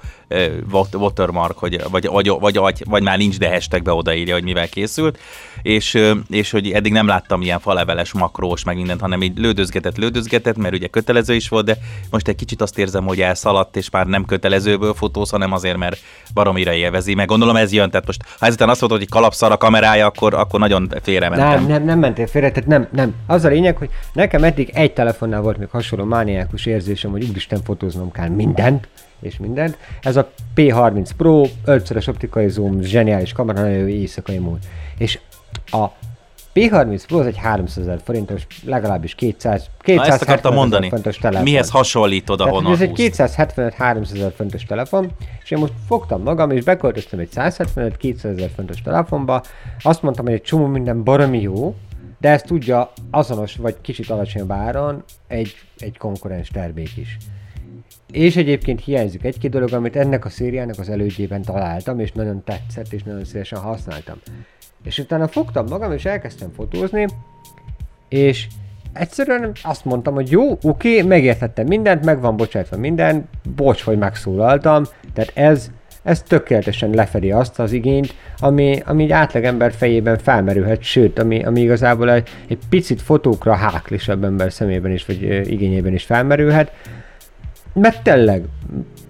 watermark, hogy, vagy, vagy, vagy, vagy, vagy már nincs, de hashtagbe odaírja, hogy mivel készült, és, és hogy eddig nem láttam ilyen faleveles, makrós, meg mindent, hanem így lődözgetett, lődözgetett, mert ugye kötelező is volt, de most egy kicsit azt érzem, hogy elszaladt, és már nem kötelezőből fotóz, hanem azért, mert baromira élvezi. Meg gondolom ez jön, tehát most ha ezután azt mondod, hogy kalapszar a kamerája, akkor, akkor nagyon félre mentem. Nem, nem, nem mentél félre, tehát nem, nem. Az a lényeg, hogy nekem eddig egy telefonnál volt még hasonló mániákus érzésem, hogy úristen fotóznom kell mindent, és mindent. Ez a P30 Pro, 5 optikai zoom, zseniális kamera, nagyon jó éjszakai mód. És a P30 Pro az egy 300 ezer forintos, legalábbis 200, 200 Na, ezt akartam mondani. fontos telefon. Mihez hasonlítod, Tehát, ahonnan ez egy húzd? 275-300 ezer fontos telefon, és én most fogtam magam, és beköltöztem egy 175-200 ezer fontos telefonba. Azt mondtam, hogy egy csomó minden baromi jó, de ezt tudja azonos vagy kicsit alacsonyabb áron egy, egy konkurens termék is. És egyébként hiányzik egy-két dolog, amit ennek a szériának az elődjében találtam, és nagyon tetszett, és nagyon szívesen használtam. És utána fogtam magam, és elkezdtem fotózni, és egyszerűen azt mondtam, hogy jó, oké, megértettem mindent, meg van bocsátva minden, bocs, hogy megszólaltam, tehát ez, ez tökéletesen lefedi azt az igényt, ami, ami egy átlagember fejében felmerülhet, sőt, ami, ami igazából egy, egy picit fotókra háklisabb ember szemében is, vagy igényében is felmerülhet, mert tényleg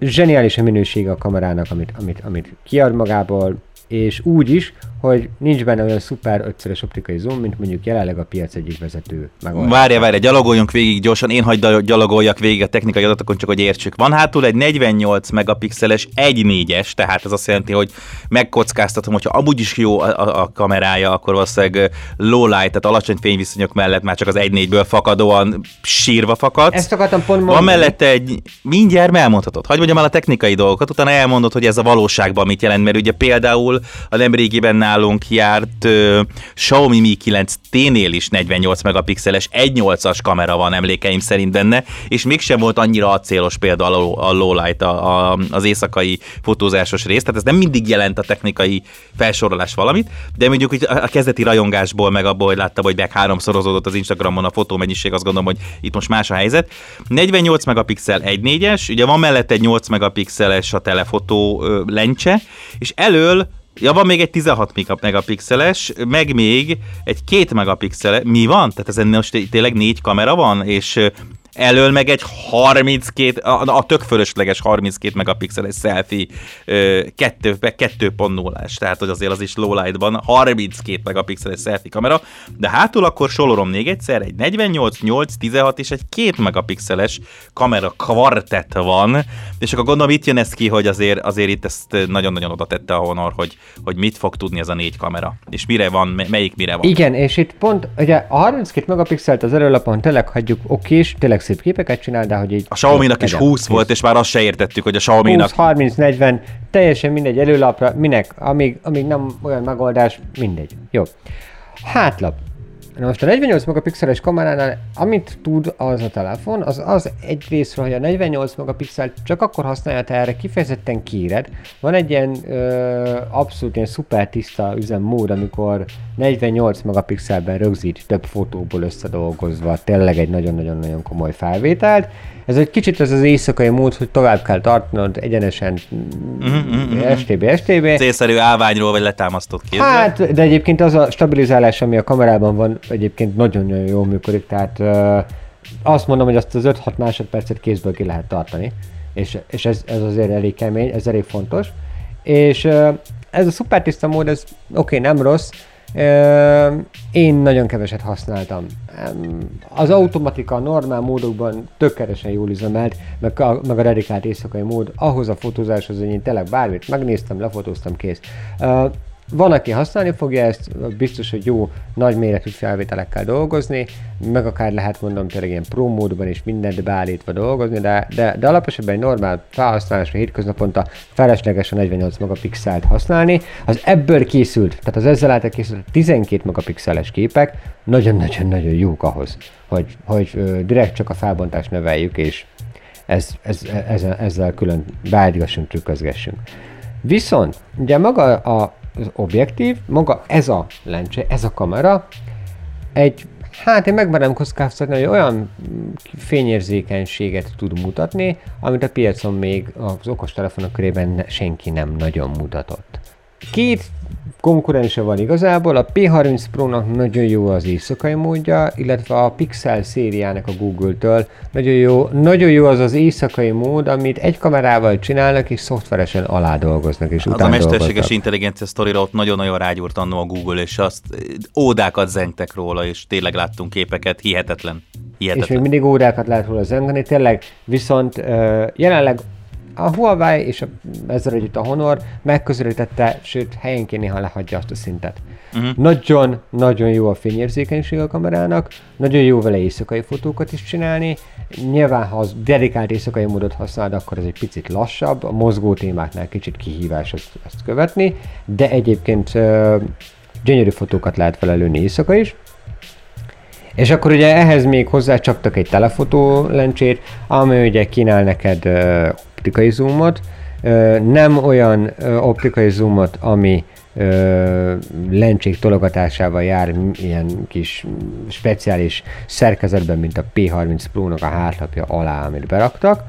zseniális a minősége a kamerának, amit, amit, amit kiad magából, és úgy is, hogy nincs benne olyan szuper ötszörös optikai zoom, mint mondjuk jelenleg a piac egyik vezető megoldás. Várja, várja, gyalogoljunk végig gyorsan, én hagyd gyalogoljak végig a technikai adatokon, csak hogy értsük. Van hátul egy 48 megapixeles 1.4-es, tehát ez azt jelenti, hogy megkockáztatom, hogyha amúgy is jó a, a, a kamerája, akkor valószínűleg low light, tehát alacsony fényviszonyok mellett már csak az 1.4-ből fakadóan sírva fakadsz. Ezt akartam pont Van mondani. mellette egy, mindjárt elmondhatod, hagyd mondjam el a technikai dolgokat, utána elmondod, hogy ez a valóságban mit jelent, mert ugye például a nemrégiben nálunk járt uh, Xiaomi Mi 9 T-nél is 48 megapixeles 1.8-as kamera van emlékeim szerint benne, és mégsem volt annyira acélos például a, lowlight, a, a, az éjszakai fotózásos rész, tehát ez nem mindig jelent a technikai felsorolás valamit, de mondjuk hogy a kezdeti rajongásból, meg abból, hogy láttam, hogy meg háromszorozódott az Instagramon a fotómennyiség, azt gondolom, hogy itt most más a helyzet. 48 megapixel 1.4-es, ugye van mellette egy 8 megapixeles a telefotó ö, lencse, és elől Ja, van még egy 16 megap- megapixeles, meg még egy 2 megapixeles. Mi van? Tehát ezen most tényleg négy kamera van, és elől meg egy 32, a, a tök fölösleges 32 megapixeles selfie, ö, kettő, meg 2.0-ás, tehát hogy azért az is lowlightban 32 megapixeles selfie kamera, de hátul akkor solorom még egyszer, egy 48, 8, 16 és egy 2 megapixeles kamera kvartett van, és akkor gondolom itt jön ez ki, hogy azért, azért itt ezt nagyon-nagyon oda tette a Honor, hogy, hogy mit fog tudni ez a négy kamera, és mire van, me- melyik mire van. Igen, és itt pont, ugye a 32 megapixelt az előlapon tényleg hagyjuk okés, tényleg szép képeket csinál, de hogy így... A Xiaomi-nak is legyen 20 volt, és már azt se értettük, hogy a Xiaomi-nak 20, 30, 40, teljesen mindegy előlapra, minek, amíg, amíg nem olyan megoldás, mindegy. Jó. Hátlap. Na most a 48 megapixeles kameránál, amit tud az a telefon, az az egyrésztről, hogy a 48 megapixel csak akkor használja, ha erre kifejezetten kéred. Van egy ilyen ö, abszolút ilyen szuper tiszta üzemmód, amikor 48 megapixelben rögzít több fotóból összedolgozva tényleg egy nagyon-nagyon-nagyon komoly felvételt. Ez egy kicsit ez az éjszakai mód, hogy tovább kell tartanod egyenesen Mhm, STB, STB. célszerű állványról vagy letámasztott kézzel. Hát, de egyébként az a stabilizálás, ami a kamerában van, egyébként nagyon-nagyon jól működik, tehát uh, azt mondom, hogy azt az 5-6 másodpercet kézből ki lehet tartani, és, és ez, ez azért elég kemény, ez elég fontos. És uh, ez a szuper tiszta mód, ez oké, okay, nem rossz, én nagyon keveset használtam. Az automatika normál módokban tökéletesen jól üzemelt, meg a, meg a dedikált éjszakai mód, ahhoz a fotózáshoz, hogy én tényleg bármit megnéztem, lefotóztam, kész. Van, aki használni fogja ezt, biztos, hogy jó nagy méretű felvételekkel dolgozni, meg akár lehet mondom tényleg ilyen pro módban is mindent beállítva dolgozni, de, de, de alaposabban egy normál felhasználásra hétköznaponta felesleges a 48 megapixelt használni. Az ebből készült, tehát az ezzel által készült 12 megapixeles képek nagyon-nagyon-nagyon jók ahhoz, hogy, hogy ö, direkt csak a felbontást növeljük, és ez, ez, ezzel, ezzel külön beállítgassunk, trükközgessünk. Viszont ugye maga a, az objektív, maga ez a lencse, ez a kamera egy Hát én megmerem kockáztatni, hogy olyan fényérzékenységet tud mutatni, amit a piacon még az okostelefonok körében senki nem nagyon mutatott. Két konkurense van igazából, a P30 Pro-nak nagyon jó az éjszakai módja, illetve a Pixel szériának a Google-től. Nagyon jó, nagyon jó az az éjszakai mód, amit egy kamerával csinálnak és szoftveresen alá dolgoznak és Az a mesterséges intelligencia sztorira ott nagyon-nagyon rágyúrt annó a Google, és azt ódákat zengtek róla, és tényleg láttunk képeket, hihetetlen. hihetetlen. És még mindig órákat lehet róla zengeni, tényleg, viszont jelenleg a Huawei és a, ezzel együtt a Honor megközelítette, sőt helyenként néha lehagyja azt a szintet. Uh-huh. Nagyon, nagyon jó a fényérzékenység a kamerának, nagyon jó vele éjszakai fotókat is csinálni. Nyilván, ha az dedikált éjszakai módot használod, akkor ez egy picit lassabb, a mozgó témáknál kicsit kihívás ezt, ezt követni, de egyébként uh, gyönyörű fotókat lehet vele lőni éjszaka is. És akkor ugye ehhez még hozzácsaptak egy telefotó lencsét, ami ugye kínál neked uh, optikai zoomot, nem olyan optikai zoomot, ami lencsék tologatásával jár ilyen kis speciális szerkezetben, mint a P30 Pro-nak a hátlapja alá, amit beraktak,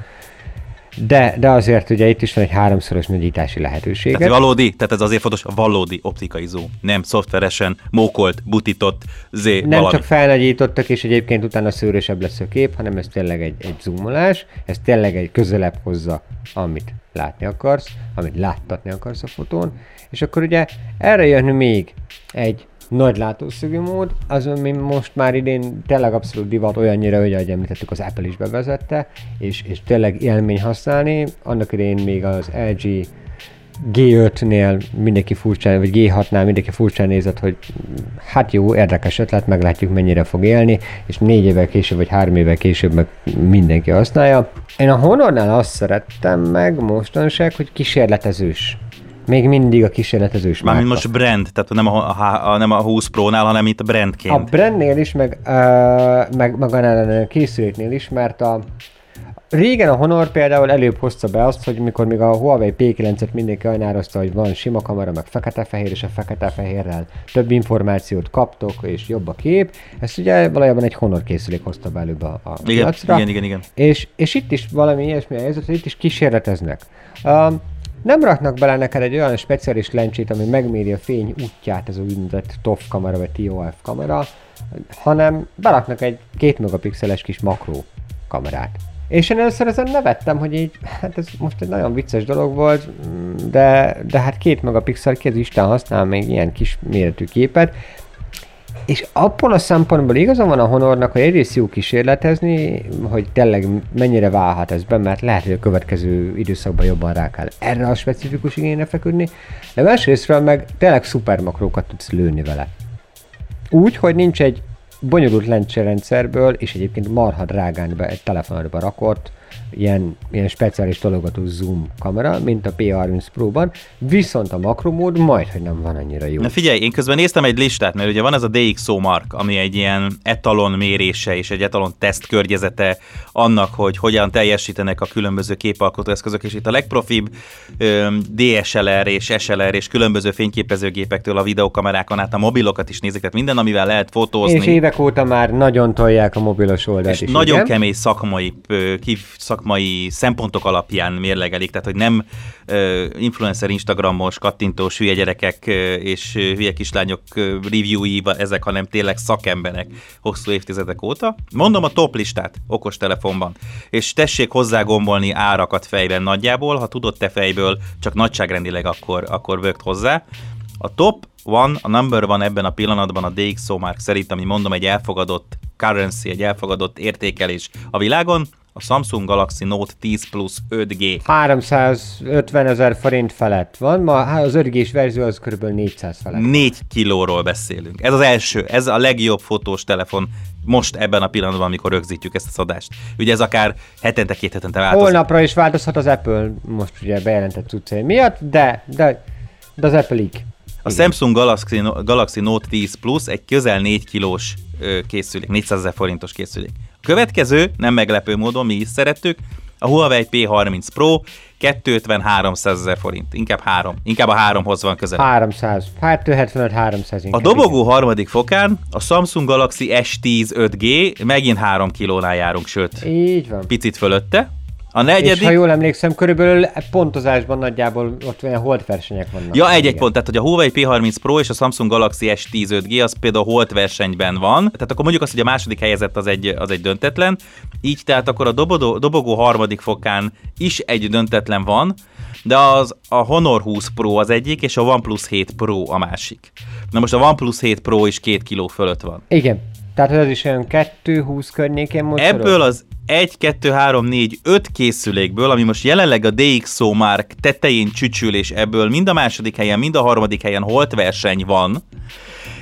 de, de azért ugye itt is van egy háromszoros nagyítási lehetőség. Tehát valódi, tehát ez azért fontos, valódi optikai zoom, nem szoftveresen, mókolt, butított, zé, Nem valami. csak felnagyítottak, és egyébként utána szőrösebb lesz a kép, hanem ez tényleg egy, egy zoomolás, ez tényleg egy közelebb hozza, amit látni akarsz, amit láttatni akarsz a fotón, és akkor ugye erre jön még egy nagy látószögű mód, az, ami most már idén tényleg abszolút divat olyannyira, hogy ahogy említettük, az Apple is bevezette, és, és tényleg élmény használni. Annak idén még az LG G5-nél mindenki furcsán, vagy G6-nál mindenki furcsán nézett, hogy hát jó, érdekes ötlet, meglátjuk mennyire fog élni, és négy évvel később, vagy három évvel később meg mindenki használja. Én a Honornál azt szerettem meg mostanság, hogy kísérletezős még mindig a kísérletezős Mármint most brand, tehát nem a, a, a, nem a 20 Pro-nál, hanem itt a brandként. A brandnél is, meg, uh, meg, meg a készüléknél is, mert a, Régen a Honor például előbb hozta be azt, hogy mikor még a Huawei P9-et mindenki ajnározta, hogy van sima kamera, meg fekete-fehér, és a fekete-fehérrel több információt kaptok, és jobb a kép. Ezt ugye valójában egy Honor készülék hozta be előbb a, a igen, piacra. Igen, igen, igen. És, és itt is valami ilyesmi a helyzet, hogy itt is kísérleteznek. Um, nem raknak bele neked egy olyan speciális lencsét, ami megméri a fény útját, ez a úgynevezett TOF kamera, vagy TOF kamera, hanem beraknak egy két megapixeles kis makró kamerát. És én először ezen nevettem, hogy így, hát ez most egy nagyon vicces dolog volt, de, de hát két megapixel, ki az Isten használ még ilyen kis méretű képet, és abban a szempontból igazán van a Honornak, hogy egyrészt jó kísérletezni, hogy tényleg mennyire válhat ez be, mert lehet, hogy a következő időszakban jobban rá kell erre a specifikus igényre feküdni, de másrésztről meg tényleg szuper makrókat tudsz lőni vele. Úgy, hogy nincs egy bonyolult lencserendszerből, és egyébként marha drágán be egy telefonodba rakott, ilyen, ilyen speciális tologató zoom kamera, mint a P30 Pro-ban, viszont a makromód majd, hogy nem van annyira jó. Na figyelj, én közben néztem egy listát, mert ugye van ez a DxO Mark, ami egy ilyen etalon mérése és egy etalon teszt környezete annak, hogy hogyan teljesítenek a különböző képalkotó eszközök, és itt a legprofibb ö, DSLR és SLR és különböző fényképezőgépektől a videokamerákon át a mobilokat is nézik, tehát minden, amivel lehet fotózni. És évek óta már nagyon tolják a mobilos oldalt és is. nagyon igen? kemény szakmai, ki, szakmai szempontok alapján mérlegelik, tehát hogy nem influencer, instagramos, kattintós hülye gyerekek és hülye kislányok reviewi ezek, hanem tényleg szakemberek hosszú évtizedek óta. Mondom a top listát okostelefonban, és tessék hozzá gombolni árakat fejben nagyjából, ha tudod te fejből, csak nagyságrendileg akkor, akkor vögt hozzá. A top van, a number van ebben a pillanatban a DxO Mark szerint, ami mondom egy elfogadott currency, egy elfogadott értékelés a világon, a Samsung Galaxy Note 10 Plus 5G. 350 ezer forint felett van, ma az 5G-s verzió az kb. 400 felett. 4 kilóról beszélünk. Ez az első, ez a legjobb fotós telefon most ebben a pillanatban, amikor rögzítjük ezt a adást. Ugye ez akár hetente, két hetente változik. Holnapra is változhat az Apple, most ugye bejelentett cuccai miatt, de, de, de az Apple így. A Samsung Galaxy, Galaxy Note 10 Plus egy közel 4 kilós készülék, 400 ezer forintos készülék. Következő, nem meglepő módon mi is szerettük, A Huawei P30 Pro 250-300 ezer forint. Inkább három. Inkább a háromhoz van közel. 300. Hát 275-300 A dobogó harmadik fokán a Samsung Galaxy S10 5G megint 3 kilónál járunk, sőt, Így van. picit fölötte. A És negyedik... ha jól emlékszem, körülbelül pontozásban nagyjából ott olyan holt versenyek vannak. Ja, egy-egy pont, tehát hogy a Huawei P30 Pro és a Samsung Galaxy S10 5G az például holt versenyben van, tehát akkor mondjuk azt, hogy a második helyezett az egy, az egy döntetlen, így tehát akkor a dobogó, dobogó harmadik fokán is egy döntetlen van, de az a Honor 20 Pro az egyik, és a OnePlus 7 Pro a másik. Na most a OnePlus 7 Pro is két kiló fölött van. Igen. Tehát az is olyan 2-20 környékén mocorog. Ebből az 1, 2, 3, 4, 5 készülékből, ami most jelenleg a DxO Mark tetején csücsül, és ebből mind a második helyen, mind a harmadik helyen holt verseny van,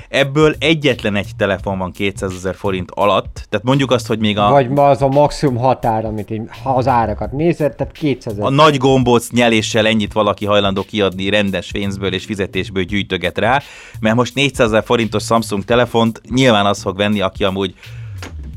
ebből egyetlen egy telefon van 200 ezer forint alatt, tehát mondjuk azt, hogy még a, Vagy az a maximum határ, amit így, ha az árakat nézed, tehát 200 a nagy gombóc nyeléssel ennyit valaki hajlandó kiadni rendes pénzből és fizetésből gyűjtöget rá, mert most 400 ezer forintos Samsung telefont nyilván az fog venni, aki amúgy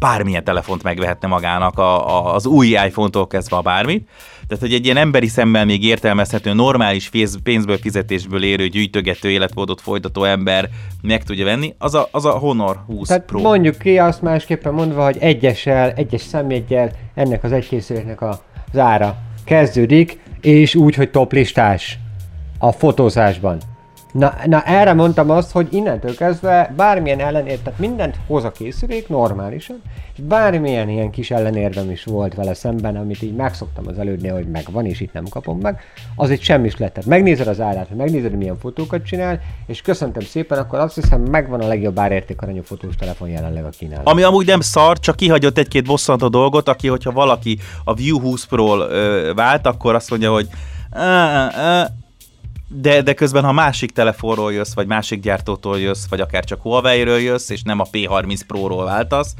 bármilyen telefont megvehetne magának, a, a, az új iPhone-tól kezdve a bármit. Tehát, hogy egy ilyen emberi szemmel még értelmezhető, normális pénz- pénzből, fizetésből érő, gyűjtögető életmódot folytató ember meg tudja venni, az a, az a Honor 20 Tehát Pro. mondjuk ki azt másképpen mondva, hogy egyessel, egyes szemjegyel ennek az egy készüléknek a, az ára kezdődik, és úgy, hogy top listás a fotózásban. Na, na erre mondtam azt, hogy innentől kezdve bármilyen ellenér, tehát mindent hoz a készülék normálisan, és bármilyen ilyen kis ellenérvem is volt vele szemben, amit így megszoktam az elődnél, hogy megvan, és itt nem kapom meg, az egy semmis lett. Tehát megnézed az hogy megnézed, milyen fotókat csinál, és köszöntem szépen, akkor azt hiszem megvan a legjobb árértékarányú fotós telefon jelenleg a kínálatban. Ami amúgy nem szar, csak kihagyott egy-két bosszantó dolgot, aki, hogyha valaki a View 20 Pro-ról vált, akkor azt mondja, hogy "Á, á, de, de közben, ha másik telefonról jössz, vagy másik gyártótól jössz, vagy akár csak Huawei-ről jössz, és nem a P30 Pro-ról váltasz,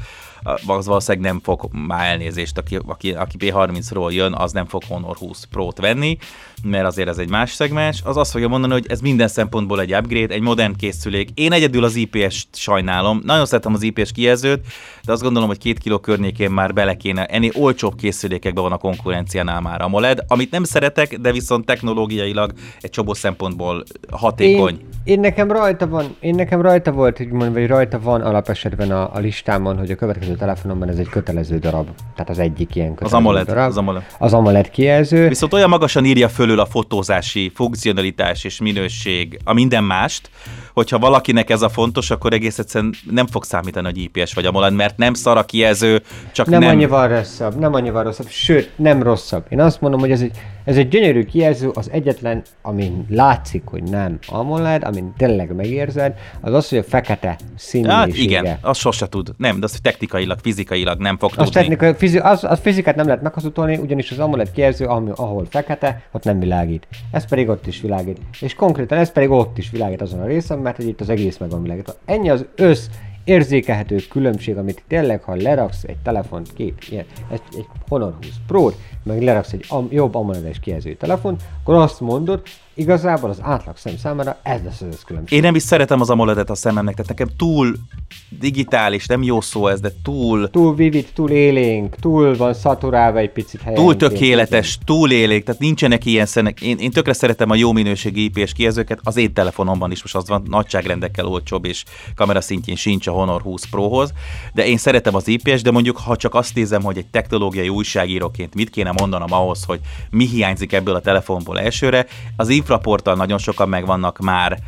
az valószínűleg nem fog már elnézést, aki, aki, aki P30-ról jön, az nem fog Honor 20 Pro-t venni, mert azért ez egy más szegmens, az azt fogja mondani, hogy ez minden szempontból egy upgrade, egy modern készülék. Én egyedül az IPS-t sajnálom, nagyon szeretem az IPS kijelzőt, de azt gondolom, hogy két kiló környékén már bele kéne, ennél olcsóbb készülékekben van a konkurenciánál már a MOLED, amit nem szeretek, de viszont technológiailag egy csomó szempontból hatékony. Én, én, nekem rajta van, én nekem rajta volt, hogy mondva, hogy rajta van alapesetben a, a listámon, hogy a következő telefonomban ez egy kötelező darab. Tehát az egyik ilyen kötelező AMOLED, darab. az AMOLED. Az AMOLED kijelző. Viszont olyan magasan írja fölül a fotózási funkcionalitás és minőség a minden mást, hogyha valakinek ez a fontos, akkor egész egyszerűen nem fog számítani, hogy IPS vagy AMOLED, mert nem szar a kijelző, csak nem, nem annyival rosszabb, nem annyival rosszabb, sőt, nem rosszabb. Én azt mondom, hogy ez egy, ez egy gyönyörű kijelző, az egyetlen, amin látszik, hogy nem AMOLED, amin tényleg megérzed, az az, hogy a fekete színűsége. Hát igen, az sose tud. Nem, de az technikailag, fizikailag nem fog Az, tudni. technikai, fizi, az, az fizikát nem lehet meghazudtolni, ugyanis az AMOLED kijelző, ami, ahol fekete, ott nem világít. Ez pedig ott is világít. És konkrétan ez pedig ott is világít azon a részen, mert hogy itt az egész meg van világítva. Ennyi az össz érzékelhető különbség, amit tényleg, ha leraksz egy telefont, két ilyen, egy, egy Honor 20 pro meg leraksz egy am, jobb AMOLED-es kijelző telefont, akkor azt mondod, igazából az átlag szem számára ez lesz az összkülönbség. Én nem is szeretem az AMOLED-et a szememnek, tehát nekem túl digitális, nem jó szó ez, de túl, Túl vivid, túl élénk, túl van szaturálva egy picit helyen. túl tökéletes, túl élék, tehát nincsenek ilyen szenek. Én, én tökre szeretem a jó minőségű IPS kijelzőket, az én telefonomban is most az van nagyságrendekkel olcsóbb, és kamera szintjén sincs a Honor 20 Prohoz, de én szeretem az IPS, de mondjuk ha csak azt nézem, hogy egy technológiai újságíróként mit kéne mondanom ahhoz, hogy mi hiányzik ebből a telefonból elsőre, az infraporttal nagyon sokan megvannak már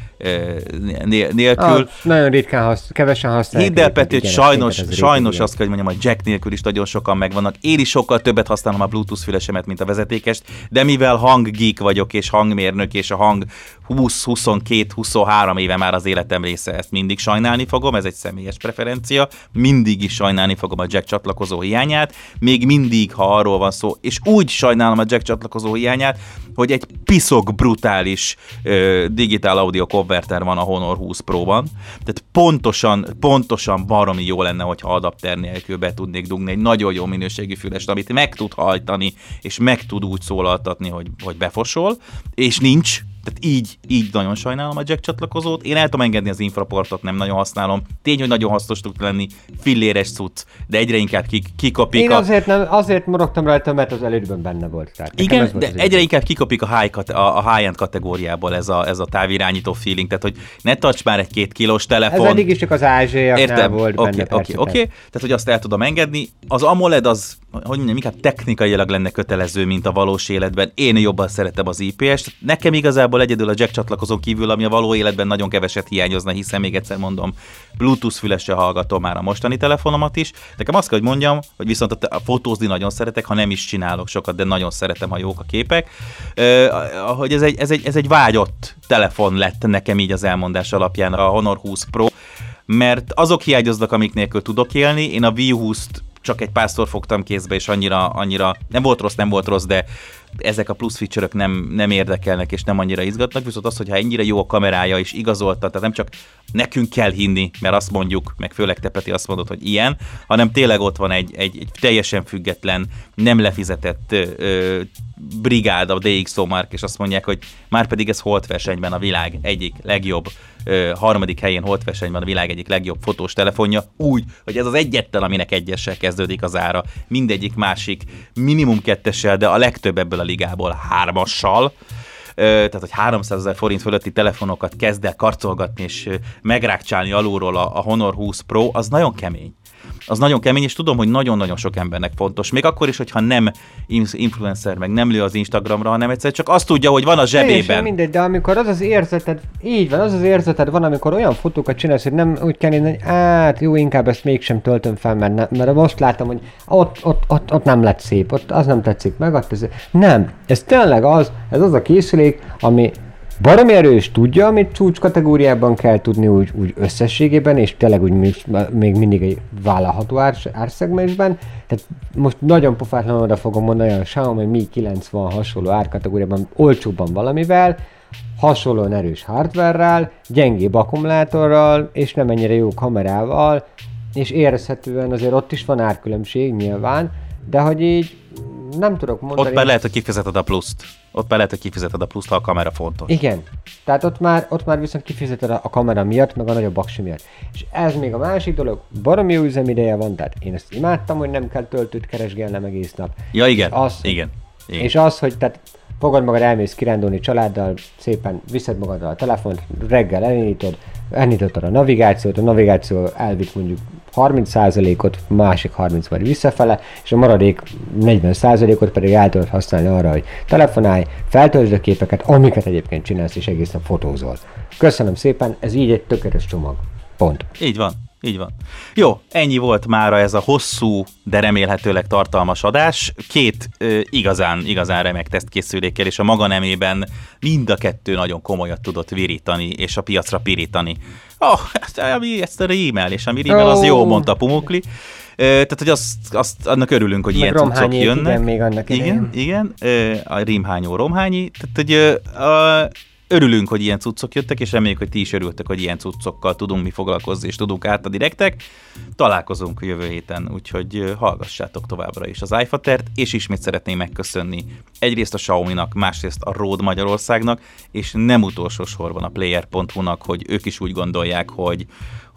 nélkül. Ah, nagyon ritkán hasz, kevesen használják. Hidd el, Peti, hogy sajnos, sajnos azt kell, hogy mondjam, hogy jack nélkül is nagyon sokan megvannak. Én is sokkal többet használom a Bluetooth fülesemet, mint a vezetékest, de mivel hanggeek vagyok, és hangmérnök, és a hang 20-22-23 éve már az életem része, ezt mindig sajnálni fogom, ez egy személyes preferencia, mindig is sajnálni fogom a jack csatlakozó hiányát, még mindig, ha arról van szó, és úgy sajnálom a jack csatlakozó hiányát, hogy egy piszok brutális ö, digitál audio konverter van a Honor 20 Pro-ban, tehát pontosan, pontosan baromi jó lenne, hogyha adapter nélkül be tudnék dugni egy nagyon jó minőségű fülest, amit meg tud hajtani, és meg tud úgy szólaltatni, hogy, hogy befosol, és nincs, Tehát így, így nagyon sajnálom a jack csatlakozót. Én el tudom engedni az infraportot, nem nagyon használom. Tény, hogy nagyon hasznos tud lenni, filléres cucc, de egyre inkább kik, kikopik. Én a... azért, nem, azért morogtam rajta, mert az elődben benne volt. Tehát Igen, ez volt de egyre inkább kikopik a high, kate- a, a high-end kategóriából ez a, ez a távirányító feeling, tehát hogy ne tarts már egy két kilós Ez telefon. eddig is csak az ázsiaiaknál Értem, volt oké, benne oké, persze. oké. Tehát, hogy azt el tudom engedni. Az AMOLED az, hogy mondjam, inkább technikailag lenne kötelező, mint a valós életben. Én jobban szeretem az IPS-t. Nekem igazából egyedül a jack csatlakozón kívül, ami a való életben nagyon keveset hiányozna, hiszen még egyszer mondom, Bluetooth fülesre hallgatom már a mostani telefonomat is. Nekem azt kell, hogy mondjam, hogy viszont a, fotózni nagyon szeretek, ha nem is csinálok sokat, de nagyon szeretem, ha jók a képek. Hogy ez egy, ez, egy, ez egy vágyott telefon lett nekem így az elmondás alapján a Honor 20 Pro, mert azok hiányoznak, amik nélkül tudok élni. Én a Wii 20 csak egy párszor fogtam kézbe, és annyira, annyira nem volt rossz, nem volt rossz, de ezek a plusz feature nem, nem érdekelnek, és nem annyira izgatnak, viszont az, hogyha ennyire jó a kamerája, és igazolta, tehát nem csak nekünk kell hinni, mert azt mondjuk, meg főleg te Peti azt mondod, hogy ilyen, hanem tényleg ott van egy, egy, egy teljesen független, nem lefizetett ö, brigád, a DxO és azt mondják, hogy már pedig ez holt versenyben a világ egyik legjobb, ö, harmadik helyén holt versenyben a világ egyik legjobb fotós telefonja, úgy, hogy ez az egyetlen, aminek egyessel kezdődik az ára, mindegyik másik minimum kettessel, de a legtöbb ebből a ligából hármassal, tehát hogy 300 ezer forint fölötti telefonokat kezd el karcolgatni és megrákcsálni alulról a, a Honor 20 Pro, az nagyon kemény. Az nagyon kemény, és tudom, hogy nagyon-nagyon sok embernek fontos. Még akkor is, hogyha nem in- influencer, meg nem lő az Instagramra, hanem egyszer csak azt tudja, hogy van a zsebében. mindegy, de amikor az az érzeted, így van, az az érzeted van, amikor olyan fotókat csinálsz, hogy nem úgy kell hogy hát jó, inkább ezt mégsem töltöm fel, mert, ne, mert most látom, hogy ott, ott, ott, ott, nem lett szép, ott az nem tetszik meg, ott ez, nem, ez tényleg az, ez az a készülék, ami baromi erős, tudja, amit csúcs kategóriában kell tudni úgy, úgy összességében, és tényleg úgy még, mindig egy vállalható árs, árszegmensben. Tehát most nagyon pofátlanul oda fogom mondani, a Xiaomi Mi 90 hasonló árkategóriában olcsóbban valamivel, hasonlóan erős hardware gyengébb akkumulátorral, és nem ennyire jó kamerával, és érezhetően azért ott is van árkülönbség nyilván, de hogy így nem tudok mondani. Ott már lehet, hogy kifizeted a pluszt. Ott már lehet, hogy kifizeted a pluszt, ha a kamera fontos. Igen. Tehát ott már, ott már viszont kifizeted a, kamera miatt, meg a nagyobb aksi miatt. És ez még a másik dolog, baromi jó üzemideje van, tehát én ezt imádtam, hogy nem kell töltőt keresgélnem egész nap. Ja, igen. Az- igen. igen. És az, hogy tehát fogad magad, elmész kirándulni családdal, szépen viszed magaddal a telefont, reggel elindítod, elindítod a navigációt, a navigáció elvitt mondjuk 30%-ot, másik 30 vagy visszafele, és a maradék 40%-ot pedig el tudod használni arra, hogy telefonálj, feltöltsd a képeket, amiket egyébként csinálsz, és egész nap fotózol. Köszönöm szépen, ez így egy tökéletes csomag. Pont. Így van, így van. Jó, ennyi volt mára ez a hosszú, de remélhetőleg tartalmas adás. Két ö, igazán, igazán remek tesztkészülékkel, és a maga nemében mind a kettő nagyon komolyat tudott virítani, és a piacra pirítani. Oh, ami, ezt a rímel, és ami rímel, az jó, Ó. mondta Pumukli. Tehát, hogy azt, azt annak örülünk, hogy Meg ilyen cuccok jönnek. igen, még annak Igen, idején. igen, a rímhányó romhányi. Tehát, hogy a, örülünk, hogy ilyen cuccok jöttek, és reméljük, hogy ti is örültek, hogy ilyen cuccokkal tudunk mi foglalkozni, és tudunk átadni nektek. Találkozunk jövő héten, úgyhogy hallgassátok továbbra is az iFatert, és ismét szeretném megköszönni egyrészt a Xiaomi-nak, másrészt a Rode Magyarországnak, és nem utolsó sorban a Player.hu-nak, hogy ők is úgy gondolják, hogy,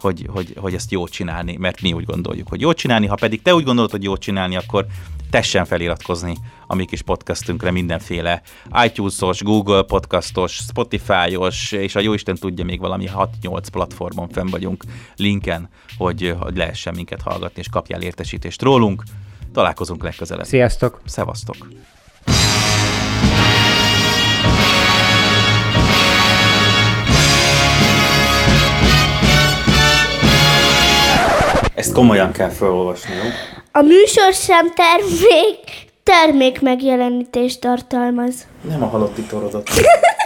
hogy, hogy, hogy ezt jó csinálni, mert mi úgy gondoljuk, hogy jó csinálni, ha pedig te úgy gondolod, hogy jó csinálni, akkor tessen feliratkozni a mi kis podcastünkre mindenféle iTunes-os, Google podcastos, Spotify-os, és a jóisten tudja, még valami 6-8 platformon fenn vagyunk linken, hogy, hogy lehessen minket hallgatni, és kapjál értesítést rólunk. Találkozunk legközelebb. Sziasztok! Szevasztok! Ezt komolyan kell felolvasni, jó? A műsorszám termék, termék megjelenítést tartalmaz. Nem a halotti torodat.